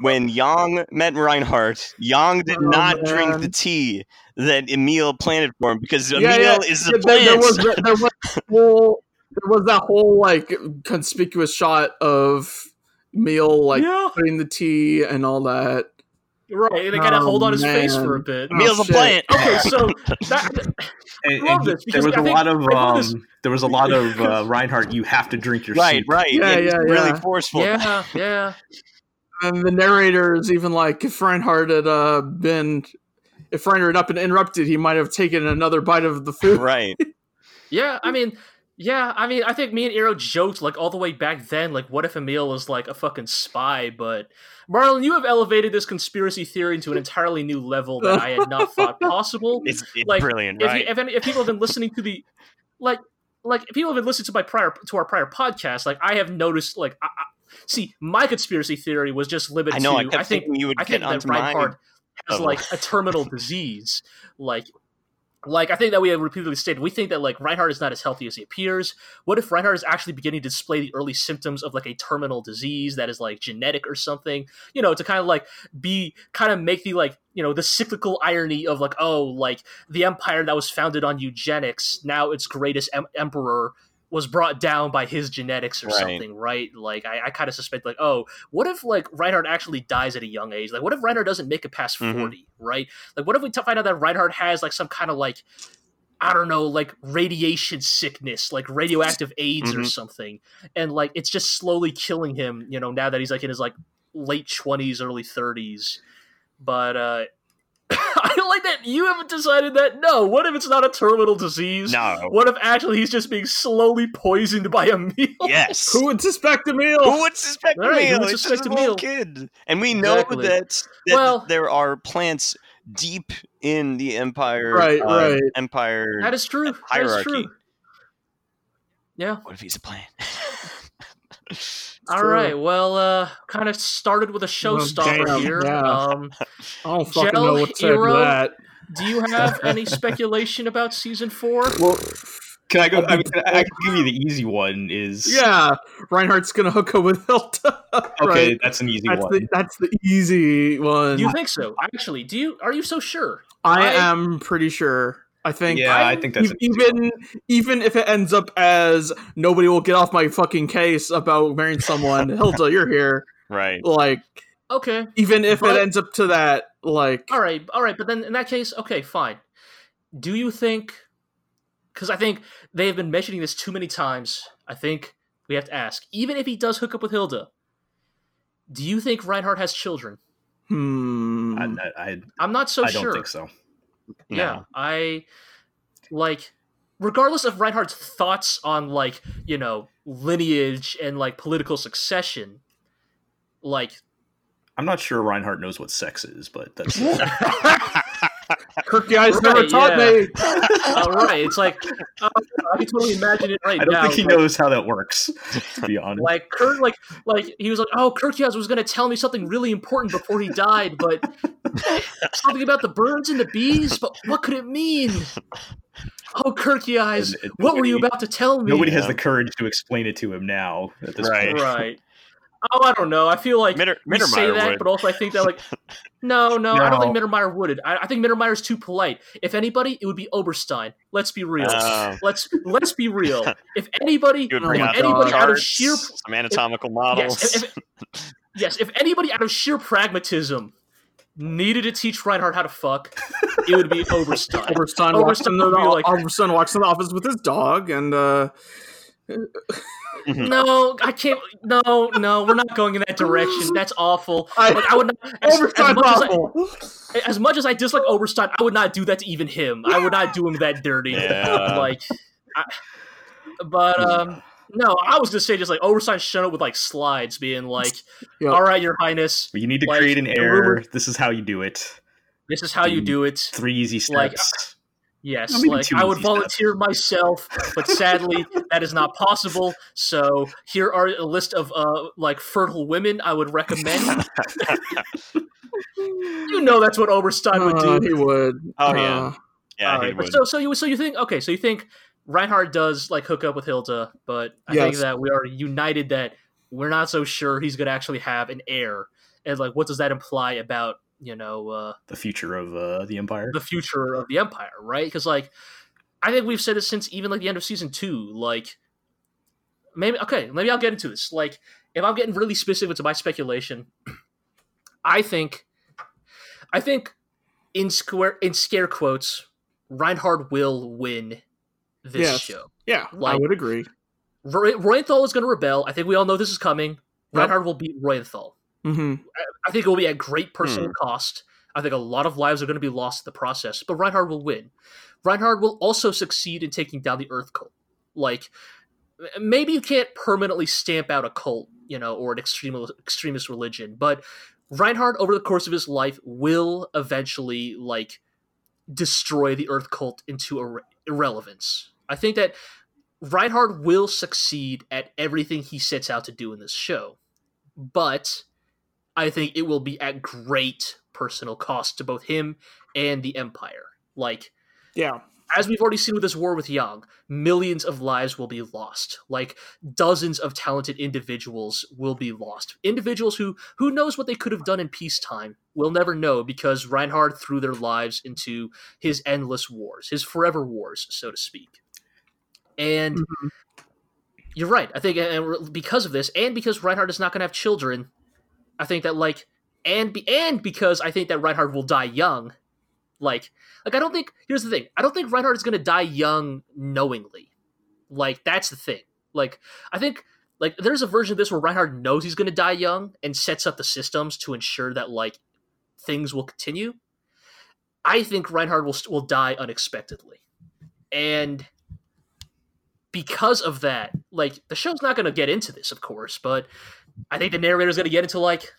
when Yang met Reinhard, Yang did Oh, not drink the tea that Emil planted for him because Emil Yeah, yeah, is yeah, a there, there plant. was there, there was <laughs> whole there was that whole like conspicuous shot of Emil like yeah. putting the tea and all that. right. And they gotta Oh, hold on his face for a bit. Oh, Emil's a plant. Okay, so <laughs> that, <laughs> And, love and he- this, because there was I a think- lot of I love this- um, there was a lot of uh, Reinhard. You have to drink your right, soup. right. Yeah, it's yeah, really yeah. forceful. yeah, yeah. And the narrator is even like, if Reinhard had uh, been, if Reinhard had not been interrupted, he might have taken another bite of the food. Right. <laughs> Yeah, I mean, yeah, I mean, I think me and Iro joked like all the way back then, like, what if Emil was like a fucking spy? But Marlon, you have elevated this conspiracy theory to an entirely new level that I had not thought <laughs> possible. It's, it's Like, brilliant, if, right? you, if, any, if people have been listening to the, like, like if people have been listening to my prior to our prior podcast, like I have noticed, like, I, I, see, my conspiracy theory was just limited I know. I to. kept I think you would I get think that. Reinhard has level. like a terminal <laughs> disease. Like, like I think that we have repeatedly stated, we think that like Reinhard is not as healthy as he appears. What if Reinhard is actually beginning to display the early symptoms of like a terminal disease that is like genetic or something? You know, to kind of like be kind of make the like you know the cyclical irony of like oh like the empire that was founded on eugenics now its greatest em- emperor was brought down by his genetics or Right. something, right? Like I, I kind of suspect, like, oh, what if like Reinhard actually dies at a young age? Like, what if Reinhard doesn't make it past Mhm. 40 right? Like, what if we t- find out that Reinhard has like some kind of like, I don't know, like radiation sickness, like radioactive AIDS or Mhm. something, and like it's just slowly killing him, you know, now that he's like in his like late twenties, early thirties. But uh <laughs> I don't like that you haven't decided that. No, what if it's not a terminal disease? no. What if actually he's just being slowly poisoned by a meal? <laughs> Yes. Who would suspect Emil? Who would suspect All right, who Emil? would It's suspect just a little Emil? kid. And we know Exactly. that, that Well- there are plants deep in the empire. Right, uh, right. Empire. That is true. That is true. Yeah. What if he's a plant? <laughs> All true. right. Well, uh, kind of started with a showstopper damn, here. yeah. Um, <laughs> I don't fucking Gel know what to say Hero? that. do you have any <laughs> speculation about season four? Well, Can I go? I mean, I can give you the easy one. Is yeah, Reinhard's gonna hook up with Hilda. <laughs> okay. That's an easy That's one. the that's the easy one. Do you think so? Actually, do you? Are you so sure? I, I- am pretty sure. I think yeah, I, think that's ev- an easy one. even even if it ends up as nobody will get off my fucking case about marrying someone, <laughs> Hilda, you're here. right. Like Okay. even if But- it ends up to that, like All right. All right. But then in that case, okay, fine. Do you think? Because I think they have been mentioning this too many times. I think we have to ask. Even if he does hook up with Hilda, do you think Reinhard has children? hmm. I, I, I, I'm not so I don't sure. think so. No. Yeah, I like regardless of Reinhard's thoughts on like, you know, lineage and like political succession, like I'm not sure Reinhard knows what sex is, but that's. <laughs> <laughs> Kircheis Right, never taught yeah. me. <laughs> all right, it's like uh, I can totally imagine it right now. I don't now. think he like, knows how that works. To be honest, Like Kirk, like like he was like, oh, Kircheis was going to tell me something really important before he died, but something about the birds and the bees. But what could it mean? Oh, Kircheis, And- and what were you about to tell me? nobody has the courage to explain it to him now. At this Right. point. right. Oh, I don't know. I feel like Mitter, we say that, would. but also I think that like, <laughs> no, no, I don't think Mittermeier would. I, I think Mittermeier's too polite. If anybody, it would be Oberstein. Let's be real. Oh. let's let's be real. <laughs> If anybody, He would Oh bring my out God. anybody out of sheer some anatomical models. yes, if, if- yes, if anybody out of sheer pragmatism needed to teach Reinhard how to fuck, it would be <laughs> Oberstein. Oberstein walks, Oberstein in the, like- Oberstein walks in the office with his dog, and uh, no, I can't. No, no, we're not going in that direction. That's awful. I- Like I would not. As, as Oberstein's much as I, as much as I dislike Oberstein, I would not do that to even him. I would not do him that dirty. Yeah. <laughs> Like, I, but um, no, I was gonna say just like Oberstein showing up with like slides, being like, Yep. "All right, Your Highness, you need to Like, create an error. This is how you do it. this is how you do it." Three easy Like, steps. Yes, Not maybe like I would easy steps. volunteer myself, but sadly <laughs> that is not possible. So here are a list of uh like fertile women I would recommend. <laughs> you know that's what Oberstein would Uh, do. he would. Oh, yeah. Uh, yeah, All he right, would. so so you so you think okay, so you think Reinhard does like hook up with Hilda, but I think that we are united that we're not so sure he's gonna actually have an heir. And like what does that imply about, you know, uh the future of uh, the empire. the future of the empire, right? Because like I think we've said it since even like the end of season two. Like maybe okay, maybe I'll get into this. Like if I'm getting really specific to my speculation, I think I think in square in scare quotes, Reinhard will win this Yes. show. Yeah, I would agree. Roy- Reuenthal is going to rebel. I think we all know this is coming. Reinhard will beat Reuenthal. Hmm I think it will be at great personal cost. I think a lot of lives are going to be lost in the process, but Reinhard will win. Reinhard will also succeed in taking down the Earth cult. Like, maybe you can't permanently stamp out a cult, you know, or an extremist extremist religion, but Reinhard, over the course of his life, will eventually like destroy the Earth cult into irre- irrelevance. I think that Reinhard will succeed at everything he sets out to do in this show, but I think it will be at great personal cost to both him and the Empire. Like, Yeah, as we've already seen with this war with Yang, millions of lives will be lost. Like dozens of talented individuals will be lost. Individuals who who knows what they could have done in peacetime will never know because Reinhard threw their lives into his endless wars, his forever wars, so to speak. And Mhm. you're right. I think and because of this, and because Reinhard is not going to have children, I think that like, and be, and because I think that Reinhard will die young, like like I don't think here's the thing. I don't think Reinhard is going to die young knowingly. Like that's the thing. Like I think like there's a version of this where Reinhard knows he's going to die young and sets up the systems to ensure that like things will continue. I think Reinhard will will die unexpectedly. And because of that, like the show's not going to get into this, of course, but I think the narrator's going to get into like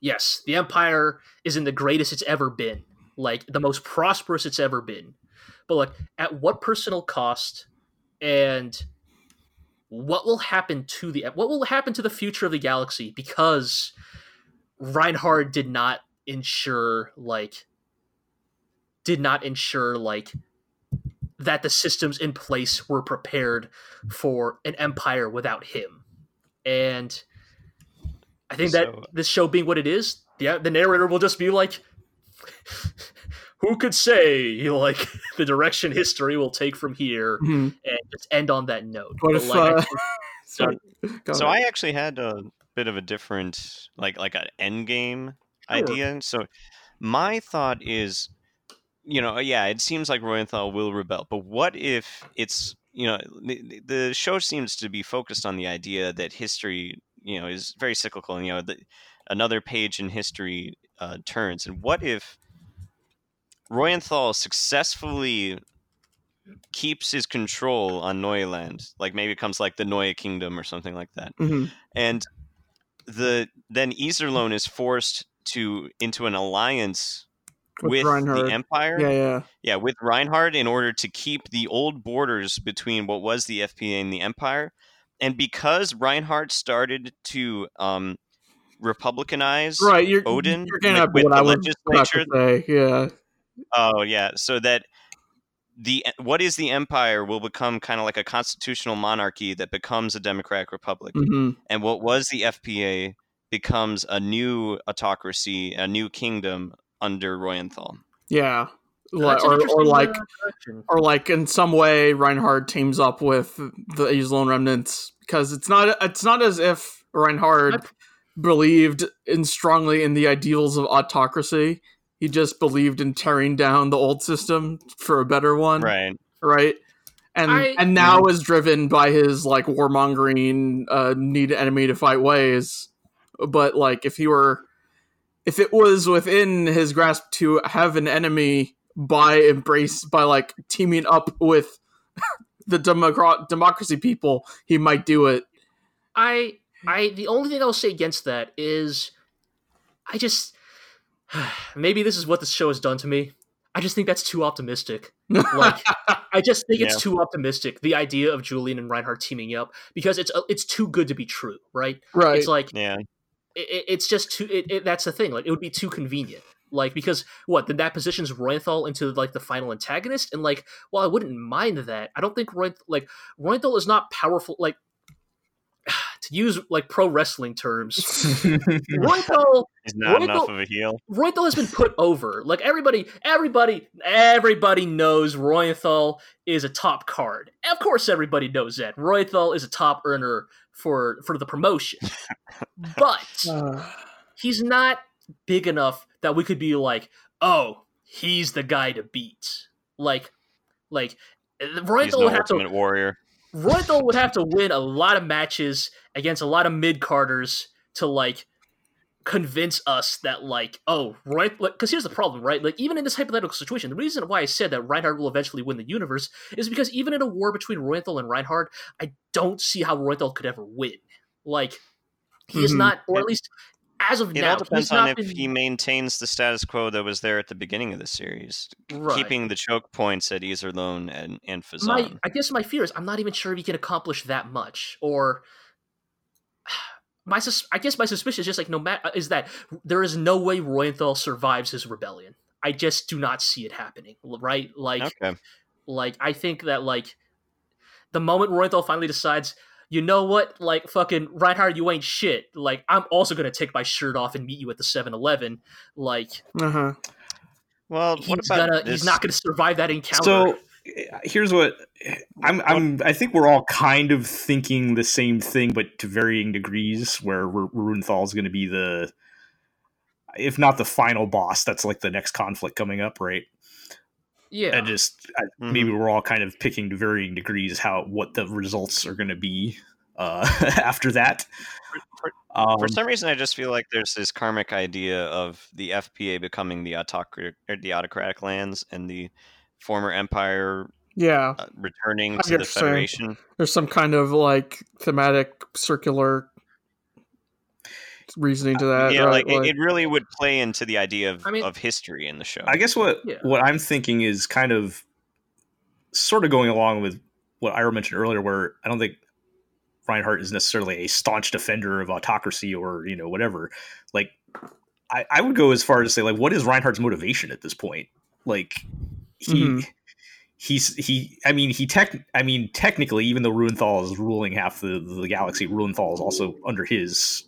yes, the empire is in the greatest it's ever been like the most prosperous it's ever been. But like at what personal cost and what will happen to the what will happen to the future of the galaxy because Reinhard did not ensure like did not ensure like that the systems in place were prepared for an empire without him and i think that this show being what it is the, the narrator will just be like <laughs> who could say you <laughs> know, like <laughs> the direction history will take from here Mhm. and just end on that note But, if, like, uh, think- Sorry. So ahead. I actually had a bit of a different, like like an end game Sure. idea. So my thought is, you know, yeah, it seems like Reuenthal will rebel, but what if it's, you know, the, the show seems to be focused on the idea that history, you know, is very cyclical, and you know, the, another page in history uh, turns, and what if Reuenthal successfully keeps his control on Neue Land, like maybe becomes like the Neue Kingdom or something like that Mhm. and the then Iserlohn is forced to into an alliance With with, the Empire. Yeah, yeah. Yeah, with Reinhard in order to keep the old borders between what was the FPA and the Empire. And because Reinhard started to um, republicanize, Right, you're Odin, You're like, with what the I was about to legislature. say. Yeah, oh yeah, so that the what is the Empire will become kind of like a constitutional monarchy that becomes a democratic republic hmm and what was the FPA becomes a new autocracy, a new kingdom under Reuenthal. yeah. Li- That's an or, or like, or like in some way, Reinhard teams up with the Iserlohn remnants because it's not. It's not as if Reinhard I've- believed in strongly in the ideals of autocracy. He just believed in tearing down the old system for a better one. Right. right? And I- and now is driven by his like warmongering, uh, need enemy to fight ways. But like, if he were, if it was within his grasp to have an enemy by embrace by like teaming up with <laughs> the democrat democracy people, he might do it. I I the only thing I'll say against that is I just <sighs> maybe this is what this show has done to me. I just think that's too optimistic. <laughs> Like I just think Yeah. it's too optimistic. The idea of Julian and Reinhard teaming up because it's uh, it's too good to be true, right? right. It's like Yeah. It, it- it's just too. It, it, that's the thing. Like it would be too convenient. Like because what then that positions Reuenthal into like the final antagonist, and like while I wouldn't mind that, I don't think Roy like Reuenthal is not powerful. Like <sighs> to use like pro wrestling terms, <laughs> Reuenthal is not Reuenthal- enough of a heel. Reuenthal has been put over. Like everybody, everybody, everybody knows Reuenthal is a top card. Of course, everybody knows that Reuenthal is a top earner for for the promotion, <laughs> but Uh, he's not big enough that we could be like, oh, he's the guy to beat. Like, like He's Reuenthal no would have to warrior. Reuenthal would have to win a lot of matches against a lot of mid carders to like convince us that like oh right because here's the problem right like even in this hypothetical situation the reason why i said that reinhard will eventually win the universe is because even in a war between reuenthal and reinhard i don't see how reuenthal could ever win like he is Mhm. not or at least as of It now all depends he's on if been- he maintains the status quo that was there at the beginning of the series, right. keeping the choke points at Iserlohn and and Phezzan. my I guess my fear is I'm not even sure if he can accomplish that much or my sus- I guess my suspicion is just like no matter is that there is no way Reuenthal survives his rebellion. I just do not see it happening, right? Like okay, like I think that like the moment Reuenthal finally decides, you know what, like fucking Reinhard, you ain't shit. Like I'm also gonna take my shirt off and meet you at the 7-Eleven. Like Uh-huh. well, what he's about gonna this? he's not gonna survive that encounter. So here's what I'm. I'm. I think we're all kind of thinking the same thing, but to varying degrees. Where Ru- Reuenthal is going to be the, if not the final boss, that's like the next conflict coming up, right? yeah. And just I, Mhm. maybe we're all kind of picking to varying degrees how what the results are going to be uh, <laughs> after that. For- Um, For some reason, I just feel like there's this karmic idea of the FPA becoming the autocratic, or the autocratic lands and the former empire Yeah. uh, returning I to the what you're saying. Federation. There's some kind of like thematic circular reasoning to that. yeah, right? like, it, it really would play into the idea of, I mean- of history in the show. I guess what Yeah. what I'm thinking is kind of sort of going along with what Ira mentioned earlier, where I don't think Reinhard is necessarily a staunch defender of autocracy or you know whatever. Like, I, I would go as far as to say like, what is Reinhard's motivation at this point? Like, he. Mhm. He's he. I mean, he tech. I mean, technically, even though Reuenthal is ruling half the, the galaxy, Reuenthal is also under his,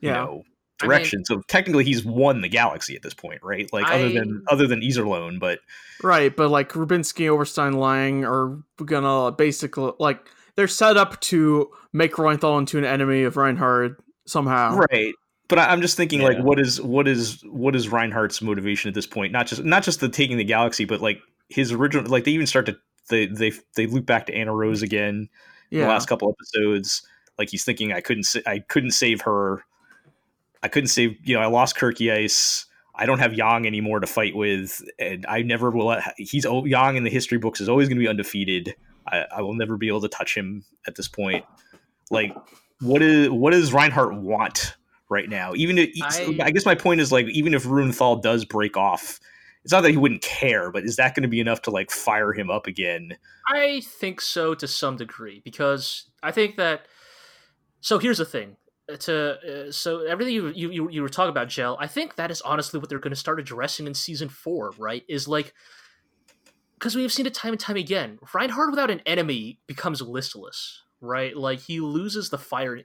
you Yeah. know, I mean- direction. so technically, he's won the galaxy at this point, right? Like other than other than Iserlohn, but Right, but like Rubinsky, Oberstein, Lang are gonna basically like they're set up to make Reuenthal into an enemy of Reinhard somehow. right. But I'm just thinking, like, what is what is what is Reinhard's motivation at this point? Not just not just the taking the galaxy, but like his original. Like they even start to they they they loop back to Annerose again in the last couple episodes. Like he's thinking, I couldn't sa- I couldn't save her. I couldn't save you know I lost Kircheis. I don't have Yang anymore to fight with, and I never will. Let, he's Yang in the history books is always going to be undefeated. I, I will never be able to touch him at this point. Like, what is what does Reinhard want right now? Even if, I, I- guess my point is like, even if Reuenthal does break off, it's not that he wouldn't care, but is that going to be enough to like fire him up again? I think so to some degree because I think that. So here's the thing. To uh, so everything you, you you were talking about, Gel. I think that is honestly what they're going to start addressing in season four. Right? Is like because we have seen it time and time again. Reinhard without an enemy becomes listless. Right? Like he loses the fire.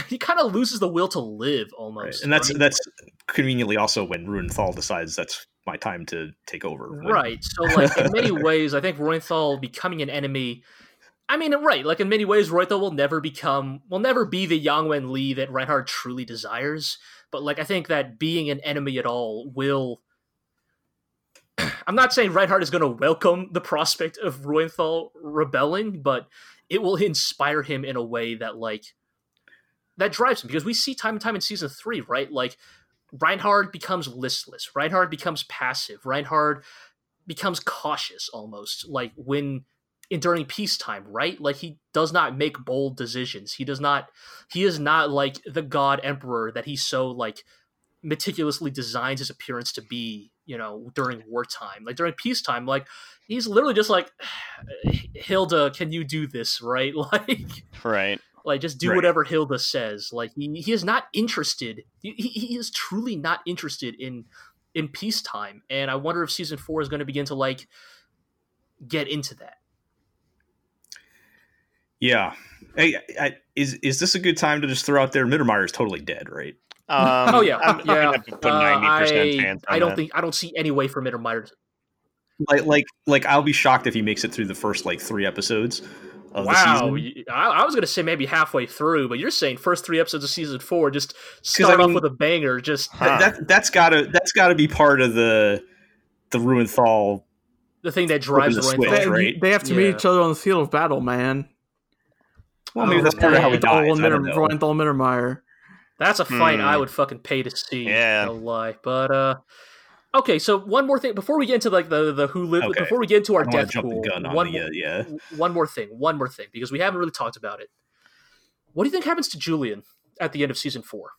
<laughs> He kind of loses the will to live almost. and that's right? that's conveniently also when Reuenthal decides that's my time to take over. When- Right. So, like, in many <laughs> ways, I think Reuenthal becoming an enemy. I mean, right. Like, in many ways, Reuenthal will never become, will never be the Yang Wen Li that Reinhard truly desires. But, like, I think that being an enemy at all will. <clears throat> I'm not saying Reinhard is going to welcome the prospect of Reuenthal rebelling, but it will inspire him in a way that, like, that drives him. Because we see time and time in season three, right? Like, Reinhard becomes listless. Reinhard becomes passive. Reinhard becomes cautious almost, like when in during peacetime, right? Like he does not make bold decisions. He does not. He is not like the God Emperor that he so like meticulously designs his appearance to be. You know, during wartime, like during peacetime, like he's literally just like, <sighs> Hilda, can you do this? <laughs> Right? Like right. Like just do Right. whatever Hilda says. Like he, he is not interested. He, he he is truly not interested in in peacetime. And I wonder if season four is going to begin to like get into that. Yeah. Hey, I, is is this a good time to just throw out there? Mittermeier is totally dead, right? Um, oh yeah, I'm, I'm yeah. gonna put Uh, ninety percent I, chance. On I don't that. think I don't see any way for Mittermeier. Like like like I'll be shocked if he makes it through the first like three episodes. Of the wow, I, y- I, I was gonna say maybe halfway through, but you're saying first three episodes of season four just start I off mean- with a banger. Just Huh. That, that that's gotta that's gotta be part of the the Reuenthal. the thing that drives the the switch, They, right? they have to meet each other on the field of battle, man. Well, maybe Oh, that's part of how he man. dies. I don't know. Reuenthal Mittermeier. That's a fight I Hmm. would fucking pay to see. Yeah. no lie. But uh, okay. So one more thing before we get into like the the who lived Okay. before we get into our death pool. on one, the uh, yeah. one more thing. One more thing because we haven't really talked about it. What do you think happens to Julian at the end of season four?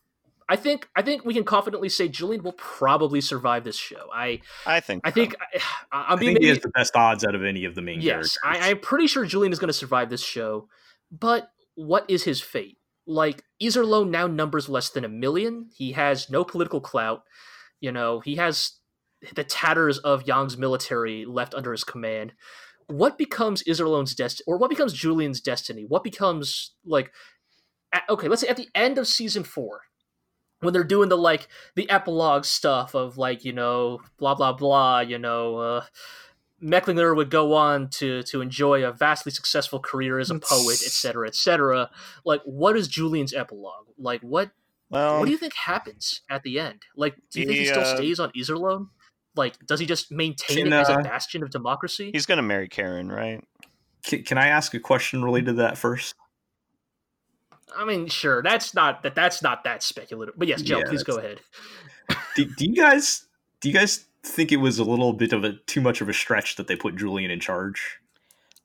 I think I think we can confidently say Julian will probably survive this show. I I think. I so. think I, I'm I being think he has the best odds out of any of the main yes. characters. I, I'm pretty sure Julian is going to survive this show, but what is his fate? Like Iserlohn now numbers less than a million. He has no political clout. You know, he has the tatters of Yang's military left under his command. What becomes Iserlohn's destiny, or what becomes Julian's destiny? What becomes like? At, okay, let's say at the end of season four, when they're doing the like the epilogue stuff of like you know blah blah blah, you know. uh Mecklinger would go on to to enjoy a vastly successful career as a poet, etc., etc. Like, what is Julian's epilogue? Like, what well, what do you think happens at the end? Like, do you think he He, still uh, stays on Iserlohn? Like, does he just maintain Can, it as a bastion of democracy? he's gonna marry Karen, right? Can, can I ask a question related to that first? I mean, sure, that's not that that's not that speculative. But yes, Joe, Yeah, please go ahead. Do, do you guys do you guys think it was a little bit of a too much of a stretch that they put Julian in charge?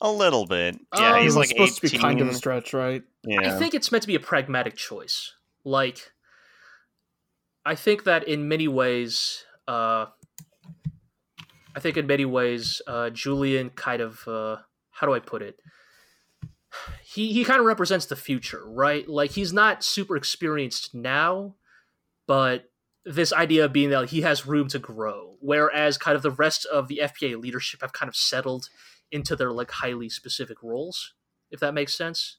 A little bit. Yeah, Um, he's like supposed to be kind of a stretch, right? yeah. I think it's meant to be a pragmatic choice. Like, I think that in many ways, uh, I think in many ways, uh, Julian kind of, uh, how do I put it? He he kind of represents the future, right? Like he's not super experienced now, but this idea of being that he has room to grow, whereas kind of the rest of the FPA leadership have kind of settled into their like highly specific roles, if that makes sense.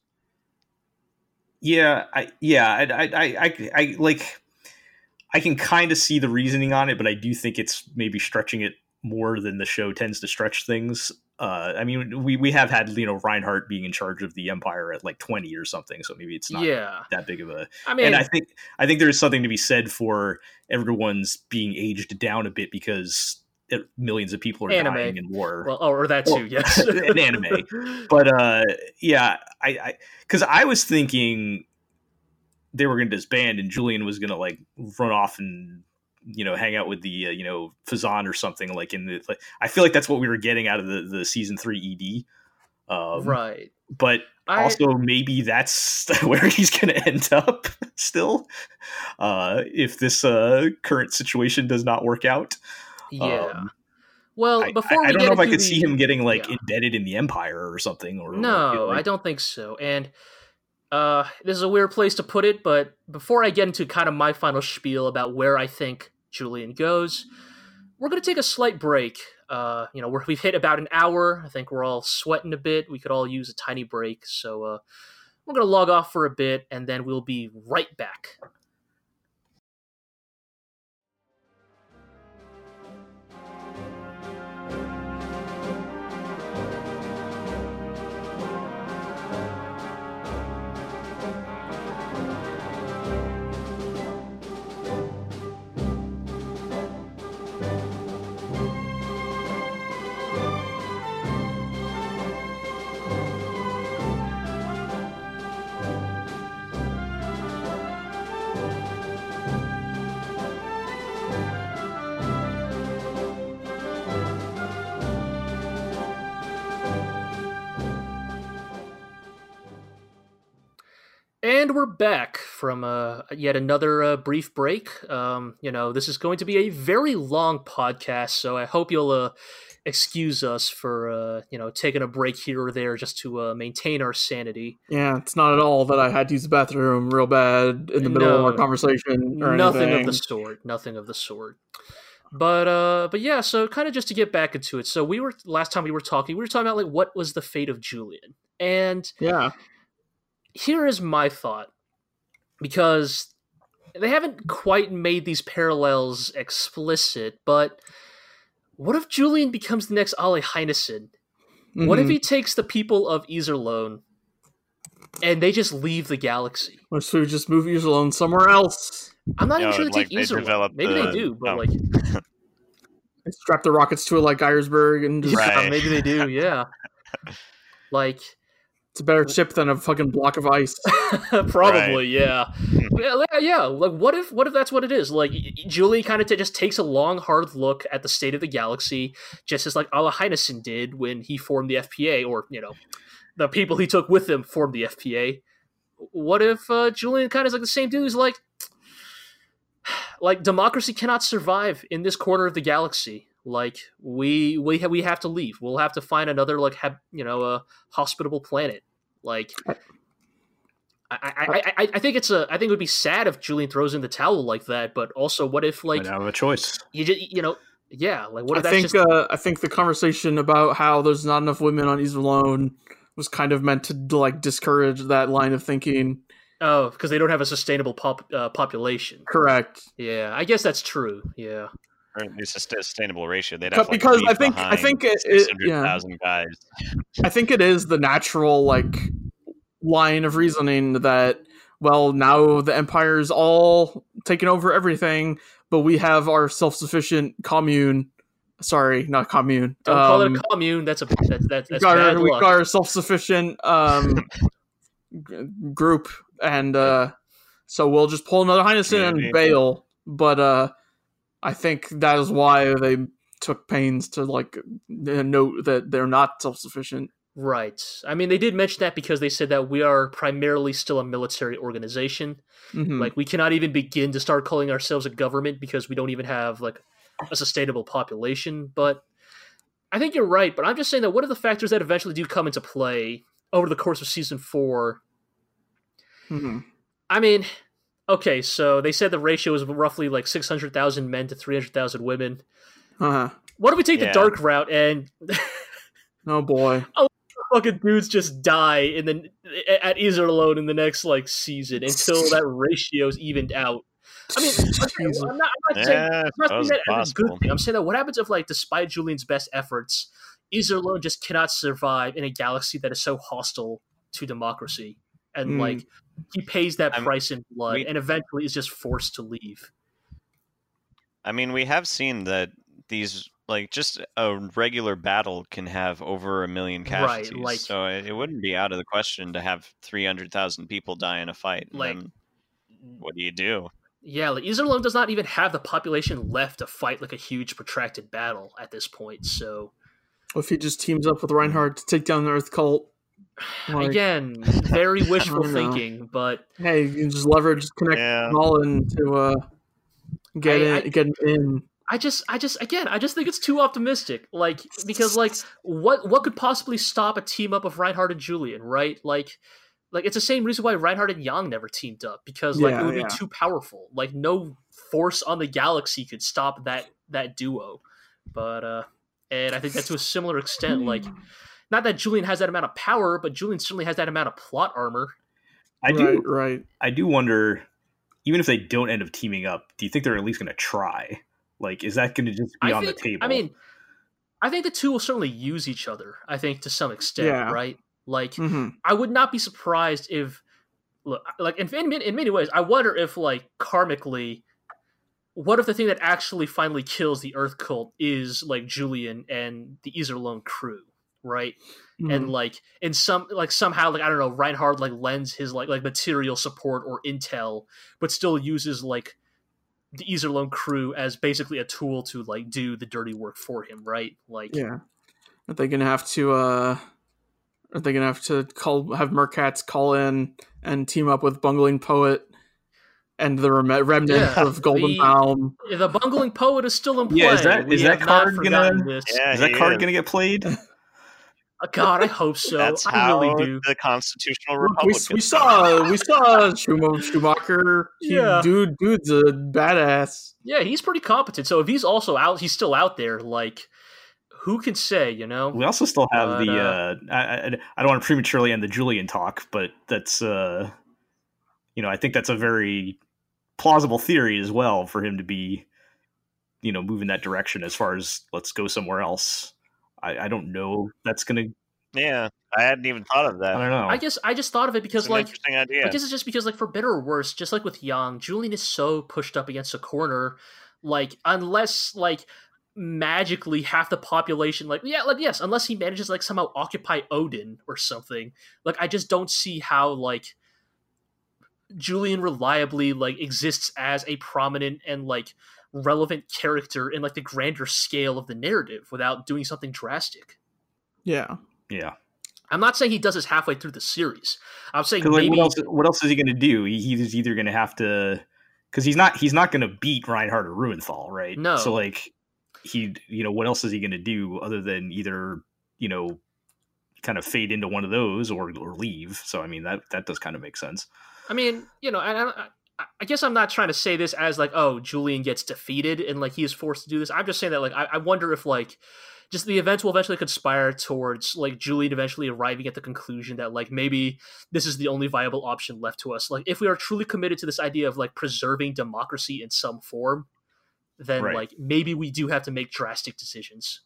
Yeah, I yeah, I I I, I, I like I can kind of see the reasoning on it, but I do think it's maybe stretching it more than the show tends to stretch things. Uh, I mean, we, we have had you know Reinhard being in charge of the Empire at like twenty or something, so maybe it's not yeah, that big of a. I mean, and I think I think there's something to be said for everyone's being aged down a bit because it, millions of people are Anime. dying in war. Well, oh, or that too, Well, yes. <laughs> an anime. <laughs> but uh, yeah, I I because I was thinking they were going to disband and Julian was going to like run off and you know hang out with the uh, you know Phezzan or something like in the. Like, I feel like that's what we were getting out of the the season three ED. Um, right. But I, also maybe that's <laughs> where he's going to end up still uh, if this uh, current situation does not work out. yeah. um, well, before I, I don't know if I could see him getting like yeah. embedded in the empire or something. Or No, like, I don't think so. And uh, this is a weird place to put it, but before I get into kind of my final spiel about where I think Julian goes, we're going to take a slight break. Uh, you know, we're, we've hit about an hour. I think we're all sweating a bit. We could all use a tiny break. So uh, we're going to log off for a bit, and then we'll be right back. And we're back from uh, yet another uh, brief break. Um, you know, this is going to be a very long podcast, so I hope you'll uh, excuse us for uh, you know taking a break here or there just to uh, maintain our sanity. Yeah, it's not at all that I had to use the bathroom real bad in the middle of our conversation or Nothing anything. of the sort. Nothing of the sort. But uh, but yeah. So kind of just to get back into it. So we were last time we were talking. We were talking about like what was the fate of Julian, and Yeah, here is my thought because they haven't quite made these parallels explicit, but what if Julian becomes the next Arle Heinesen? What if Mhm. he takes the people of Iserlohn and they just leave the galaxy? What if we just move yours somewhere else? I'm not even Yo, sure they like, take they Iserlohn. develop Maybe the- they do, but oh. like, <laughs> They strap the rockets to it like Geiersburg, and just, yeah, Right. maybe they do. Yeah, <laughs> like it's a better chip than a fucking block of ice. <laughs> probably, yeah. yeah, yeah, yeah. Like, what if, what if that's what it is? Like, y- y- Julie kind of t- just takes a long, hard look at the state of the galaxy, just as like Arle Heinesen did when he formed the FPA, or you know, the people he took with him formed the FPA. What if uh, Julian kind of is like the same dude? Who's like, <sighs> like democracy cannot survive in this corner of the galaxy. Like we we ha- we have to leave. We'll have to find another like ha- you know a hospitable planet. Like I, I, I, I- I think it's a I think it would be sad if Julian throws in the towel like that. But also, what if like Might have a choice. you just you know yeah like what I if that's think just uh, I think the conversation about how there's not enough women on Iserlohn was kind of meant to like discourage that line of thinking. oh because they don't have a sustainable pop uh, population. Correct. Yeah, I guess that's true. Yeah. Or a sustainable ratio. They'd have to, like, because I think- I think it- it- yeah. guys. I think it is the natural like line of reasoning that well now the empire's all taken over everything, but we have our self-sufficient commune. Sorry, not commune. Don't call Um, it a commune. That's a that's that's, we that's got, bad our, we luck. got our self-sufficient um, <laughs> g- group, and uh, so we'll just pull another Heinesen and bail. But uh, I think that is why they took pains to like note that they're not self-sufficient. Right. I mean, they did mention that because they said that we are primarily still a military organization. Mhm. Like, we cannot even begin to start calling ourselves a government because we don't even have like a sustainable population. But I think you're right. But I'm just saying that what are the factors that eventually do come into play over the course of season four? Mhm. I mean, okay, so they said the ratio is roughly like 600,000 men to 300,000 women. Uh-huh. What if we take Yeah. the dark route and <laughs> Oh boy. Oh, fucking dudes just die in the at Iserlohn in the next like season until <laughs> that ratio's evened out. I mean, Jesus. I'm not, I'm not saying, Yeah, I'm not saying that as a good thing. I'm saying that what happens if, like, despite Julian's best efforts, Iserlohn just cannot survive in a galaxy that is so hostile to democracy, and Hmm. like he pays that I'm- price in blood, we- and eventually is just forced to leave. I mean, we have seen that these, like, just a regular battle can have over a million Right, casualties. like- so it, it wouldn't be out of the question to have 300,000 people die in a fight. and Like- then what do you do? Yeah, like Iserlohn does not even have the population left to fight like a huge protracted battle at this point. So What if he just teams up with Reinhard to take down the Earth cult? Like, again, very <laughs> wishful thinking, but hey, you can just leverage connect Yeah. Colin to uh get I- in, I- get in. I just, I just, again, I just think it's too optimistic. Like, because, like, what, what could possibly stop a team up of Reinhard and Julian, right? Like, like it's the same reason why Reinhard and Yang never teamed up because, like, Yeah, it would yeah. be too powerful. Like, no force on the galaxy could stop that that duo. But, uh, and I think that to a similar extent, like, not that Julian has that amount of power, but Julian certainly has that amount of plot armor. I do. right, right. I do wonder, even if they don't end up teaming up, do you think they're at least going to try? Like, is that going to just be I on think, the table? I mean, I think the two will certainly use each other. I think to some extent, Yeah. right? Like, hmm I would not be surprised if, look, like in, in in many ways, I wonder if like karmically, what if the thing that actually finally kills the Earth cult is like Julian and the Iserlohn crew, right? Mm-hmm. And like in some like somehow like I don't know, Reinhard like lends his like like material support or intel, but still uses like the Iserlohn crew as basically a tool to like do the dirty work for him, right? Like yeah. Are they gonna have to uh are they gonna have to call have Merkatz call in and team up with Bungling Poet and the rem- remnant Yeah, of Golden the- Baum? the bungling poet is still in play. Yeah, is that- that card gonna- this. Yeah, is that card is. going to get played? <laughs> Uh, God, I hope so. That's I how really do. the constitutional Look, we, republic. we saw we saw Schumacher. Schumacher. He- Yeah. dude, dude's a badass. Yeah, he's pretty competent. So if he's also out, he's still out there. Like, who can say? You know? We also still have But, the. uh, Uh, I, I, I don't want to prematurely end the Julian talk, but that's. uh You know, I think that's a very plausible theory as well for him to be, you know, moving that direction as far as let's go somewhere else. I, I don't know. That's going to Yeah, I hadn't even thought of that. I don't know. I guess I just thought of it because an like interesting idea. I guess it's just because, like, for better or worse, just like with Yang, Julian is so pushed up against a corner. Like, unless like magically half the population, like, yeah, like yes, unless he manages like somehow occupy Odin or something. Like, I just don't see how like Julian reliably like exists as a prominent and like relevant character in like the grander scale of the narrative without doing something drastic. Yeah. yeah. I'm not saying he does this halfway through the series. I'm saying 'Cause, like, maybe what else? What else is he going to do? He, he's either going to have to, because he's not. He's not going to beat Reinhard or Reuenthal, right? No. So like, he, you know, what else is he going to do other than either, you know, kind of fade into one of those or or leave? So I mean, that that does kind of make sense. I mean, you know, and I, I, guess I'm not trying to say this as like, oh, Julian gets defeated and like he is forced to do this. I'm just saying that like I, I wonder if like just the events will eventually conspire towards like Julian eventually arriving at the conclusion that like maybe this is the only viable option left to us. Like if we are truly committed to this idea of like preserving democracy in some form, then Right. like maybe we do have to make drastic decisions.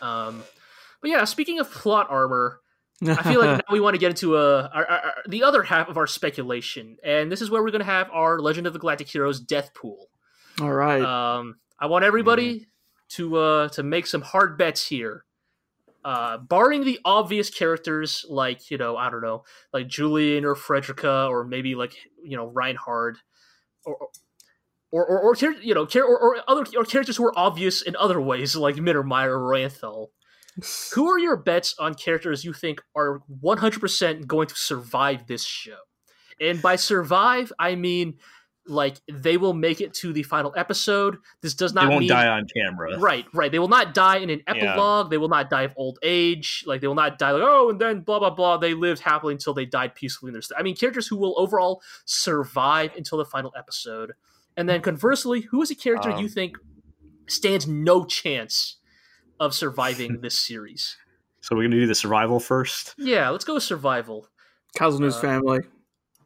Um, but yeah, speaking of plot armor, I feel like <laughs> now we want to get into uh, our, our, our- the other half of our speculation, and this is where we're going to have our Legend of the Galactic Heroes death pool. All right. Um, I want everybody to uh, to make some hard bets here. Uh, barring the obvious characters like you know I don't know like Julian or Frederica or maybe like you know Reinhard or or or, or you know or, or other or characters who are obvious in other ways like Mittermeier or Reuenthal. Who are your bets on characters you think are 100% going to survive this show? And by survive, I mean like they will make it to the final episode. This does not they won't mean die on camera. Right, right. They will not die in an epilogue. They will not die of old age. Like they will not die like oh, and then blah blah blah. They lived happily until they died peacefully in their. St-. I mean, characters who will overall survive until the final episode. And then conversely, who is a character you Um, think stands no chance of surviving <laughs> this series? So we're gonna do the survival first. Yeah, let's go with survival. Caselnes's uh, family.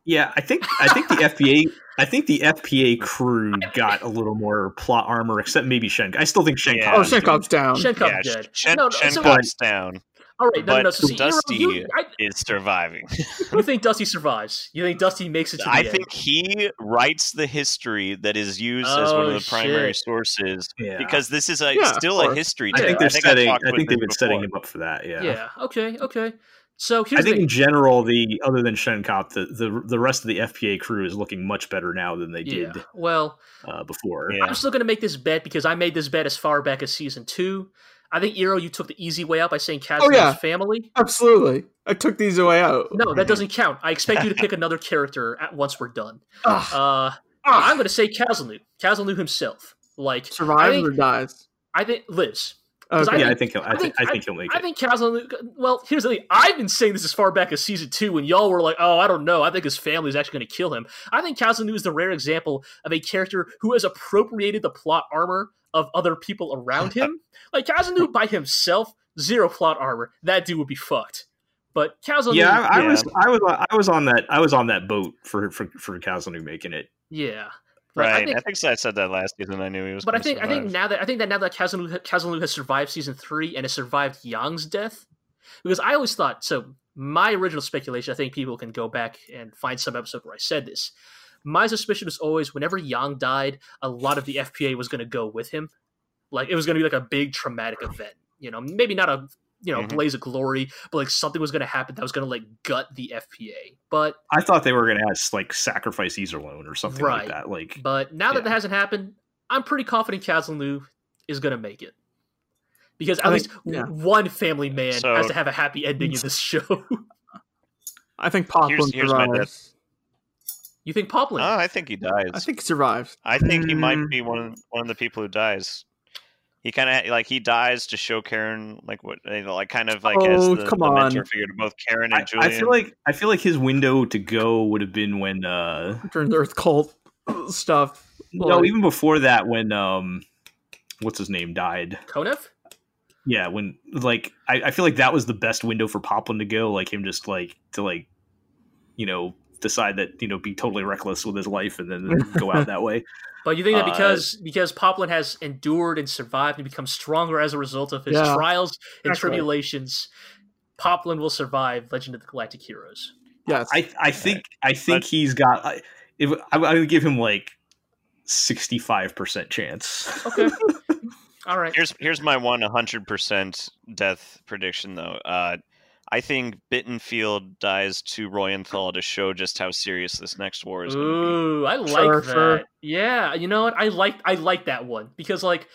Yeah, I think I think the FPA I think the FPA crew got a little more plot armor, except maybe Shen. I still think Shen. Yeah. Oh, Schenkopp's down. Schenkopp yeah, dead. Shen, no, no, so- down all right, no, no, no. So, see, Dusty- you, I, is surviving. <laughs> you think Dusty survives? You think Dusty makes it to the I end? think he writes the history that is used as one of the primary shit. source Yeah. because this is a, Yeah, still a history. I think they're setting. talked I with think they've this been setting him up for that. Yeah. Yeah. Okay. Okay. So here's I think the in general, the other than Schenkopp, the, the the rest of the FPA crew is looking much better now than they yeah. did Well, uh, before. Yeah. I'm still going to make this bet because I made this bet as far back as season two. I think Iro, you took the easy way out by saying Caselnes's Oh, yeah. family. Absolutely. I took these away out. No, that doesn't <laughs> count. I expect you to pick another character at once we're done. Ugh. Uh, I'm going to say Caselnes. Caselnes himself. Like Survives think, or dies. I think lives. 'Cause Okay. I yeah, I think- think he'll, I, I think think- I think he'll make I it. I think Caselnes. Well, here's the thing. I've been saying this as far back as season two, when y'all were like, "Oh, I don't know. I think his family is actually going to kill him." I think Caselnes is the rare example of a character who has appropriated the plot armor of other people around him. <laughs> like Caselnes by himself, zero plot armor. That dude would be fucked. But Caselnes, yeah, I, I Yeah. was I was I was on that I was on that boat for for for Caselnes making it. yeah. Right. I I think, think, so I said that last season. I knew he was. but I think I think now that I think that now that Caselnes Caselnes has survived season three and has survived Yang's death, because I always thought so. My original speculation, I think people can go back and find some episode where I said this. My suspicion was always whenever Yang died, a lot of the FPA was going to go with him. Like it was going to be like a big traumatic event. You know, maybe not a you know Mhm. blaze of glory, but like something was going to happen that was going to like gut the FPA. But I thought they were gonna have like sacrifice Iserlohn or something Right. like that. Like But now that Yeah. that hasn't happened, I'm pretty confident Caselnes is going to make it. Because at I least think- yeah. one family man So- has to have a happy ending in this <laughs> show. I think Poplin here's my survives. you think Poplin? Oh, I think he dies. I think he survives. I think he might Mm. be one of one of the people who dies. He kind of like he dies to show Karen like what you know, like kind of like as Oh, the, come the mentor on. figure to both Karen I, and Julian. I feel like I feel like his window to go would have been when uh During the Earth cult <clears throat> stuff. no Like, even before that when um what's his name died Konev? yeah when like I, I feel like that was the best window for Poplin to go like him just like to like you know decide that you know be totally reckless with his life and then go out that way <laughs> But you think that Uh, because because Poplin has endured and survived and become stronger as a result of his Yeah, trials and exactly. tribulations, Poplin will survive Legend of the Galactic Heroes. Yes. I I think I think he's got. I- If I, I would give him like sixty five percent chance. Okay. <laughs> All right. Here's here's my one 100% death prediction though. Uh, I think Bittenfeld dies to Reuenthal to show just how serious this next war is. gonna be. Ooh, I like Sure, that. sure. Yeah, you know what? I like I like that one because like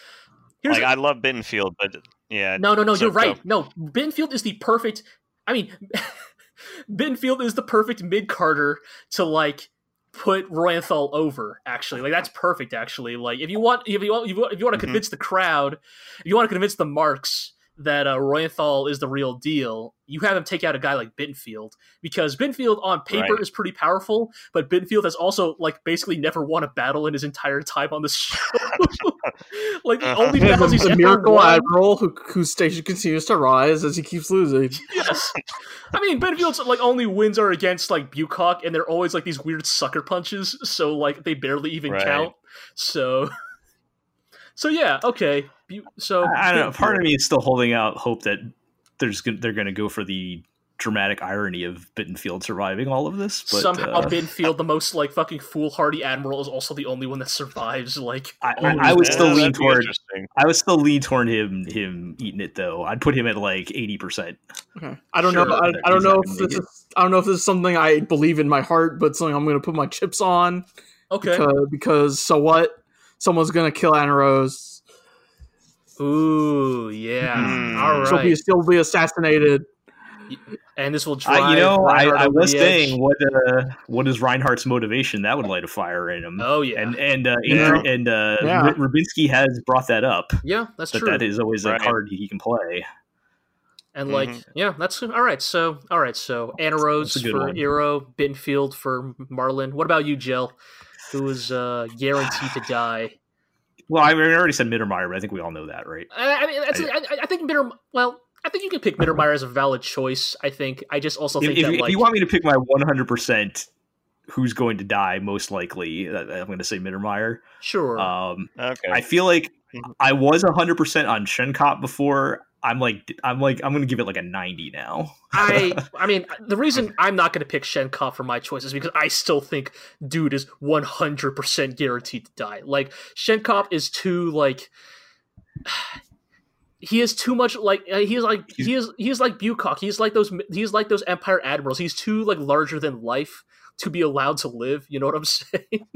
here's Like a- I love Bittenfeld, but yeah, no no no so you're right. go. No, Binfield is the perfect. I mean, <laughs> Binfield is the perfect mid Carter to like put Reuenthal over. Actually, like that's perfect. Actually, like if you want if you want if you want, if you want to Mhm. convince the crowd, if you want to convince the marks that uh, Reuenthal is the real deal, you have him take out a guy like Binfield because Binfield on paper Right. is pretty powerful, but Binfield has also like basically never won a battle in his entire time on the <laughs> show. <laughs> like the only Yeah, <laughs> the, battles he's the miracle won. admiral who, whose station continues to rise as he keeps losing. Yes. I mean, Benfield's like only wins are against like Bucock, and they're always like these weird sucker punches, so like they barely even Right. count. So, so yeah, okay. So I, I don't know. Part of me is still holding out hope that there's they're going to go for the dramatic irony of Bittenfeld surviving all of this. But somehow uh, Binfield, the most like fucking foolhardy admiral, is also the only one that survives. Like, I, I, I would still Yeah, lean that'd toward. I would still lean toward him him eating it though. I'd put him at like eighty percent. Okay. I don't Sure, know. I, I don't know if this is. I don't know if this is something I believe in my heart, but something I'm going to put my chips on okay. because, because so what? Someone's going to kill Annerose. Ooh, yeah. Hmm. All She'll be still be assassinated. And this will drive. I, you know, I, Reinhard I over was saying edge. what uh, what is Reinhard's motivation? That would light a fire in him. Oh yeah, And and uh, Yeah. Adri- and uh, Yeah. R- Rubinsky has brought that up. yeah, that's That true. that is always Right. a card he can play. And like, Mhm. yeah, that's all right. So, all right. So, Annerose That's a good for one. Iro, Binfield for Marlin. What about you, Jill? Who is uh, guaranteed to die? Well, I, mean, I already said Mittermeier, but I think we all know that, right? I, I mean, that's, I, I, I think Mitter. Well, I think you can pick Mittermeier as a valid choice. I think. I just also think if, that if like, you want me to pick my 100% who's going to die most likely, uh, I'm going to say Mittermeier. sure. Um, Okay. I feel like Mhm. I was 100% on Schenkopp before. I'm like, I'm like, I'm going to give it like a 90 now. I <laughs> I mean the reason I'm not going to pick Schenkopp for my choice is because I still think dude is 100% guaranteed to die. Like Schenkopp is too like <sighs> he is too much like uh, he is like he is he is like Bucock. He's like those he's like those empire admirals. He's too like larger than life to be allowed to live, you know what I'm <laughs> saying?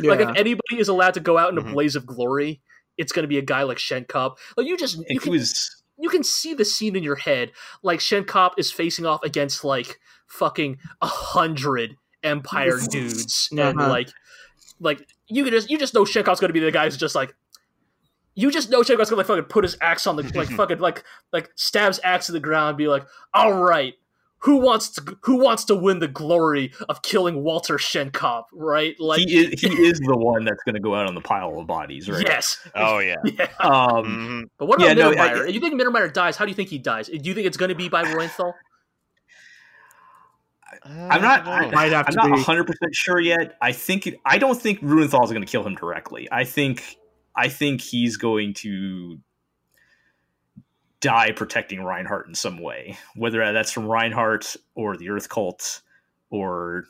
Like if anybody is allowed to go out in a Mhm. blaze of glory, it's going to be a guy like Schenkopp. Like you just you And he can was, you can see the scene in your head like Schenkopp is facing off against like fucking a hundred empire dudes and Uh-huh. like like you can just you just know Schenkopp's gonna be the guy who's just like you just know Schenkopp's gonna like fucking put his axe on the like <laughs> fucking like like stabs axe to the ground and be like all right who wants to who wants to win the glory of killing Walter Schenkopp right like he is he is the one that's going to go out on the pile of bodies, right? yes oh yeah. <laughs> yeah Um, Mhm. but what Yeah, about no, I- you think Mittermeier dies? How do you think he dies? Do you think it's going to be by Reuenthal? I'm not. i have i'm not 100 percent sure yet. I think. I don't think Reuenthal is going to kill him directly. I think. I think he's going to die protecting Reinhard in some way, whether that's from Reinhard or the Earth Cult or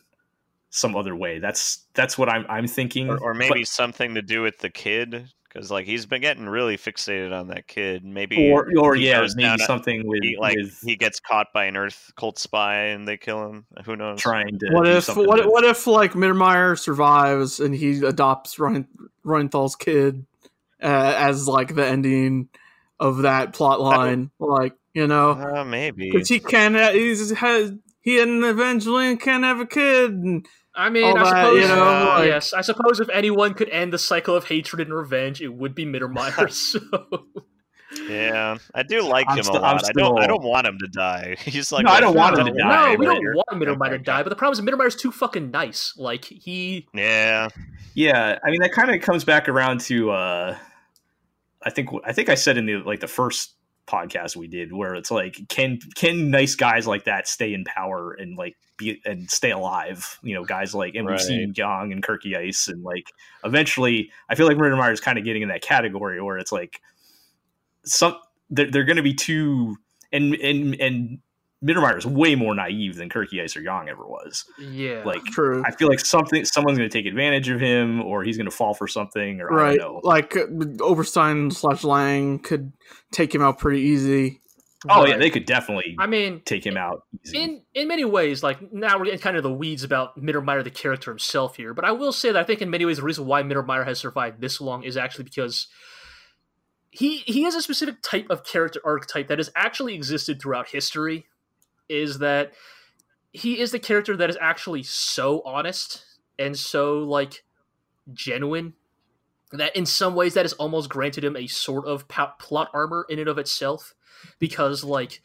some other way. That's that's what I'm I'm thinking. or, or maybe But- something to do with the kid because like he's been getting really fixated on that kid. Maybe or or yeah, maybe down a- something with, he, like with he gets caught by an Earth cult spy and they kill him. Who knows? trying to. What if what, with- what if like Mittermeier survives and he adopts Rein, Reinthal's kid uh, as like the ending of that plot line? Like you know, Uh, maybe. because he can uh, he's has he and Evangeline can have a kid. And, I mean, All I that, suppose, you know, uh, like- yes, I suppose if anyone could end the cycle of hatred and revenge, it would be Mittermeier. <laughs> so, Yeah, I do like I'm him still- a lot. I'm I don't. I don't, want him to die. <laughs> He's like No, I don't want him friend. to no, die, we but- don't want Mittermeier to die. But the problem is Mittermeier's too fucking nice. Like he, Yeah, Yeah, I mean that kind of comes back around to uh I think I think I said in the like the first podcast we did where it's like can can nice guys like that stay in power and like be and stay alive, you know, guys like and we've seen Yang and Kircheis and like eventually I feel like Mittermeier is kind of getting in that category where it's like some they're, they're going to be too and and and Mittermeier is way more naive than Kirky Iser Yang ever was. Yeah. Like True. I feel like something someone's going to take advantage of him, or he's going to fall for something, or I right. don't know. Like Oberstein slash Lang could take him out pretty easy. Oh yeah, they could definitely I mean, take him out easy. in in many ways, like now we're getting kind of the weeds about Mittermeier, the character himself here. But I will say that I think in many ways the reason why Mittermeier has survived this long is actually because he he has a specific type of character archetype that has actually existed throughout history. Is that he is the character that is actually so honest and so like genuine that in some ways that has almost granted him a sort of plot armor in and of itself because like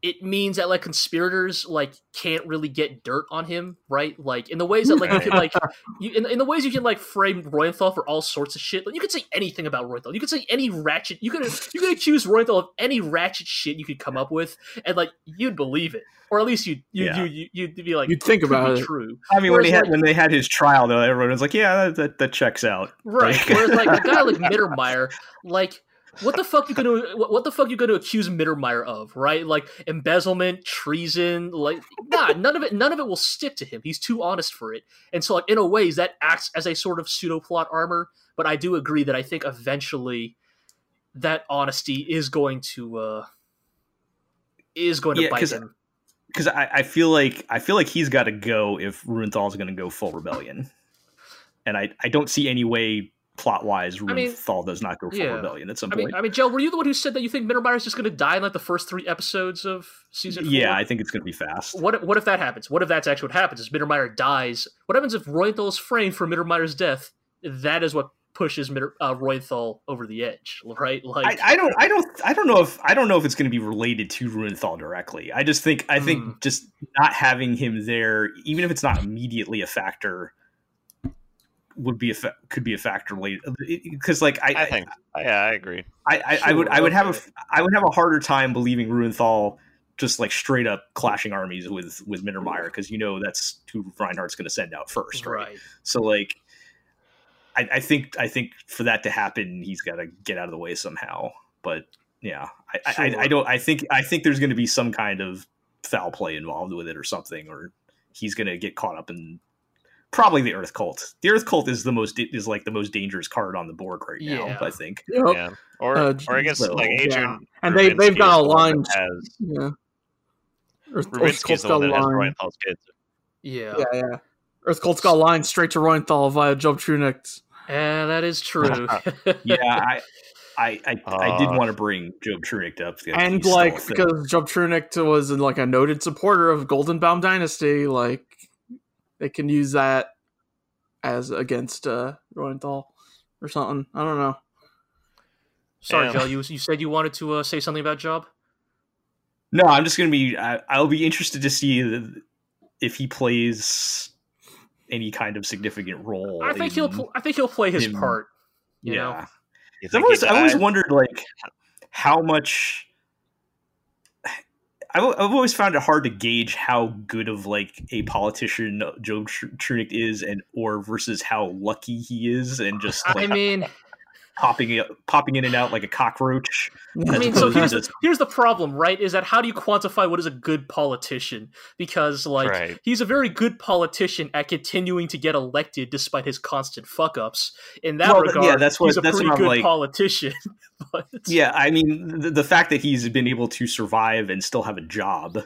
it means that like conspirators like can't really get dirt on him, right? Like in the ways that like you can like <laughs> you in, in the ways you can like frame Reuenthal for all sorts of shit. Like you could say anything about Reuenthal. You could say any ratchet. You could you could accuse Reuenthal of any ratchet shit you could come up with, and like you'd believe it, or at least you you Yeah. you you would be like You'd think "Could about be it." True, I mean, when Whereas, they had like- when they had his trial, though, everyone was like, "Yeah, that that, that checks out." right? Like- Whereas like a guy like <laughs> Mittermeier, like. What the fuck you gonna what the fuck you gonna accuse Mittermeier of, right? Like embezzlement, treason, like nah, none of it none of it will stick to him. He's too honest for it. And so like in a ways that acts as a sort of pseudo plot armor, but I do agree that I think eventually that honesty is going to uh is going to Yeah, bite him. Because I, I feel like I feel like he's got to go if Reuenthal's going to go full rebellion, and I I don't see any way plot wise I mean, does not go full yeah. rebellion at some I point. mean, I mean, Joe, were you the one who said that you think Mittermeier is just going to die in like the first three episodes of season? Four? yeah, I think it's going to be fast. What if, what if that happens? What if that's actually what happens? Is Mittermeier dies? What happens if Reuenthal is framed for Mittermeier's death? That is what pushes uh, Reuenthal over the edge, right? Like, I, I don't I don't I don't know if I don't know if it's going to be related to Reuenthal directly. I just think I think Hmm. just not having him there, even if it's not immediately a factor, would be a fa- could be a factor later. Because uh, like I I think. Yeah, I agree. I, I, I would Sure, I would have a I would have a harder time believing Reuenthal just like straight up clashing armies with with Mittermeier because you know that's who Reinhard's going to send out first, right? right? So like, I, I think I think for that to happen, he's got to get out of the way somehow. But yeah, I, I, I, I don't. I think I think there's going to be some kind of foul play involved with it or something, or he's going to get caught up in probably the Earth Cult. The Earth Cult is the most is like the most dangerous card on the board right now. Yeah. I think. Yep. Yeah. Or Uh, or I guess so, like yeah. Adrian. And they- they've got a line- Has, Yeah. Earth, Earth Rubinsky's Cult's the got one a that has line. Kids. Yeah. Yeah, yeah. Earth Cult's got a line straight to Reuenthal via Job Trunicht. Yeah, that is true. <laughs> <laughs> Yeah, I. I, I, I did Uh, want to bring Job Trunicht up. because And he's still a like thing. because Job Trunicht was like a noted supporter of Goldenbaum Dynasty, like they can use that as against uh Reuenthal or something. I don't know. Sorry, Yeah. Joe. You you said you wanted to uh, say something about Job. No, I'm just gonna be. I, I'll be interested to see if he plays any kind of significant role. I think he'll pl- I think he'll play his him- part. You yeah. know. I've always, I've always wondered like how much. I've, I've always found it hard to gauge how good of like a politician Joe Tr- Trunicht is, and or versus how lucky he is, and just like, I mean, popping popping in and out like a cockroach. I mean, so here's the, here's the problem, right? Is that how do you quantify what is a good politician? Because like Right. he's a very good politician at continuing to get elected despite his constant fuck ups. In that Well, regard, yeah, that's what- he's a that's pretty what good like- politician. <laughs> but Yeah, I mean, the, the fact that he's been able to survive and still have a job,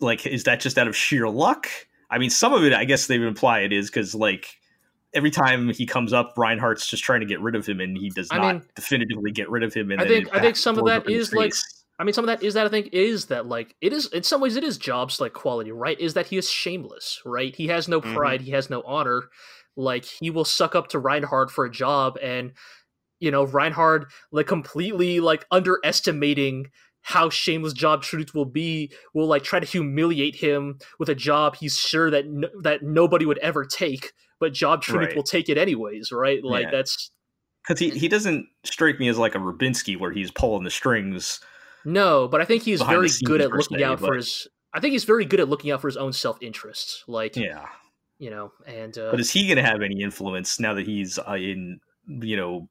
like, is that just out of sheer luck? I mean, some of it, I guess they would imply it is because, like, every time he comes up, Reinhard's just trying to get rid of him, and he does I not mean, definitively get rid of him. And I think- I think some of that up in his is, like. I mean, some of that is that I think is that like it is in some ways it is jobs like quality, right? Is that he is shameless, right? He has no Mhm. pride, he has no honor. Like he will suck up to Reinhard for a job, and you know Reinhard like completely like underestimating how shameless Job Trunicht will be, will like try to humiliate him with a job he's sure that no, that nobody would ever take, but Job Trunicht Right. will take it anyways, right? Like Yeah. that's because he, he doesn't strike me as like a Rubinsky where he's pulling the strings. No, but I think he's very good at looking out for his. I think he's very good at looking out for his own self interests. Like Yeah, you know, and uh, but is he going to have any influence now that he's uh, in, you know,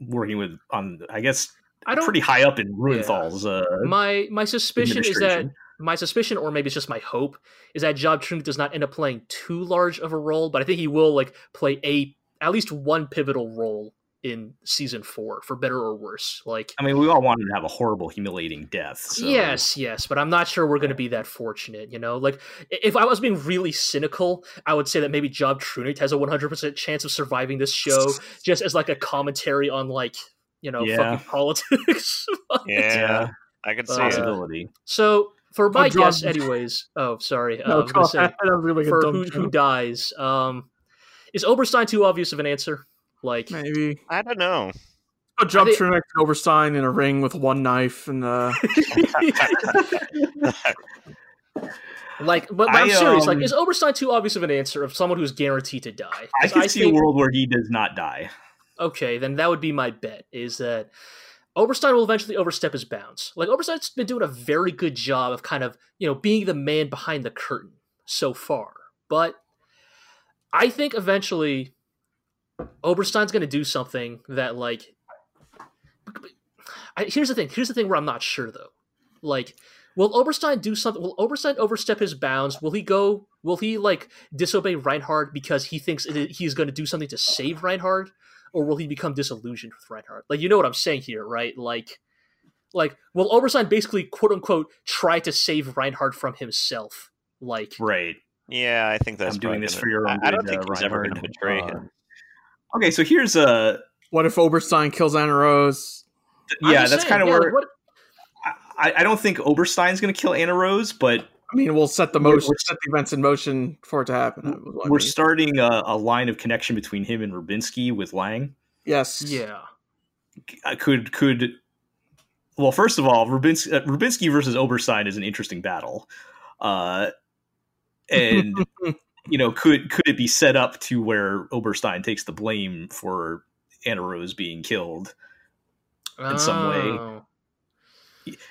working with on? I guess I don't. pretty high up in Reuenthal's. Uh, my my suspicion is that my suspicion, or maybe it's just my hope, is that Job Trunicht does not end up playing too large of a role, but I think he will like play a at least one pivotal role in season four, for better or worse. Like I mean, we all wanted to have a horrible, humiliating death. So. Yes, yes, but I'm not sure we're going to be that fortunate. You know, like if I was being really cynical, I would say that maybe Job Trunicht has a 100% chance of surviving this show, <laughs> just as like a commentary on like you know Yeah. fucking politics. <laughs> Yeah, I could see Uh, possibility. so for my Job- guess, <laughs> anyways. Oh, sorry. Uh, I No, was go <laughs> say ahead. That was gonna make a for who, who dies. Um, is Oberstein too obvious of an answer? Like, Maybe. I don't know. Put Job think- Truex and Oberstein in a ring with one knife and uh like, but, but I, I'm serious. Like, um, is Oberstein too obvious of an answer of someone who's guaranteed to die? I can see think- a world where he does not die. Okay, then that would be my bet is that Oberstein will eventually overstep his bounds. Like Oberstein's been doing a very good job of kind of, you know, being the man behind the curtain so far. But I think eventually Oberstein's going to do something that like I, here's the thing. Here's the thing where I'm not sure though. Like will Oberstein do something? Will Oberstein overstep his bounds? Will he go will he like disobey Reinhard because he thinks he's going to do something to save Reinhard? Or will he become disillusioned with Reinhard? Like you know what I'm saying here, right? Like like will Oberstein basically quote unquote try to save Reinhard from himself? Like Right. Yeah, I think that's. I'm doing this gonna- for your own I, I don't think uh, he's ever going to betray Uh, him. Okay, so here's a what if Oberstein kills Annerose? I'm yeah. That's kind of yeah, where like, what I, I don't think Oberstein's going to kill Annerose, but I mean, we'll set the We're- motion, we're- set the events in motion for it to happen. is what I we're starting a, a line of connection between him and Rubinsky with Lang. yes, yeah. I could could well first of all Rubinsky, uh, Rubinsky versus Oberstein is an interesting battle uh and <laughs> you know could could it be set up to where Oberstein takes the blame for Annerose being killed in some way.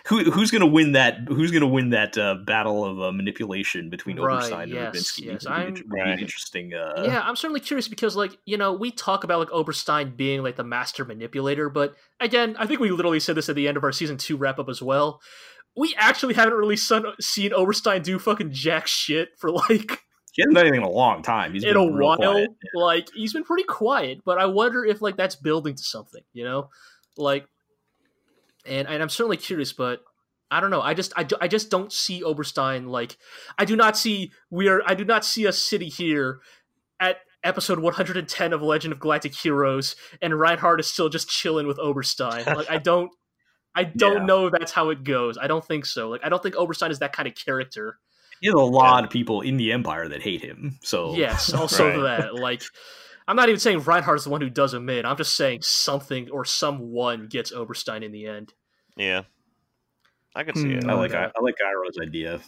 Who who's going to win that who's going to win that uh, battle of uh, manipulation between Right, Oberstein yes, and Rubinsky yes, would I'm- an- Right. interesting uh yeah, I'm certainly curious because, like, you know, we talk about like Oberstein being like the master manipulator, but again, I think we literally said this at the end of our season two wrap up as well. We actually haven't really son- seen Oberstein do fucking jack shit for like he hasn't done anything in a long time he's in been a while. quiet. Like he's been pretty quiet, but I wonder if like that's building to something, you know? Like, and and I'm certainly curious, but I don't know. I just I, do- I just don't see Oberstein like I do not see we are I do not see us city here at episode 110 of Legend of Galactic Heroes and Reinhard is still just chilling with Oberstein. <laughs> Like I don't I don't Yeah. know that's how it goes. I don't think so. Like I don't think Oberstein is that kind of character. he has a lot of people in the empire that hate him so Yes, <laughs> also Right. that. Like, I'm not even saying Reinhard is the one who does him in. I'm just saying something or someone gets Oberstein in the end. Yeah, I can see Hmm. it. I like Okay. I, like Iro's idea.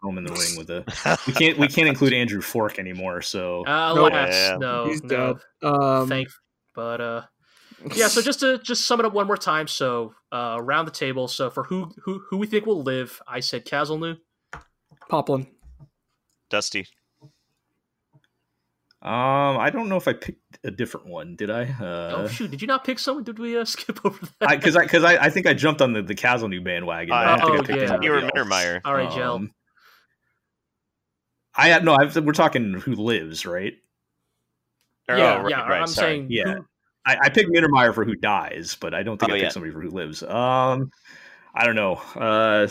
Throw him in the ring with a. <laughs> We can't we can't include Andrew Fork anymore. So Uh, No. alas, Yeah. no, He's no. dead. Um, Thank, but uh, yeah. So just to just sum it up one more time. So uh, around the table. So for who who who we think will live, I said Caselnes. Poplin. Dusty. Um, I don't know if I picked a different one. Did I? oh Uh, shoot! Did you not pick someone? Did we uh, <laughs> skip over that? because I because I, I, think I jumped on the the Caselnes bandwagon. but I don't Uh, think I oh, picked yeah. You were else. Mittermeier. All right, Gel. Um, I no, I've, we're talking who lives, right? Or- yeah, oh, right, yeah. right, I'm sorry. saying Yeah. who- I, I picked Mittermeier for who dies, but I don't think Oh, I picked yeah. somebody for who lives. Um, I don't know. Uh,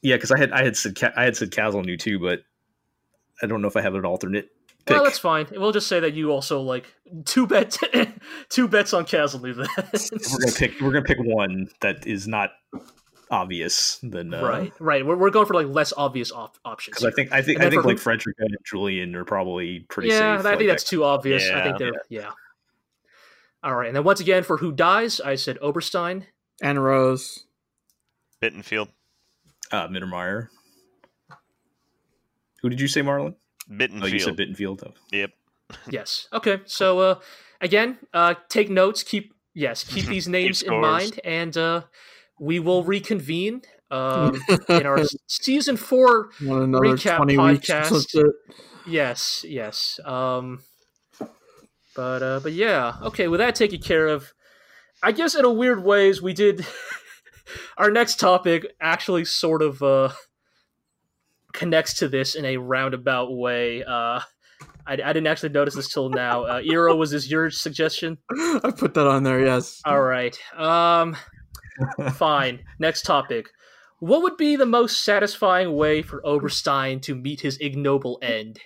yeah, because I had I had said Ca- I had said Caselnes too, but I don't know if I have an alternate pick. Well, that's fine. We'll just say that you also like two bet <laughs> two bets on Caselnes then. we're gonna pick we're gonna pick one that is not obvious. Then uh, right, right. We're, we're going for like less obvious op- options. Because I think I think I think for like who- Frederica and Julian are probably pretty yeah, safe. I like think that's too obvious. I Yeah. think they're yeah. All right, and then once again for who dies, I said Oberstein. and Rose. Bittenfeld. uh, Mittermeier. Who did you say, Marlon? Bittenfeld. Oh, you said Bittenfeld. Oh. Yep. <laughs> Yes. Okay. So uh, again, uh, take notes. Keep yes, keep these <laughs> names in mind, and uh, we will reconvene um, <laughs> in our season four Recap twenty weeks. podcast. Yes, yes. Um, but uh, but yeah, okay. With that taken care of, I guess in a weird ways we did. our next topic actually sort of uh, connects to this in a roundabout way. Uh, I, I didn't actually notice this till now. Uh, Iro, was this your suggestion? <laughs> I put that on there. Yes. All right. Um, <laughs> fine. Next topic. What would be the most satisfying way for Oberstein to meet his ignoble end?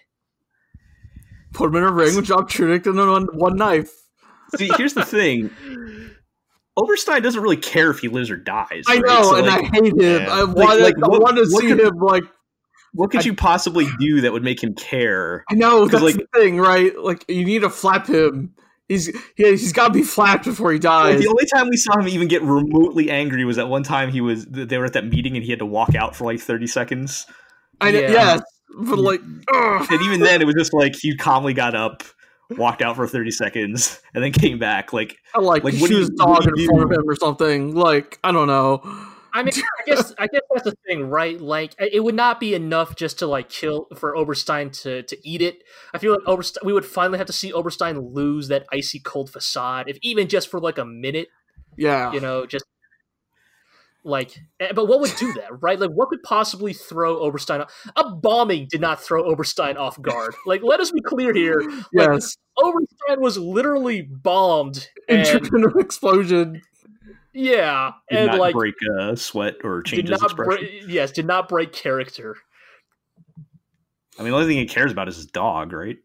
Put him in a ring with <laughs> Job Trunicht and then one, one knife. See, here's the thing. Oberstein doesn't really care if he lives or dies. I right? know, So, and like, I hate him. yeah. I Like- want, like, I want to what see could- him like. What could I- you possibly do that would make him care? I know that's like- the thing, right? Like you need to flap him. He's he, he's got to be flapped before he Like, dies. the only time we saw him even get remotely angry was that one time he was they were at that meeting and he had to walk out for like 30 seconds. I know, Yeah. yes, but like, ugh. And even then it was just like he calmly got up, walked out for 30 seconds, and then came back. Like I like, Like, like what do shoot you- his what dog do in you front of him or something. Like I don't know. I mean, I guess <laughs> I guess that's the thing, right? Like, it would not be enough just to like kill for Oberstein to to eat it. I feel like Oberstein, we would finally have to see Oberstein lose that icy cold facade, if even just for like a minute. Yeah, You know, just like. eh, But what would do that, right? Like, what could possibly throw Oberstein? off? A bombing did not throw Oberstein off guard. Like, let us be clear here. Like, yes. Oberstein was literally bombed, and Intermittent explosion. Yeah, did and not like break uh, sweat or change his expression. break. Yes, did not break character. I mean the only thing he cares about is his dog, right?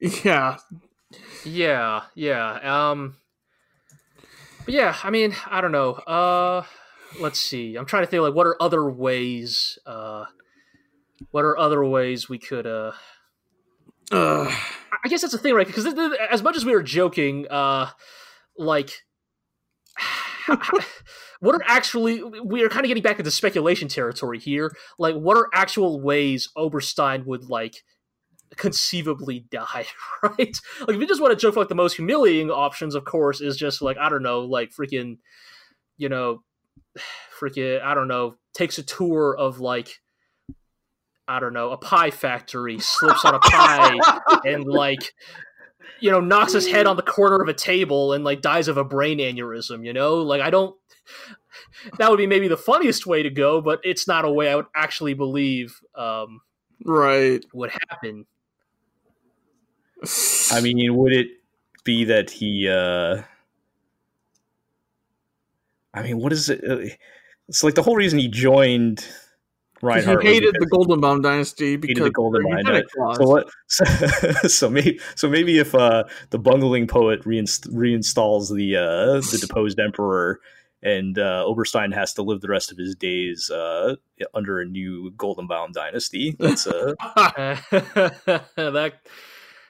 Yeah, Yeah, yeah. Um But yeah, I mean, I don't know. Uh let's see. I'm trying to think like what are other ways uh what are other ways we could uh Ugh. I guess that's the thing, right? Because as much as we were joking, uh, like, <sighs> <sighs> what are actually we are kind of getting back into speculation territory here. Like, what are actual ways Oberstein would like conceivably die? <laughs> Right? Like, if you just want to joke, like the most humiliating options, of course, is just like I don't know, like freaking, you know, <sighs> freaking I don't know, takes a tour of like. I don't know, a pie factory, slips on a pie, <laughs> and like you know knocks his head on the corner of a table and like dies of a brain aneurysm you know like i don't that would be maybe the funniest way to go but it's not a way i would actually believe um right. would happen I mean, would it be that he? uh I mean, what is it? uh, It's like the whole reason he joined 'Cause Reinhard. he hated because the Goldenbaum dynasty because the Golden of the Mine, eugenic laws. So what? <laughs> So, so maybe so maybe if uh, the bungling poet reinst- reinstalls the uh, the deposed emperor, and uh, Oberstein has to live the rest of his days uh, under a new Golden Goldenbaum dynasty. That's uh, <laughs> that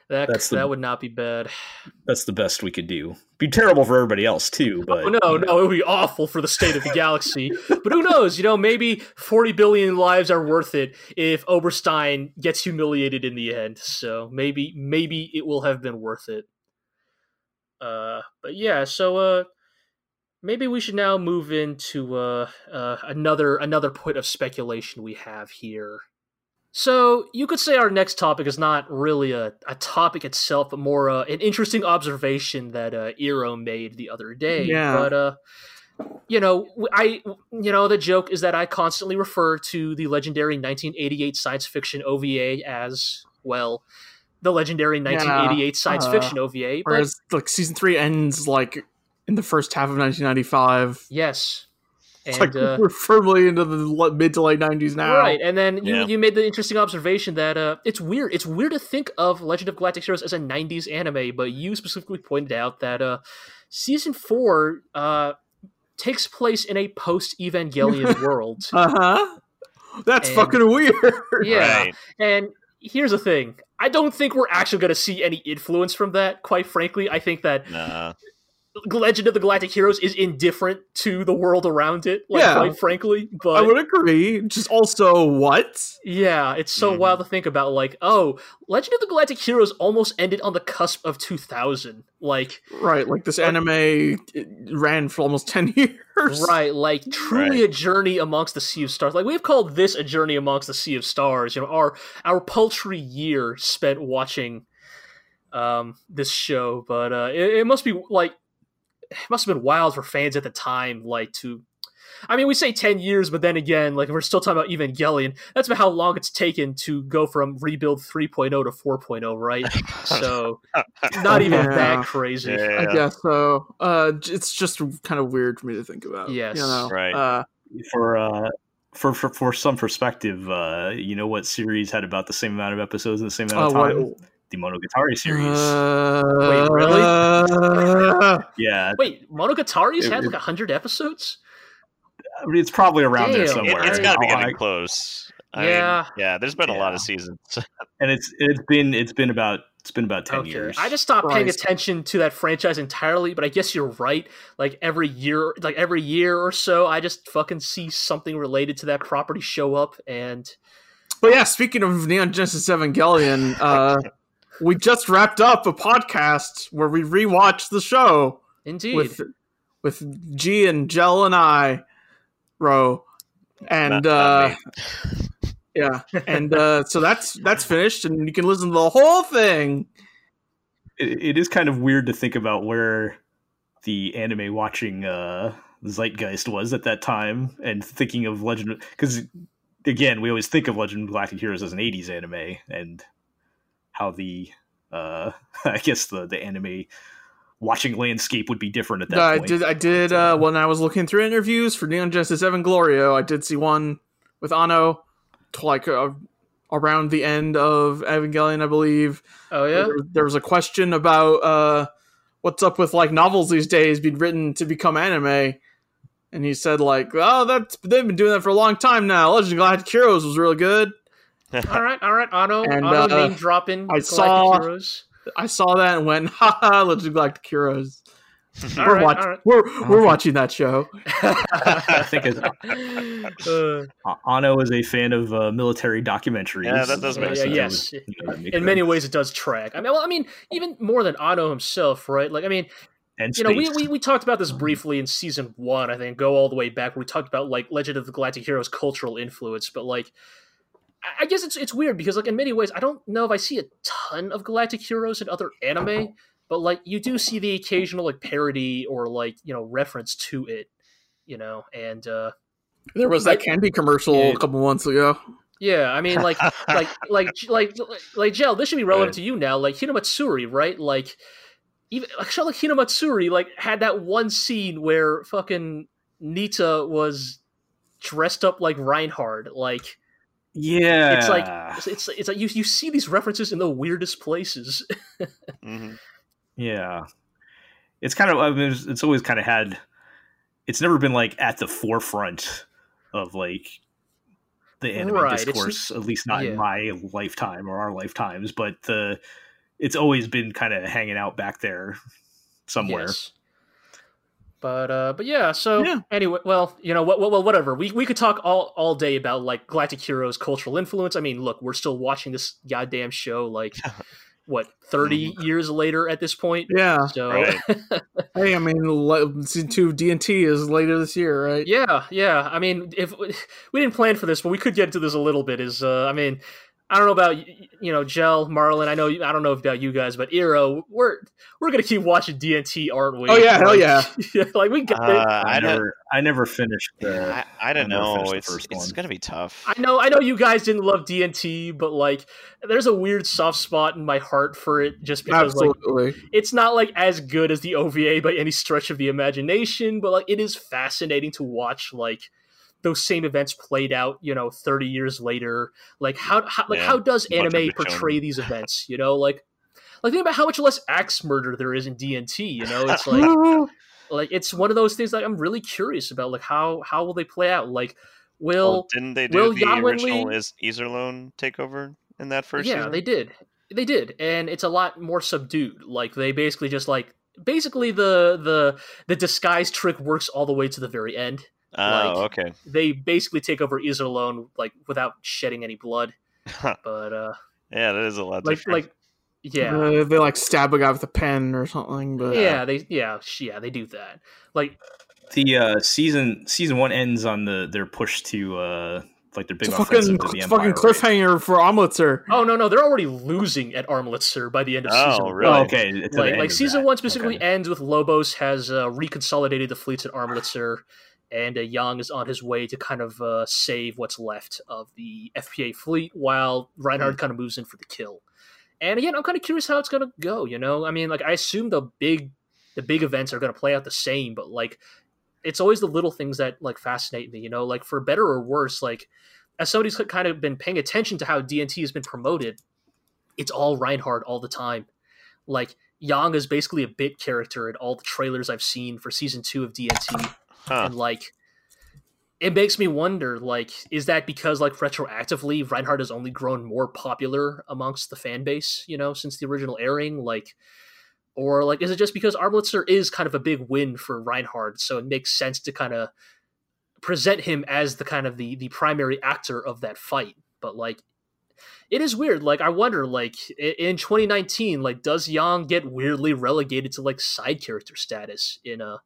that That's the- that would not be bad. <sighs> That's the best we could do. Be terrible for everybody else too, but oh, no no it would be awful for the state of the galaxy. But who knows you know maybe 40 billion lives are worth it if oberstein gets humiliated in the end. So maybe maybe it will have been worth it. Uh but yeah so uh maybe we should now move into uh, uh another another point of speculation we have here so you could say our next topic is not really a, a topic itself, but more uh, an interesting observation that uh, Iro made the other day. Yeah. But uh, you know, I you know the joke is that I constantly refer to the legendary 1988 science fiction OVA as well, the legendary 1988 science uh, fiction OVA. But Whereas like season three ends like in the first half of 1995. yes, It's and like uh, we're firmly into the mid to late 90s now. Right, and then you, Yeah. you made the interesting observation that uh, it's weird. It's weird to think of Legend of Galactic Heroes as a '90s anime, but you specifically pointed out that uh, season four uh, takes place in a post-Evangelion <laughs> world. Uh huh. That's And- fucking weird. Yeah, Right. and here's the thing: I don't think we're actually going to see any influence from that. Quite frankly, I think that Nah. Legend of the Galactic Heroes is indifferent to the world around it. Like, Yeah. quite frankly, but I would agree. Just also what? Yeah, it's so Mhm. wild to think about. Like, oh, Legend of the Galactic Heroes almost ended on the cusp of 2000. Like, Right, like this anime it ran for almost 10 <laughs> years. right, like truly a journey amongst the sea of stars. Like we've called this a journey amongst the sea of stars. You know, our our paltry year spent watching um, this show, but uh, it, it must be like it <sighs> must have been wild for fans at the time, like to. I mean, we say ten years, but then again, like we're still talking about Evangelion. That's about how long it's taken to go from rebuild 3.0 to 4.0, right? <laughs> So not even Yeah. that crazy. Yeah. I guess so. Uh, it's just kind of weird for me to think about. Yes. you know. Right. Uh, for uh for, for for some perspective, uh, you know what series had about the same amount of episodes in the same amount of time? what- The Monogatari series. Uh, Wait, really? uh, <laughs> yeah, Wait, Monogatari's It- had it- like hundred episodes. I mean, it's probably around there somewhere. It, somewhere. has got to be I- getting close. I Yeah. Mean, yeah. There's been a lot of seasons. <laughs> and it's it's been it's been about it's been about ten Okay, years. I just stopped paying attention to that franchise entirely, but I guess you're right. Like every year, like every year or so, I just fucking see something related to that property show up, and But yeah, speaking of Neon Genesis Evangelion, <laughs> uh, we just wrapped up a podcast where we rewatched the show indeed, with with Gee and Gel and I, Ro, and Not- uh, not me. <laughs> yeah, and uh, so that's that's finished, and you can listen to the whole thing. it, it is kind of weird to think about where the anime watching uh zeitgeist was at that time and thinking of legend because again we always think of legend of galactic heroes as an 80s anime and how the uh <laughs> i guess the the anime watching landscape would be different at that I point did. I did. Uh, when I was looking through interviews for Neon Genesis Evanglorio, I did see one with Anno, to like uh, around the end of Evangelion, I believe. oh yeah, There, there was a question about uh, what's up with like novels these days being written to become anime, and he said like, "Oh, that's they've been doing that for a long time now. Legend of Galactic Heroes was really good." <laughs> all right, all right, Otto, And, Otto uh, name dropping. I Galactic saw- Heroes. I saw that and went, <laughs> "Ha Legend of Galactic Heroes." <laughs> All we're right, watching. all right. We're we're Okay. watching that show. I think it's- Uh, Anno is a fan of uh, military documentaries Yeah, that does make yeah, sense. yes. You know, that makes in many ways, it does track. I mean, well, I mean, even more than Otto himself, right? Like, I mean, and you know, we, we, we talked about this briefly in season one, I think, go all the way back. Where we talked about like Legend of the Galactic Heroes cultural influence, but like, I- I guess it's it's weird because like in many ways, I don't know if I see a ton of Galactic Heroes in other anime, but like you do see the occasional like parody or like you know reference to it, you know, and uh There was that Like- candy commercial Yeah. a couple months ago. yeah, I mean like <laughs> like like like like Gel, this should be relevant to you now. Like Hinamatsuri, right? Like even like show like Hinamatsuri like had that one scene where fucking Nitta was dressed up like Reinhard. Like yeah it's like it's, it's it's like you you see these references in the weirdest places. <laughs> hmm Yeah, it's kind of. I mean, it's, it's always kind of had. It's never been like at the forefront of like the anime Right, it's- discourse, at least not yeah. in my lifetime or our lifetimes. But the it's always been kind of hanging out back there somewhere. Yes. But uh, but yeah. So Yeah. anyway, well, you know, what, well, whatever. We we could talk all all day about like Galactic Heroes cultural influence. I mean, look, we're still watching this goddamn show like <laughs> what thirty years later at this point. Yeah. So Right. <laughs> Hey, I mean, le- season two of D and T is later this year, right? yeah, yeah. I mean, if <laughs> we didn't plan for this, but we could get into this a little bit. Is uh, I mean. I don't know about you know Gel Marlin. I know I don't know about you guys, but Iro, we're we're gonna keep watching DNT, aren't we? Oh, yeah, hell Like- yeah. <laughs> like we got. Uh, I, I don't. never, I never finished the. I, I don't I know. It's it's one. gonna be tough. I know, I know you guys didn't love DNT, but like, there's a weird soft spot in my heart for it, just because like it's not like as good as the OVA by any stretch of the imagination, but like it is fascinating to watch like those same events played out, you know, 30 years later. Like how, how like Yeah, how does anime portray these <laughs> events? You know, like like think about how much less axe murder there is in DNT. You know, it's <laughs> like like it's one of those things that I'm really curious about. Like how how will they play out? Like oh, will Well, didn't they do will the original is Iserlohn takeover in that first yeah season? they did they did and it's a lot more subdued like they basically just like basically the the the disguise trick works all the way to the very end Oh, like- okay. they basically take over Iserlohn like without shedding any blood but uh yeah, that is a lot like different. like yeah Uh, they like stab a guy with a pen or something, but yeah they yeah yeah they do that like the uh, season season one ends on the their push to uh, like their big It's a fucking, the it's a fucking Empire, right? cliffhanger for Amritsar. Oh no, no, they're already losing at Amritsar by the end of Oh, season. one. really? Oh, okay. like like season that. one specifically Okay. ends with Lobos has uh, reconsolidated the fleets at Amritsar, and uh, Yang is on his way to kind of uh, save what's left of the FPA fleet, while Reinhard Hmm. kind of moves in for the kill. And again, I'm kind of curious how it's gonna go. You know, I mean, like I assume the big the big events are gonna play out the same, but like it's always the little things that like fascinate me. You know, like for better or worse, like as somebody's kind of been paying attention to how DNT has been promoted, it's all Reinhard all the time. Like Yang is basically a bit character in all the trailers I've seen for season two of DNT, Huh. and like it makes me wonder, like, is that because like retroactively Reinhard has only grown more popular amongst the fan base, you know, since the original airing, like, or like is it just because Amritsar is kind of a big win for Reinhard, so it makes sense to kind of present him as the kind of the the primary actor of that fight, but like it is weird. Like I wonder, like in 2019, like does Yang get weirdly relegated to like side character status in a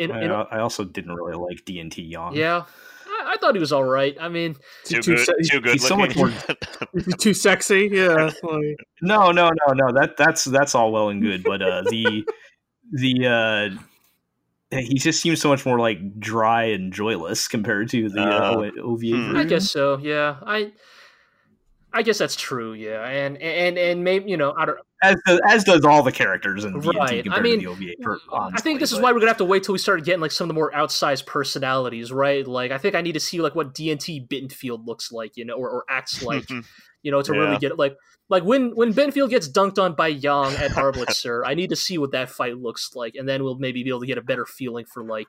in, I, in a, I also didn't really like DNT Yang. yeah? I, I thought he was all right. I mean, Too Too good. se- Too good he's so much looking. <laughs> He's too sexy. Yeah. <laughs> like- No, no, no, no. That that's that's all well and good, but uh, the the uh, he just seems so much more like dry and joyless compared to the uh, Uh, OVA. hmm. I guess so. Yeah, I I guess that's true. Yeah, and and and maybe you know I don't. as does, as does all the characters in DNT Right. I compared mean, to the OVA. Per, I think this is why we're gonna have to wait till we start getting like some of the more outsized personalities, right? Like I think I need to see like what DNT Bittenfeld looks like, you know, or, or acts <laughs> like, you know, to really Yeah. get it. Like like when when Benfield gets dunked on by Yang at <laughs> Amritsar, I need to see what that fight looks like, and then we'll maybe be able to get a better feeling for like,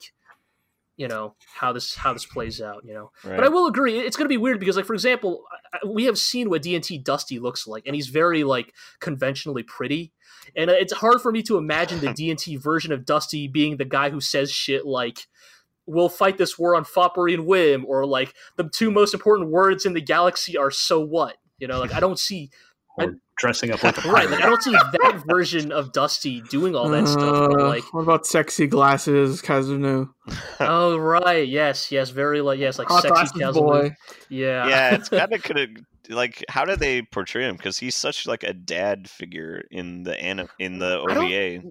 you know, how this how this plays out. You know, Right. but I will agree, it's going to be weird because, like, for example, we have seen what DNT Dusty looks like, and he's very like conventionally pretty, and uh, it's hard for me to imagine the <laughs> DNT version of Dusty being the guy who says shit like. We'll fight this war on Foppery and Whim, or like the two most important words in the galaxy are "so what." You know, like I don't see dressing up like a <laughs> right, like I don't see that <laughs> version of Dusty doing all that stuff. But Uh, like, what about sexy glasses, Caselnes? oh right, yes, yes, very like yes, like Hot sexy glasses Caselnes. boy. Yeah, yeah, it's <laughs> kind of could have like how did they portray him? Because he's such like a dad figure in the anim- in the OVA.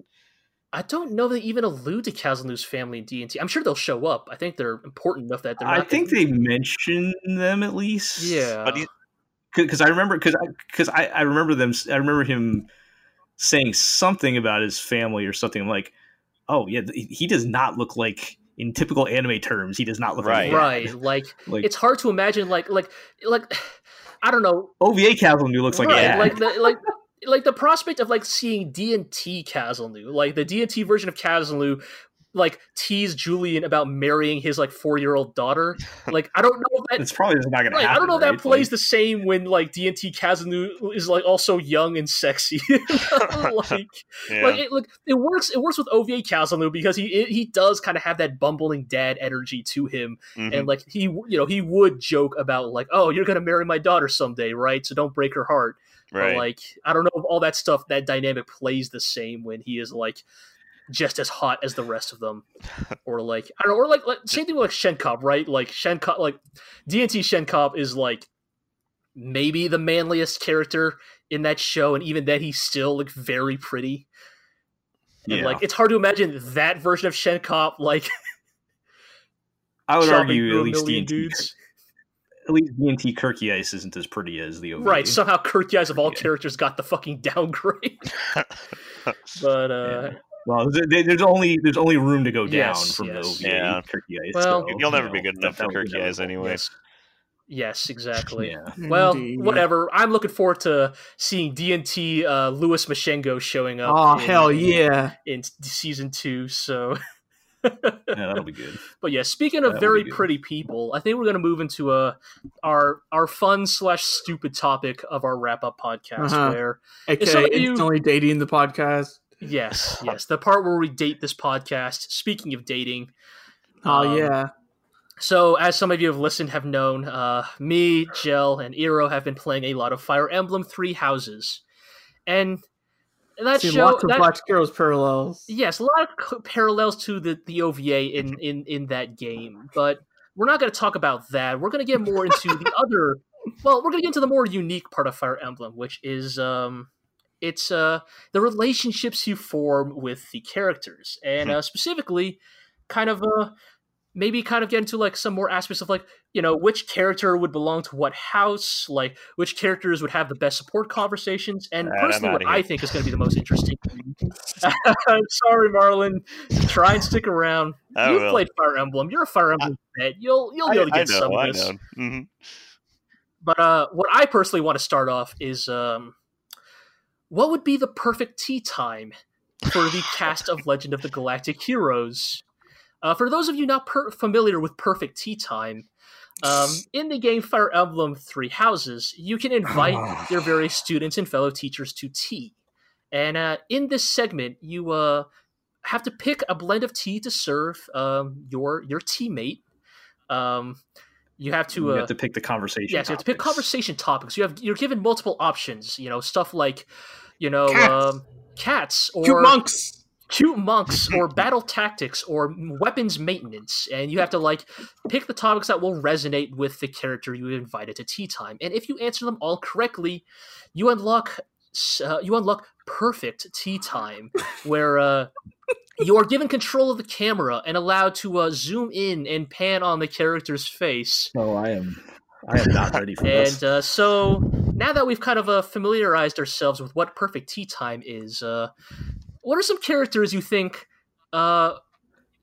I don't know if they even allude to Caselnes's family in D&T. I'm sure they'll show up. I think they're important enough that they're I think gonna- they mention them at least. Yeah. But he- because I remember because because I, I remember them I remember him saying something about his family or something. I'm like, oh yeah, he does not look like in typical anime terms. He does not look Right. like right. <laughs> Like Like it's hard to imagine like like like <sighs> I don't know. OVA Caselnes looks like right, yeah. like the like like the prospect of like seeing D&T Caselnes, like the D&T version of Caselnes like tease Julian about marrying his like 4-year-old daughter. <laughs> Like I don't know if that it's probably not gonna happen. I don't know if right? that plays Like, the same when like DNT Caselnes is like also young and sexy. <laughs> like, yeah. like it, look, it works. It works with OVA Caselnes because he it, he does kind of have that bumbling dad energy to him, Mhm. and like he you know he would joke about like oh you're gonna marry my daughter someday right so don't break her heart. right. But like I don't know if all that stuff that dynamic plays the same when he is like just as hot as the rest of them, or like I don't know, or like, like same thing with like Schenkopp, right? Like Schenkopp, like DNT Schenkopp is like maybe the manliest character in that show, and even then he's still like very pretty. And yeah. like it's hard to imagine that version of Schenkopp like I would argue at least DNT, dudes. at least DNT Kircheis isn't as pretty as the OVA. Right, somehow Kircheis of all Yeah. characters got the fucking downgrade. <laughs> but uh Yeah. Well, there- there- there's only there's only room to go down Yes, from yes. the OVA Yeah. Kirky Ice. Well- so, You'll never you be good enough for that would Kircheis never- anyway. yes. Yes, exactly. Yeah. Well, Indeed. whatever. I'm looking forward to seeing DNT uh, Louis Machungo showing up. Oh in- hell yeah! In season two, so. Yeah, that'll be good. <laughs> But yeah, speaking of That would very pretty people, I think we're going to move into a our our fun slash stupid topic of our wrap up podcast. Uh-huh. Where AKA some of you- instantly dating the podcast. Yes, <laughs> yes, the part where we date this podcast. Speaking of dating, Oh Um, yeah. So, as some of you have listened, have known, uh, me, Gel, and Iro have been playing a lot of Fire Emblem Three Houses, and that Seen show, lots of that, Black Heroes parallels. yes, a lot of parallels to the the OVA in in in that game. But we're not going to talk about that. We're going to get more into the <laughs> other. Well, we're going to get into the more unique part of Fire Emblem, which is um, it's uh the relationships you form with the characters, and uh, specifically, kind of uh maybe kind of get into like some more aspects of like you know which character would belong to what house like which characters would have the best support conversations and Alright, I'm personally what here. i think is going to be the most interesting <laughs> <laughs> sorry marlon try and stick around I you've will. played fire emblem you're a fire emblem vet you'll you'll be able to get some of this know. Mhm. but uh, what I personally want to start off is um, what would be the perfect tea time for the cast of Legend of the Galactic Heroes? Uh, for those of you not per- familiar with Perfect Tea Time, um, <sighs> in the game Fire Emblem Three Houses, you can invite <sighs> your various students and fellow teachers to tea. And uh, in this segment, you uh, have to pick a blend of tea to serve um, your your teammate. Um, you have to you uh, have to pick the conversation. Yes, you have to pick topics. conversation topics. You have you're given multiple options. You know, stuff like, you know, Cats. um, cats or Cute monks. cute monks <laughs> or battle tactics or weapons maintenance, and you have to like pick the topics that will resonate with the character you invited to tea time. And if you answer them all correctly, you unlock uh, you unlock perfect tea time, where uh, you are given control of the camera and allowed to uh, zoom in and pan on the character's face. No, I am. I am not ready for this. And uh, so now that we've kind of uh, familiarized ourselves with what perfect tea time is, uh, what are some characters you think uh,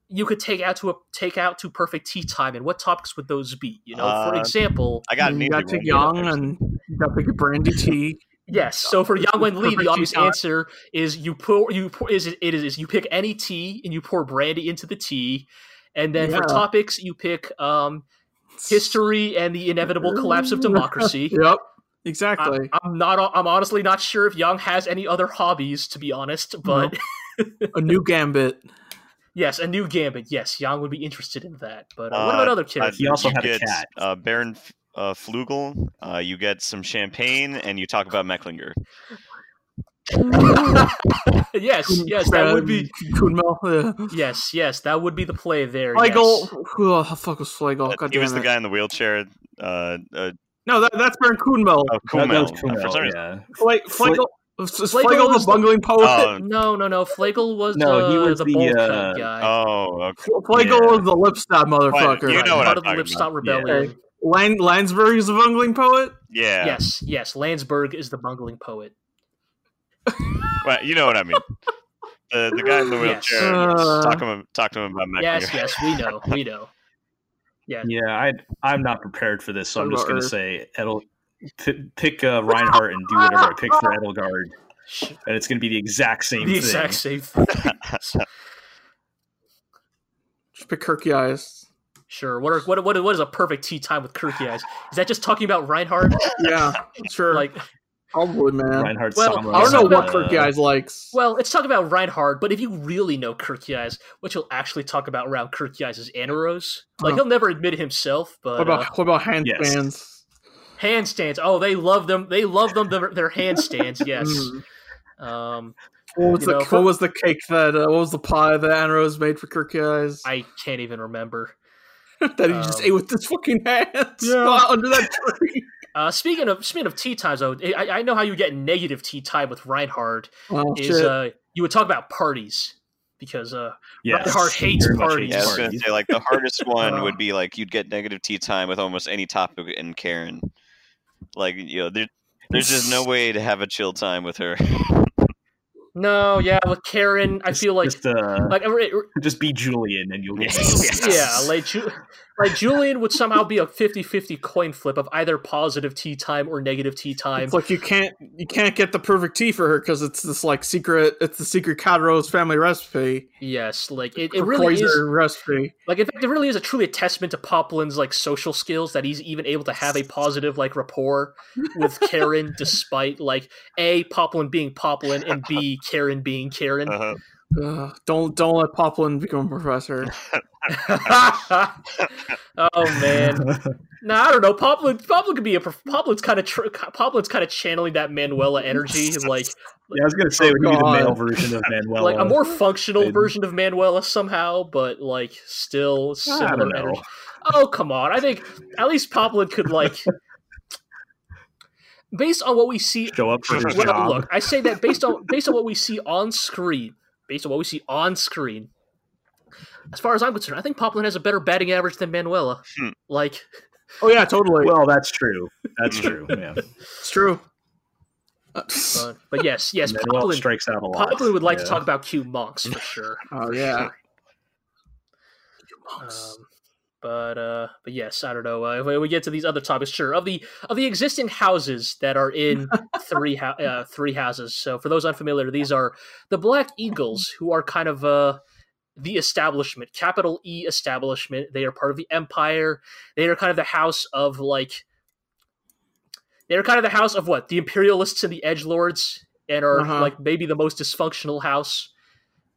you could take out to a take out to perfect tea time, and what topics would those be? You know, for Uh, example, I got you got to one. Yang and you got to get brandy tea. Yes. So for Yang Wen Li, the obvious time. answer is you pour you pour, is it, it is you pick any tea and you pour brandy into the tea, and then for topics you pick um, history and the inevitable collapse of democracy. <laughs> Yep, exactly. I, am not. I'm honestly not sure if Yang has any other hobbies, to be honest. But a new gambit. yes, a new gambit. Yes, Yang would be interested in that. But uh, what Uh, about other Uh. He also you had a cat. Uh, Baron F- uh, Flegel. Uh, you get some champagne, and you talk about Mecklinger. <laughs> yes, yes, that would be. Kümmel. Yes, yes, that would be the play there. Flegel. yes. Who the fuck was Flegel? Uh, God he was damn the guy in the wheelchair. Uh, uh, No, that, that's Baron Kümmel. oh, That- that was Uh, for some reason- yeah. Fla- Flegel. Is Flegel Flegel was the the- bungling poet? Oh, No, no, no. Flegel was No, he uh, was the, the, bold uh, guy. oh, okay. Flegel yeah. was the Lippstadt motherfucker. you know what part I'm of the talking Lippstadt about. Rebellion. Lan- Landsberg is the bungling poet. yeah. Yes, yes. Landsberg is the bungling poet. <laughs> Well, you know what I mean. The the guy in the Yes. wheelchair. Uh, talk him talk to him about Mecklinger. Yes, yes. We know. <laughs> We know. Yes. Yeah, I I'm not prepared for this, so I'm just gonna say Edel, p- pick uh, Reinhard and do whatever I pick for Edelgard, and it's gonna be the exact same. The thing. exact same <laughs> thing. Just pick Kircheis. Sure. What are what what what is a perfect tea time with Kircheis? Is that just talking about Reinhard? <laughs> Yeah, sure. Like, probably, man. Reinhard Well, Sama, I don't know what Kircheis likes. well, it's talking about Reinhard, but if you really know Kircheis, what you'll actually talk about around Kircheis is Annerose. Like Huh. he'll never admit it himself, but what about uh, what about handstands? handstands. Oh, they love them. They love them. Their, their handstands. <laughs> Yes. Mm. Um, What was the know, what was the cake that uh, what was the pie that Annerose made for Kircheis I can't even remember. <laughs> that he just um, ate with his fucking hands Yeah. under that <laughs> tree? Uh, speaking of speaking of tea times, though, I, I know how you get negative tea time with Reinhard. Oh Is uh, you would talk about parties because uh, yes, Reinhard hates very much parties. Yeah, I was gonna parties. say like the hardest <laughs> one Uh. would be like you'd get negative tea time with almost any topic in Karen. Like you know, there, there's just no way to have a chill time with her. No, yeah, with Karen, I feel like just, uh, like just be Julian and you'll get Yes. <laughs> yeah, like Ju- like Julian would somehow be a 50-50 coin flip of either positive tea time or negative tea time. It's like you can't you can't get the perfect tea for her because it's this like secret it's the secret Cadros family recipe. Yes, like it, it really is. Recipe. Like in fact, it really is a truly a testament to Poplin's like social skills that he's even able to have a positive like rapport with <laughs> Karen, despite like a Poplin being Poplin and b Karen being Karen. Uh-huh. Ugh, don't don't let Poplin become a professor. <laughs> <laughs> oh man, no, I don't know. Poplin, Poplin could be a Poplin's kind of tr- Poplin's kind of channeling that Manuela energy, like <laughs> Yeah, I was gonna say Oh, we could be the male version of Manuel. like a more functional and- version of Manuela somehow, but like still similar energy. Oh come on! I think at least Poplin could like, based on what we see. show up for Well, job. look, I say that based on based on what we see on screen, based on what we see on screen. As far as I'm concerned, I think Poplin has a better batting average than Manuela. Hmm. Like, Oh yeah, totally. Well, that's true. That's <laughs> true. Yeah. it's true. Uh, but, but yes, <laughs> yes, Poplin, strikes out a lot. Poplin would like to talk about cute monks for sure. <laughs> oh yeah. Um, but uh, but yes, I don't know. Uh, when we get to these other topics, sure. Of the of the existing houses that are in <laughs> three hou- uh, three houses. So for those unfamiliar, these are the Black Eagles, who are kind of uh the establishment, capital E establishment. They are part of the Empire. They are kind of the house of like. They're kind of the house of what the imperialists and the edge lords, and are Uh-huh. like maybe the most dysfunctional house,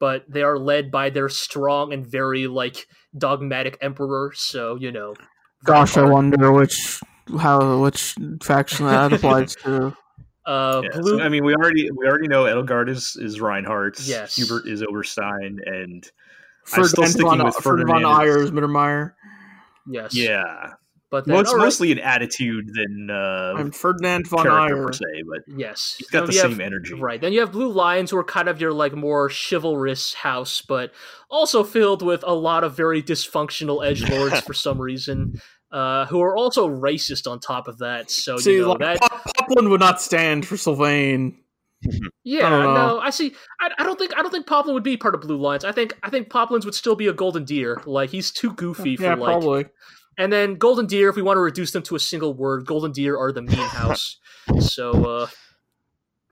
but they are led by their strong and very like dogmatic emperor. So you know, Gosh, I wonder which how which faction that <laughs> applies to. uh, Yeah, so, blue. I mean, we already we already know Edelgard is is Reinhard. Yes. Hubert is Oberstein, and I'm still Ferdinand sticking von, with Ferdinand von Ferdinand. Ayers, Mittermeier. yes, yeah, but then, well, it's all right, mostly an attitude than uh, I'm Ferdinand von character Ayer. per se, but yes, he's got Then the we have- same energy. Right. Then you have Blue Lions, who are kind of your like more chivalrous house, but also filled with a lot of very dysfunctional edge lords <laughs> for some reason, uh, who are also racist on top of that. So See, you know like, that. Pop- Poplin would not stand for Sylvain. <laughs> Yeah, I know. no, I see. I, I don't think I don't think Poplin would be part of Blue Lions. I think I think Poplin's would still be a Golden Deer. Like he's too goofy for Yeah, like. probably. And then Golden Deer, if we want to reduce them to a single word, Golden Deer are the mean house. so, uh,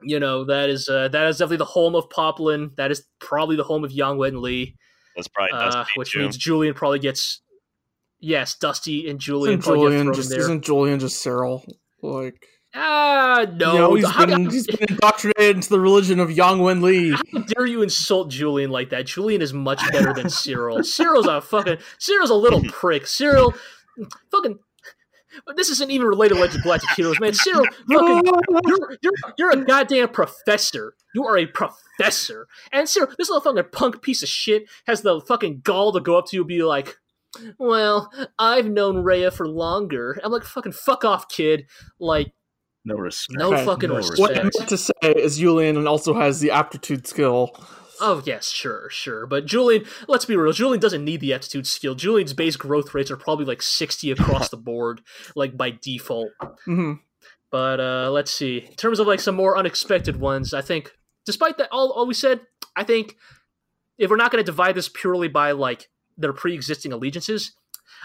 you know that is uh, that is definitely the home of Poplin. That is probably the home of Yang Wen Li, That's probably uh, which too. means Julian probably gets. Yes, Dusty and Julian Isn't probably Julian get just thrown there. isn't Julian just Cyril? Like Ah, no. you know, he's how, been, he's been indoctrinated into the religion of Yang Wen Li. how dare you insult Julian like that? Julian is much better than Cyril. Cyril's a fucking Cyril's a little <laughs> prick. Cyril, fucking. This isn't even related to Legend of Galactic Heroes, man. Cyril, fucking you're, you're, you're a goddamn professor. You are a professor. And Cyril, this little fucking punk piece of shit has the fucking gall to go up to you and be like, well, I've known Rhea for longer. I'm like, fucking fuck off, kid. Like, No respect. no fucking no respect. What I meant to say is Julian also has the aptitude skill. Oh, yes, sure, sure. But Julian, let's be real, Julian doesn't need the aptitude skill. Julian's base growth rates are probably like 60 across <laughs> the board, like by default. hmm But uh, let's see. In terms of like some more unexpected ones, I think, despite that, all, all we said, I think if we're not going to divide this purely by like their pre-existing allegiances,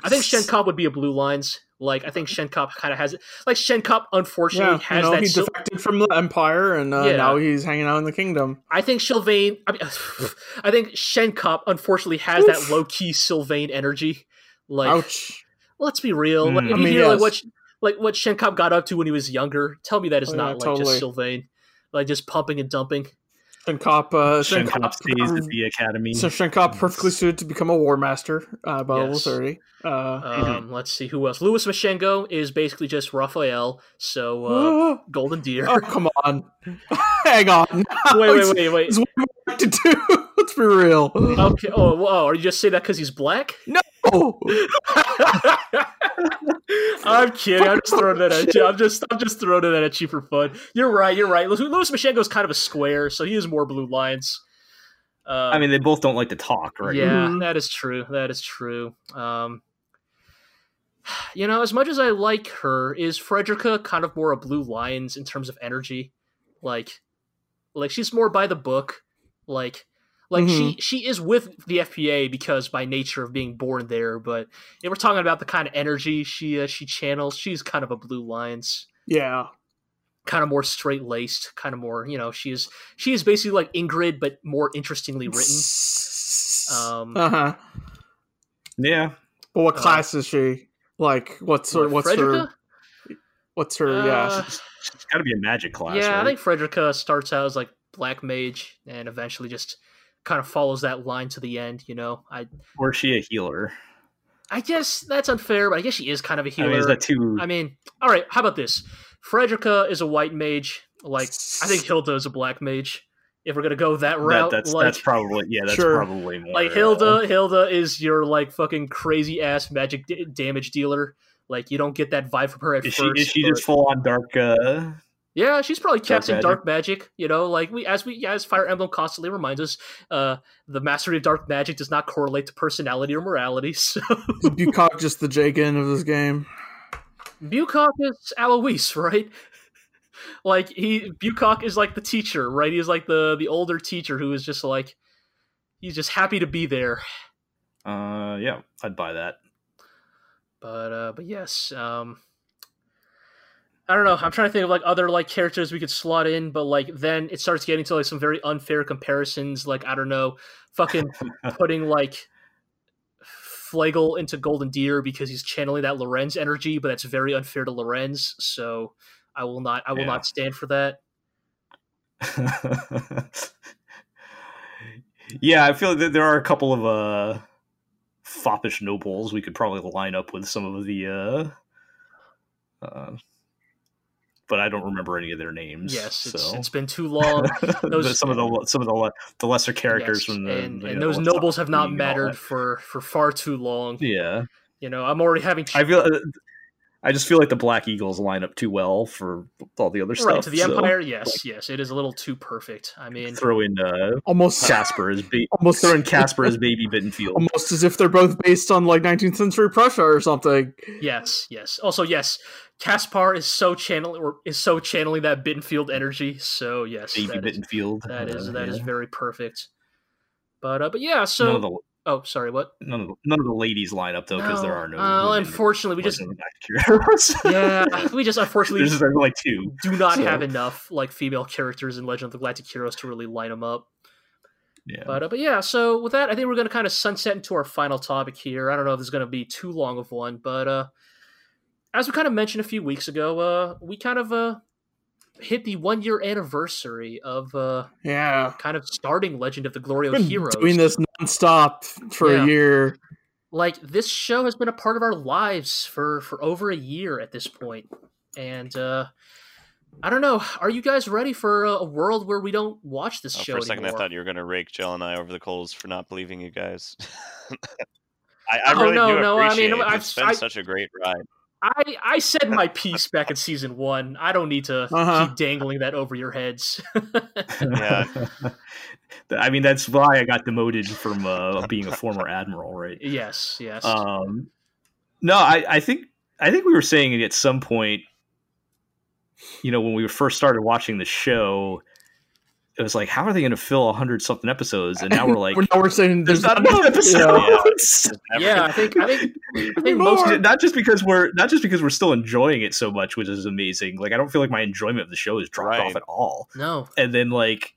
I think Schenkopp would be a Blue Lions. Like I think Schenkopp kind of has it. Like Schenkopp, unfortunately, Yeah, you has know, that. he sil- defected from the Empire, and uh, Yeah. now he's hanging out in the kingdom. I think Sylvain. I, mean, <sighs> I think Schenkopp, unfortunately, has that low-key Sylvain energy. Like, Ouch! let's be real. Like, Mm. if I mean, hear like what like what Schenkopp got up to when he was younger, tell me that is Oh, not yeah, like totally. just Sylvain, like just pumping and dumping. Schenkopp, uh, Schenkopp Schenkopp, stays at the academy. so Schenkopp perfectly suited to become a war master uh, by level thirty. Uh, Um, let's see who else. Louis Machungo is basically just Raphael. So uh, <gasps> Golden Deer. oh come on, <laughs> hang on. wait, wait, <laughs> wait, wait. There's way more to do. Let's be real. Okay. Oh, whoa. Are you just saying that because he's black? No. <laughs> I'm kidding. I'm just throwing that at you. I'm just, I'm just throwing that at you for fun. You're right. You're right. Louis Machungo is kind of a square, so he is more Blue Lions. Uh, I mean, they both don't like to talk, right? Yeah, Mhm. that is true. That is true. Um, <sighs> you know, as much as I like her, is Frederica kind of more a Blue Lions in terms of energy? Like, like she's more by the book. Like, like she she is with the FPA because by nature of being born there. But if we're talking about the kind of energy she uh, she channels, she's kind of a Blue Lions. yeah. Kind of more straight laced, kind of more, you know, she is she is basically like Ingrid, but more interestingly written. Um, uh huh. Yeah. But what uh, class is she? Like, what's her? What's Frederica? her? What's her? Uh, yeah. It's got to be a magic class. yeah, I think Frederica starts out as like black mage and eventually just kind of follows that line to the end. You know, I Or is she a healer? I guess that's unfair, but I guess she is kind of a healer. mean, is that too? I mean, all right. How about this? Frederica is a white mage. Like I think Hilda is a black mage. If we're gonna go that that, route, that's like, that's probably yeah. That's Sure. probably more. like uh, Hilda. Hilda is your like fucking crazy ass magic d- damage dealer. Like you don't get that vibe from her at Is she, is she but- just full on dark? Uh, Yeah, she's probably Dark casting magic? dark magic. You know, like we as we as Fire Emblem constantly reminds us, uh, the mastery of dark magic does not correlate to personality or morality. <laughs> So Is Bucock just the Jagen of this game? Bucock is Alois, right? like he Bucock is like the teacher, right? He's like the the older teacher who is just like he's just happy to be there. uh, yeah, I'd buy that. But uh but yes, um I don't know. I'm trying to think of like other like characters we could slot in, but like then it starts getting to like some very unfair comparisons. Like I don't know, fucking <laughs> putting like Flegel into Golden Deer because he's channeling that Lorenz energy, but that's very unfair to Lorenz. So I will not. I will Yeah. not stand for that. <laughs> yeah, I feel that there are a couple of uh foppish nobles we could probably line up with some of the uh, uh but I don't remember any of their names. Yes, it's, so. it's been too long. <laughs> those- some of the some of the the lesser characters Yes, from the and, and know, those nobles have not League and all mattered for for far too long. Yeah, You know, I'm already having. I feel. Uh, I just feel like the Black Eagles line up too well for all the other stuff. right to the so Empire. Yes, yes, it is a little too perfect. I mean, Throw in uh, Almost, Caspar as ba- almost, throw in <laughs> Caspar as baby Bittenfeld. almost as if they're both based on like 19th century Prussia or something. Yes, yes. Also, yes, Caspar is so channeling or is so channeling that Bittenfeld energy. So yes, baby that is, Bittenfeld. that is uh, that is yeah. very perfect. But uh, but yeah. none of So the oh, sorry, what? none of the, none of the ladies line up though because there are no. Uh, unfortunately, we just Legend of the Black Heroes. <laughs> yeah, we just unfortunately There's like two. do not so- have enough like female characters in Legend of the Galactic Heroes to really line them up. Yeah. But uh, but yeah, so with that, I think we're going to kind of sunset into our final topic here. I don't know if this is going to be too long of one, but uh, as we kind of mentioned a few weeks ago, uh, we kind of uh, hit the one year anniversary of uh, Yeah, kind of starting Legend of the GLORIO been Heroes. doing this nonstop for Yeah. a year. like this show has been a part of our lives for for over a year at this point, and uh, I don't know. Are you guys ready for a, a world where we don't watch this Oh, show for a second, anymore? I thought you were going to rake Jill and I over the coals for not believing you guys. <laughs> I, I Oh, really no, do no, I appreciate mean, it. I've- It's been I- such a great ride. I I said my piece back in season one. I don't need to Uh-huh. keep dangling that over your heads. Yeah. <laughs> I mean, that's why I got demoted from uh, being a former admiral, right? yes, yes. Um, no, I, I think I think we were saying at some point, you know, when we first started watching the show, it was like, how are they going to fill a hundred something episodes? And now we're <laughs> like, now we're saying there's there's, not <laughs> enough episodes. It's <laughs> never- yeah, I think I think I think More. most not just because we're not just because we're still enjoying it so much, which is amazing. Like I don't feel like my enjoyment of the show has dropped Right. off at all. no. And then like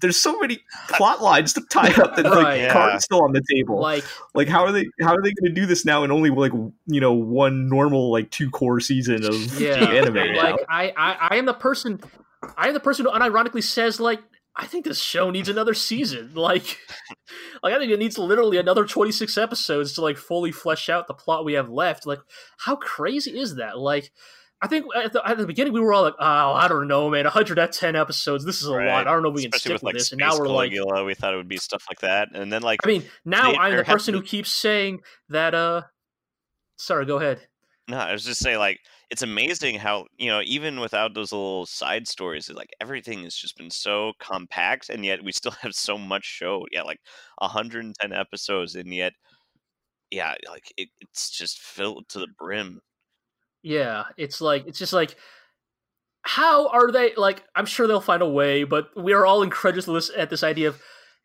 there's so many plot lines to tie up that Right. like Yeah. cards still on the table. Like like how are they how are they going to do this now in only like you know one normal like two core season of yeah, anime now? like I, I I am the person I am the person who unironically says like I think this show needs another season. <laughs> Like like I think it needs literally another 26 episodes to like fully flesh out the plot we have left. Like how crazy is that? Like I think at the, at the beginning we were all like, "Oh, I don't know, man. 110 episodes. This is a Right. lot. I don't know if we can Especially stick with with, like this." And now we're like, we thought it would be stuff like that, and then like I mean, now They- I'm the person who keeps saying that. uh Sorry, go ahead. No, I was just saying, like, it's amazing how, you know, even without those little side stories, like, everything has just been so compact, and yet we still <laughs> have so much show. Yeah, like 110 episodes, and yet, yeah, like, it, it's just filled to the brim. Yeah, it's like it's just like how are they like I'm sure they'll find a way, but we are all incredulous at this idea of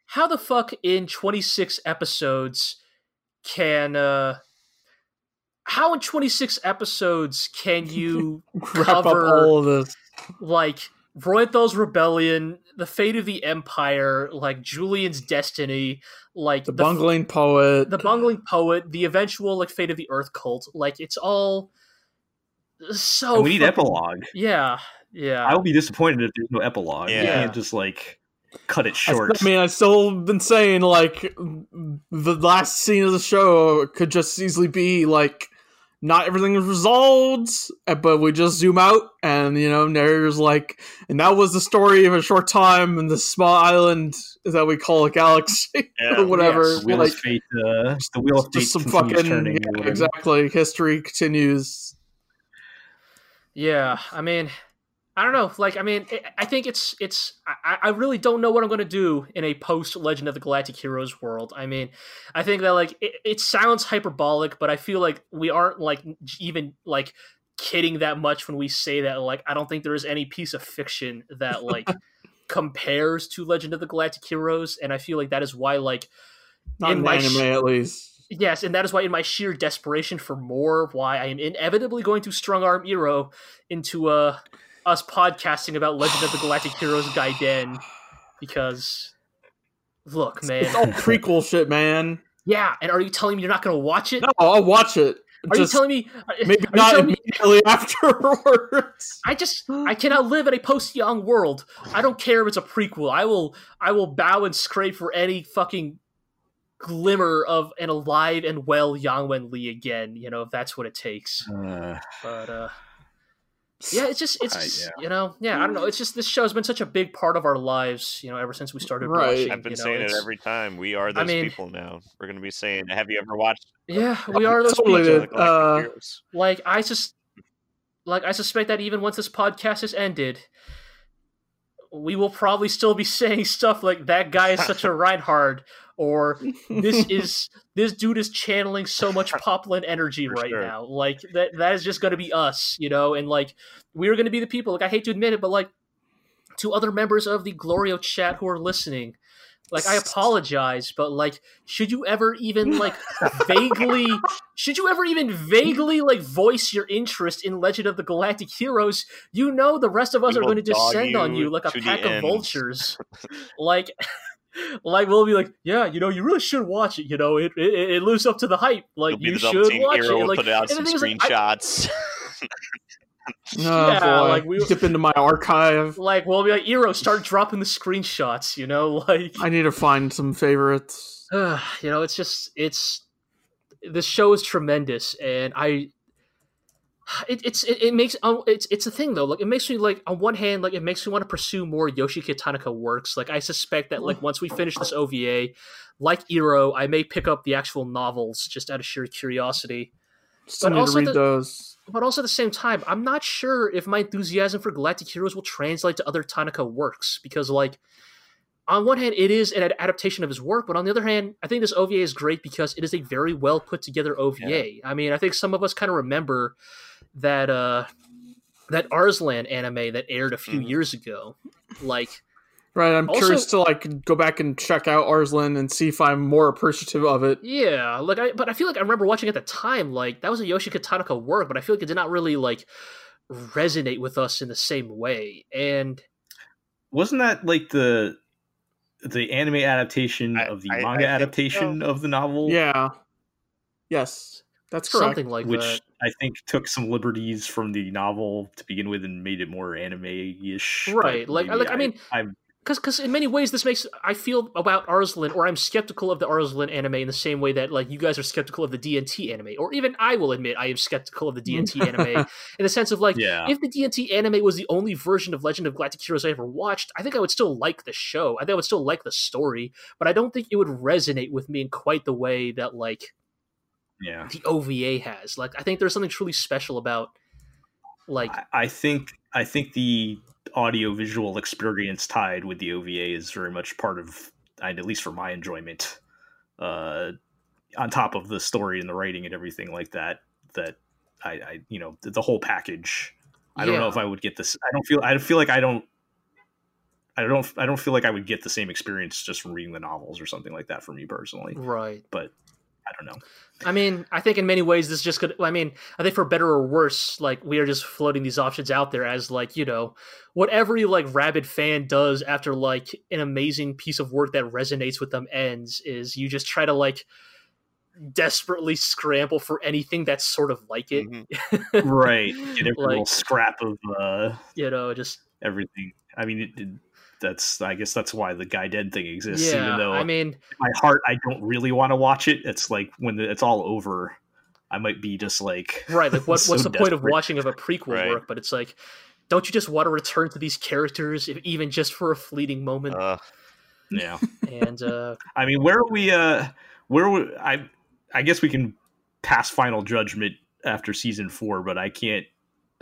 how the fuck in 26 episodes can uh how in 26 episodes can <laughs> you wrap up cover- all of this. like Reuenthal's rebellion, the fate of the empire, like Julian's destiny, like The f- bungling poet. the bungling poet, the eventual like fate of the Earth cult. Like it's all so. And we need fucking- epilogue. Yeah, yeah. I will be disappointed if there's no epilogue. You can't just like cut it I, short. I mean, I've still been saying like the last scene of the show could just easily be like not everything is resolved, uh, but we just zoom out and you know narrator's like, and that was the story of a short time in this small island that we call a galaxy <laughs> Yeah. or whatever. Yes. wheel like of fate. Uh, the wheel of fate just some continues fucking turning. yeah, whatever. exactly. History continues. Yeah, I mean, I don't know. Like, I mean, I- I think it's it's. I, I really don't know what I'm going to do in a post Legend of the Galactic Heroes world. I mean, I think that like it, it sounds hyperbolic, but I feel like we aren't like even like kidding that much when we say that. Like, I don't think there is any piece of fiction that <laughs> like compares to Legend of the Galactic Heroes, and I feel like that is why like Not In my anime, sh- at least. Yes, and that is why, in my sheer desperation for more, why I am inevitably going to strong arm Iro into uh, us podcasting about Legend of the Galactic Heroes Gaiden. Because, look, man. It's all prequel shit, man. Yeah, and are you telling me you're not going to watch it? No, I'll watch it. are Just you telling me. maybe not telling me- immediately <laughs> afterwards. I just I cannot live in a post Yang world. I don't care if it's a prequel. I will I will bow and scrape for any fucking glimmer of an alive and well Yang Wen Li again, you know, if that's what it takes. Uh, But uh yeah, it's just it's Uh, yeah. you know, yeah, I don't know. It's just this show has been such a big part of our lives, you know, ever since we started Right. watching. I've been you know, saying it every time. We are those mean- people now. We're going to be saying, "Have you ever watched Yeah, we are those Totally people. did. uh, Like I just like I suspect that even once this podcast is ended, we will probably still be <laughs> saying stuff like that guy is such a <laughs> Reinhard or this <laughs> is this dude is channeling so much <laughs> Poplin energy For right sure. now. Like that that is just gonna be us, you know, and like we're gonna be the people, like I hate to admit it, but like to other members of the Glorio chat who are listening, like I apologize, but like should you ever even like vaguely <laughs> should you ever even vaguely like voice your interest in Legend of the Galactic Heroes, you know the rest of us We are going to descend on you like a pack of vultures. like <laughs> like we'll be like, yeah, you know, you really should watch it. You know, it it, it lives up to the hype. Like You'll be the should watch hero. it. We'll Like, put out and the some thing is, like, I- screenshots. <laughs> Oh, Yeah, boy. like, we- dip into my archive. like we'll be like, Iro, start dropping the screenshots. You know, <laughs> like I need to find some favorites. <sighs> you know, it's just it's this show is tremendous, and I. <sighs> It, it's it, it makes um, it's it's a thing though. Like it makes me like on one hand like it makes me want to pursue more Yoshiki Tanaka works. Like I suspect that like once we finish this OVA like Iro I may pick up the actual novels just out of sheer curiosity. Still But need to also read the- those. but also at the same time, I'm not sure if my enthusiasm for Galactic Heroes will translate to other Tanaka works because, like, on one hand, it is an adaptation of his work, but on the other hand, I think this OVA is great because it is a very well put together OVA. I mean, I think some of us kind of remember that uh, that Arslan anime that aired a few Mhm. years ago, like. Right, I'm Also- curious to like go back and check out Arslan and see if I'm more appreciative of it. Yeah, like I, but I feel like I remember watching at the time, like that was a Yoshiki Tanaka work, but I feel like it did not really like resonate with us in the same way. And wasn't that like the the anime adaptation I- of the I- I manga think adaptation of the novel? Yeah. Yes, that's correct. something like which that. I think took some liberties from the novel to begin with and made it more anime-ish. Right, but like- uh, maybe like, I mean, I'm because in many ways this makes I feel about Arslan or I'm skeptical of the Arslan anime in the same way that like you guys are skeptical of the DNT anime or even I will admit I am skeptical of the <laughs> DNT anime in the sense of like yeah. if the DNT anime was the only version of Legend of Galactic Heroes I ever watched I think I would still like the show I think I would still like the story but I don't think it would resonate with me in quite the way that like yeah. the OVA has like I think there's something truly special about like I, I think I think the audio visual experience tied with the OVA is very much part of, at least for my enjoyment, uh, on top of the story and the writing and everything like that. That I, I you know, the, the whole package. I don't know if I would get this. I don't feel. I feel like I don't. I don't. I don't feel like I would get the same experience just from reading the novels or something like that for me personally. right But I don't know. I mean, I think in many ways this just could. I mean, I think for better or worse, like we are just floating these options out there as like you know, what every like rabid fan does after like an amazing piece of work that resonates with them ends is you just try to like desperately scramble for anything that's sort of like it. Mhm. <laughs> Right. Get every Like- little scrap of uh, You know, just everything. I mean, it, it, that's I guess that's why the Gaiden thing exists. yeah, even though I mean, my heart I don't really want to watch it. It's like when the, it's all over, I might be just like right? Like, what, <laughs> so what's the point of watching of a prequel Right. work? But it's like, don't you just want to return to these characters, if even just for a fleeting moment? Uh, Yeah. and uh, <laughs> I mean, where are we? Uh, where are we, I? I guess we can pass final judgment after season four, but I can't.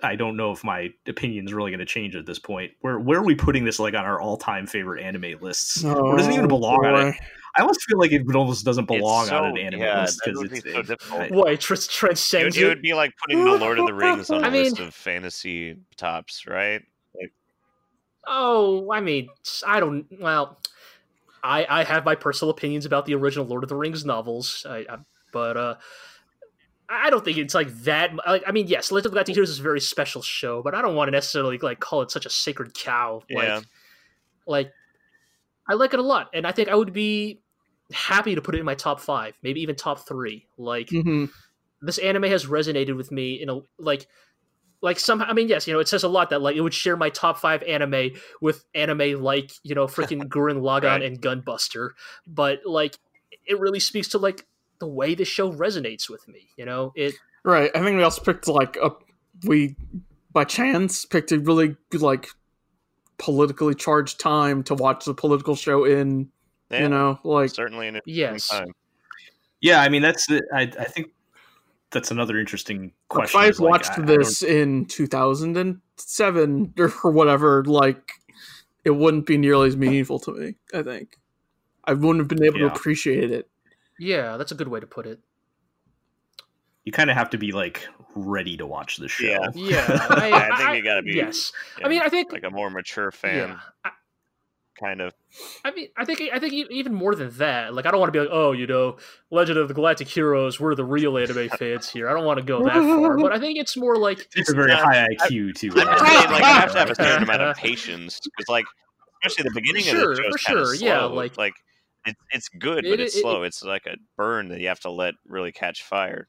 I don't know if my opinion is really going to change at this point. Where where are we putting this like on our all time favorite anime lists? or does it even belong on it? I almost feel like it almost doesn't belong it's on an anime yeah, list because would be it's so difficult. I- what it tr- it, would, it would be like putting the Lord of the Rings on <laughs> a I mean- list of fantasy tops, right? Like, Oh, I mean, I don't. Well, I I have my personal opinions about the original Lord of the Rings novels, I, I, but uh, I don't think it's like that. Like, I mean, yes, Legend of the Galactic Heroes is a very special show, but I don't want to necessarily like call it such a sacred cow. Yeah. Like, like I like it a lot, and I think I would be happy to put it in my top five, maybe even top three. Like, Mhm. this anime has resonated with me in a like like somehow. i mean yes you know it says a lot that like it would share my top five anime with anime like you know freaking <laughs> gurren lagann Right. and gunbuster but like it really speaks to like the way the show resonates with me you know it Right. I think we also picked like a we by chance picked a really like politically charged time to watch the political show in. yeah, You know, like certainly an interesting yes time. Yeah, I mean that's the, I I think that's another interesting question. if I is, like, watched I- I this in 2007 or, or whatever, like it wouldn't be nearly as meaningful to me. I think I wouldn't have been able Yeah. to appreciate it. Yeah that's a good way to put it you kind of have to be like ready to watch the show. Yeah. yeah <laughs> i, Yeah, I think you gotta be- yes Yeah, i mean i think like a more mature fan, yeah I, kind of. I mean, I think I think even more than that. Like, I don't want to be like, oh, you know, Legend of the Galactic Heroes. We're the real anime <laughs> fans here. I don't want to go that far, but I think it's more like It's a very Yeah, high IQ too. I'm uh, just saying, like, I have to have a certain <laughs> amount of patience because, like, especially the beginning Sure, of the show for is kind sure, slow. yeah, like- like it's it's good, It- but it's it- slow. it's like a burn that you have to let really catch fire.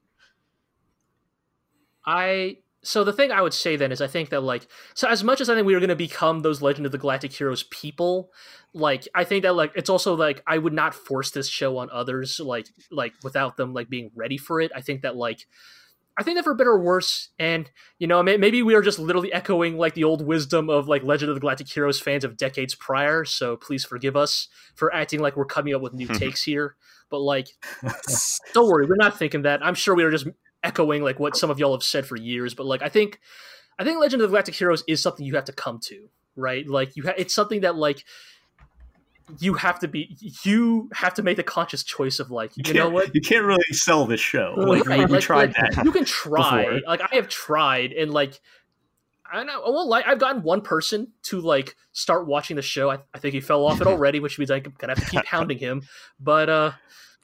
I. So the thing I would say then is I think that like so as much as I think we are going to become those Legend of the Galactic Heroes people, like I think that like it's also like I would not force this show on others like like without them like being ready for it. I think that like I think that for better or worse, and you know, maybe we are just literally echoing like the old wisdom of like Legend of the Galactic Heroes fans of decades prior. So please forgive us for acting like we're coming up with new <laughs> takes here. But like, <laughs> don't worry, we're not thinking that. I'm sure we are just echoing like what some of y'all have said for years. But like, I think, I think Legend of the Galactic Heroes is something you have to come to, right? Like, you ha- it's something that like you have to be, you have to make the conscious choice of like, you, You know what, You can't really sell this show. Like Right, we like- tried like, that. You can try. before. Like I have tried, and like I know. I won't lie. I've gotten one person to like start watching the show. I, I think he fell off it <laughs> already, which means I'm gonna have to keep hounding him. But uh,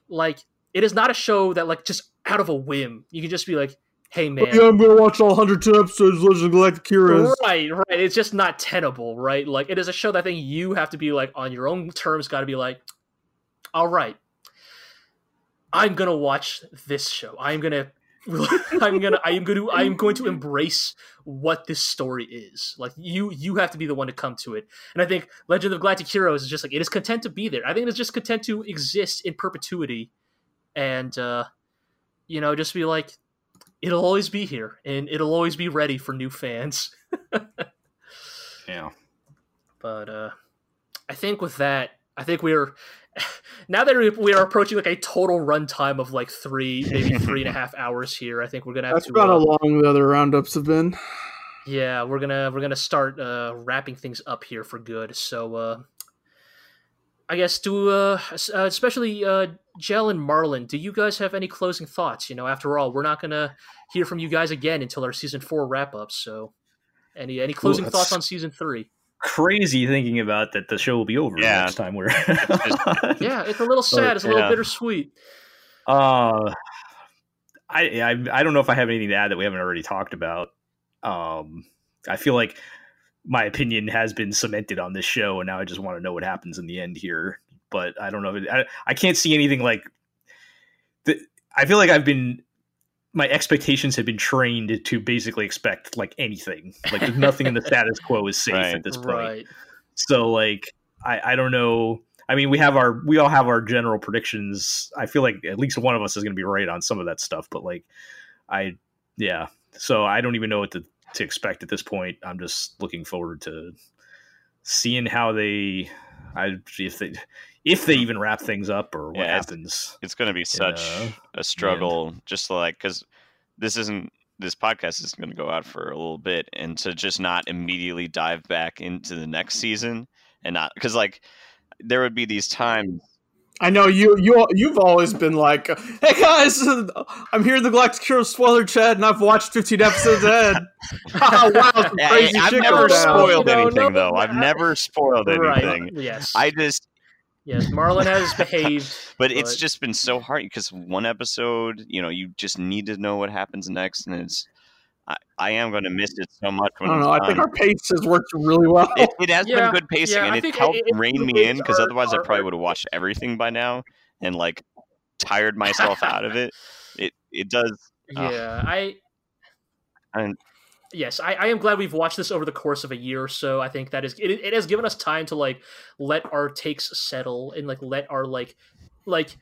like it is not a show that like just out of a whim you can just be like, hey man. yeah, I'm gonna watch all 110 episodes of Legend of Galactic Heroes. Right, right. It's just not tenable, right? Like it is a show that I think you have to be like on your own terms. Got to be like, all right, I'm gonna watch this show. I'm gonna, <laughs> I'm gonna, I am gonna, I am going to embrace what this story is. Like you, you have to be the one to come to it. And I think Legend of Galactic Heroes is just like it is content to be there. I think it's just content to exist in perpetuity, and uh, you know, just be like, it'll always be here, and it'll always be ready for new fans. <laughs> Yeah. But uh, I think with that, I think we're <laughs> now that we- we are approaching like a total runtime of like three, maybe <laughs> three and a half hours here. I think we're gonna have That's to. about uh, how long the other roundups have been. yeah, we're gonna we're gonna start uh, wrapping things up here for good. So uh, I guess do uh, uh, especially uh, Jell and Marlin, do you guys have any closing thoughts? You know, after all, we're not gonna hear from you guys again until our season four wrap up. So any any closing that's- thoughts on season three? Crazy thinking about that the show will be over Yeah. next time we're <laughs> Yeah, it's a little sad. It's a little yeah. bittersweet. Uh, I, I I don't know if I have anything to add that we haven't already talked about. Um, I feel like my opinion has been cemented on this show, and now I just want to know what happens in the end here. But I don't know. If it, I I can't see anything like. The, I feel like I've been. My expectations have been trained to basically expect like anything. Like nothing in the status quo is safe Right. at this point. Right. So like I I don't know. I mean, we have our we all have our general predictions. I feel like at least one of us is going to be right on some of that stuff, but like I yeah. So I don't even know what to to expect at this point. I'm just looking forward to seeing how they I if they if they even wrap things up or what Yeah, happens. It's going to be such uh, a struggle, just like because this isn't this podcast is going to go out for a little bit, and to just not immediately dive back into the next season and not because like there would be these times I know you you you've always been like, hey guys, I'm here in the Galactic Hero spoiler chat, and I've watched 15 episodes ahead. <laughs> wow, <laughs> Yeah, crazy I've shit never goes down. spoiled No, no, anything no, though. I've never spoiled Right. anything. Yes. I just yes. Marlon has <laughs> behaved. but it's just been so hard because one episode, you know, you just need to know what happens next, and it's I, I am going to miss it so much I when don't know. it's I think our pace has worked really well. it, it has Yeah, been good pacing, yeah, and I it's helped it- it- rein me in because are- otherwise I probably would have watched everything by now and like tired myself out of it. <laughs> It it does. Ah. Yeah, I. And- Yes, I, I am glad we've watched this over the course of a year or so. I think that is it, it has given us time to like let our takes settle and like let our like like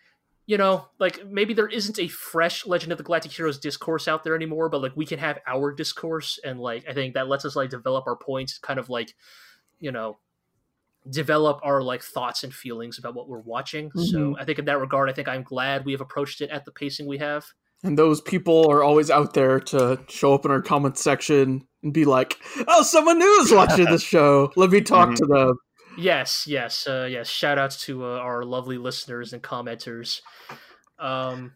you know like maybe there isn't a fresh Legend of the Galactic Heroes discourse out there anymore, but like we can have our discourse and like I think that lets us like develop our points, kind of like you know develop our like thoughts and feelings about what we're watching. So I think in that regard, I think I'm glad we have approached it at the pacing we have. And those people are always out there to show up in our comment section and be like, "Oh, someone new is watching <laughs> this show. Let me talk Mhm. to them." Yes, yes, uh, yes. Shout outs to uh, our lovely listeners and commenters. Um,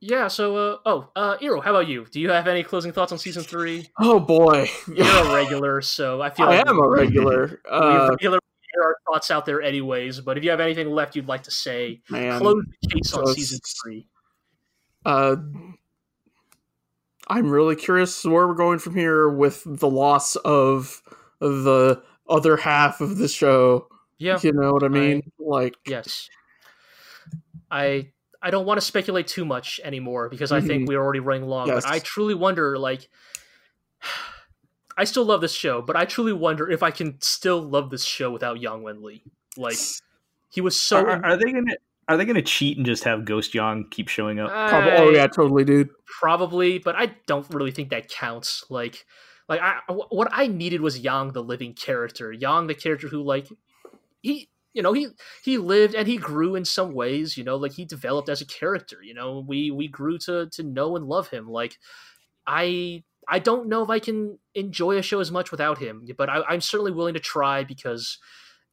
yeah. So, uh, oh, uh, Iro, how about you? Do you have any closing thoughts on season three? Oh boy, You're a regular, so I feel <laughs> I like am a regular. <laughs> Uh, regular hear our thoughts out there, anyways. But if you have anything left you'd like to say, man, close the case on season three. uh, I'm really curious where we're going from here with the loss of the other half of the show. Yeah. You know what I mean? like, Yes. I I don't want to speculate too much anymore because I think Mhm. we're already running long. Yes. But I truly wonder, like, <sighs> I still love this show, but I truly wonder if I can still love this show without Yang Wen Li. Like, he was so. are, are they gonna are they gonna cheat and just have Ghost Yang keep showing up? prob- oh yeah, totally, dude. probably, but I don't really think that counts. Like, like I what I needed was Yang, the living character. Yang, the character who like he, you know, he he lived and he grew in some ways. You know, like he developed as a character. You know, we we grew to to know and love him. Like, I I don't know if I can enjoy a show as much without him, but I, I'm certainly willing to try because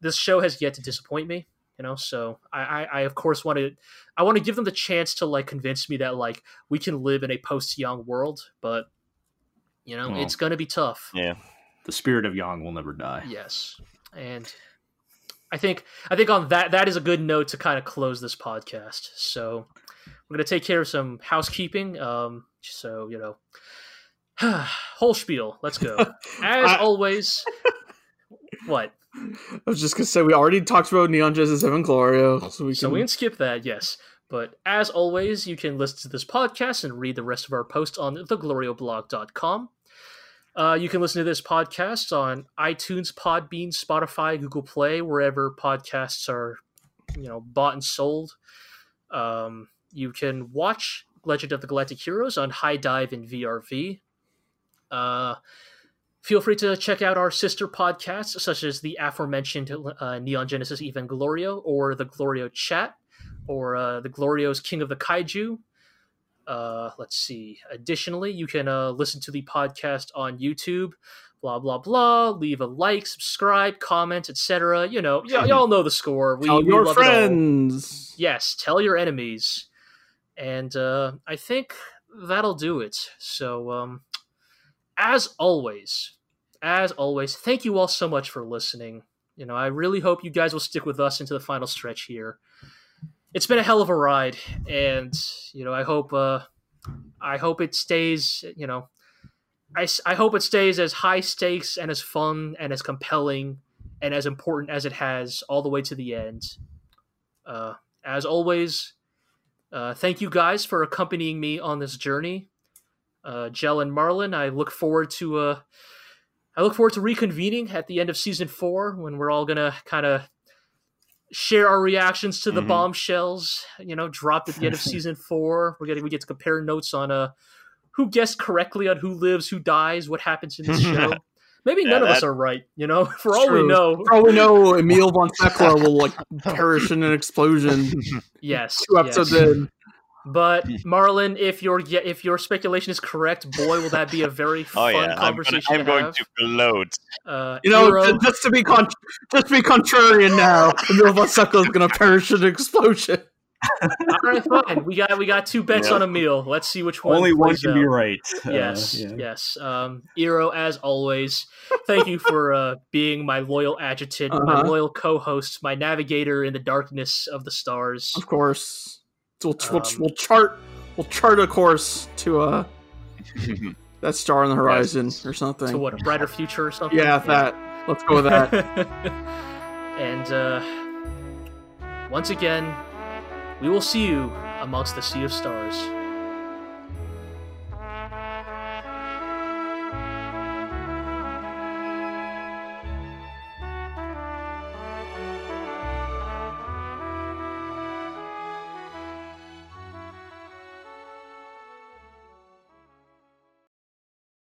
this show has yet to disappoint me. You know, so I, I, I of course want to I want to give them the chance to like convince me that like we can live in a post Yang world, but you know, Well, it's gonna be tough. Yeah. The spirit of Yang will never die. Yes. And I think I think on that that is a good note to kind of close this podcast. So we're gonna take care of some housekeeping. Um so you know <sighs> whole spiel. Let's go. <laughs> As I- always what? I was just gonna say we already talked about Neon Genesis Evangelion, so we can. So we can skip that, yes. But as always, you can listen to this podcast and read the rest of our posts on theglorioblog.com. Uh, you can listen to this podcast on iTunes, Podbean, Spotify, Google Play, wherever podcasts are, you know, bought and sold. Um, you can watch Legend of the Galactic Heroes on HIDIVE and VRV. Uh, feel free to check out our sister podcasts, such as the aforementioned uh, Neon Genesis Evanglorio or the Glorio Chat or uh, the Glorio's King of the Kaiju. Uh, let's see. Additionally, you can uh, listen to the podcast on YouTube. Blah blah blah. Leave a like, subscribe, comment, etc. You know, y- y'all know the score. We, Tell we your love it all. friends. Yes, tell your enemies. And uh, I think that'll do it. So, um, as always, as always, thank you all so much for listening. You know, I really hope you guys will stick with us into the final stretch here. It's been a hell of a ride, and you know, I hope, uh, I hope it stays. You know, I I hope it stays as high stakes and as fun and as compelling and as important as it has all the way to the end. Uh, as always, uh, thank you guys for accompanying me on this journey. Uh, Jell and Marlin, I look forward to uh, I look forward to reconvening at the end of season four when we're all gonna kind of share our reactions to the Mhm. bombshells. You know, dropped at the end of <laughs> season four. We're getting we get to compare notes on uh who guessed correctly on who lives, who dies, what happens in this <laughs> show. Maybe Yeah, none of us are right. You <laughs> know, for all we know. For all we know, Emil von Thekla will like perish in an explosion Yes. two episodes yes. in. But <laughs> Marlon, if your if your speculation is correct, boy, will that be a very <laughs> Oh fun yeah, I'm, gonna, conversation. I'm going have. to gloat. Uh, You know, Hero- just to be con- just to be contrarian now, Emil von Thekla is going to perish in an explosion. all right, fine. We got we got two bets Yeah. on Emil. Let's see which one. Only one can out. be right. Uh, Yes, yeah. yes. Um, Iro, as always, thank you for uh, being my loyal adjutant, my Uh-huh. loyal co-host, my navigator in the darkness of the stars. Of course, we'll, we'll, Um, we'll chart we'll chart a course to uh <laughs> that star on the horizon or something. To what a brighter future or something. Yeah, that. Let's go with that. <laughs> and uh, once again, we will see you amongst the sea of stars.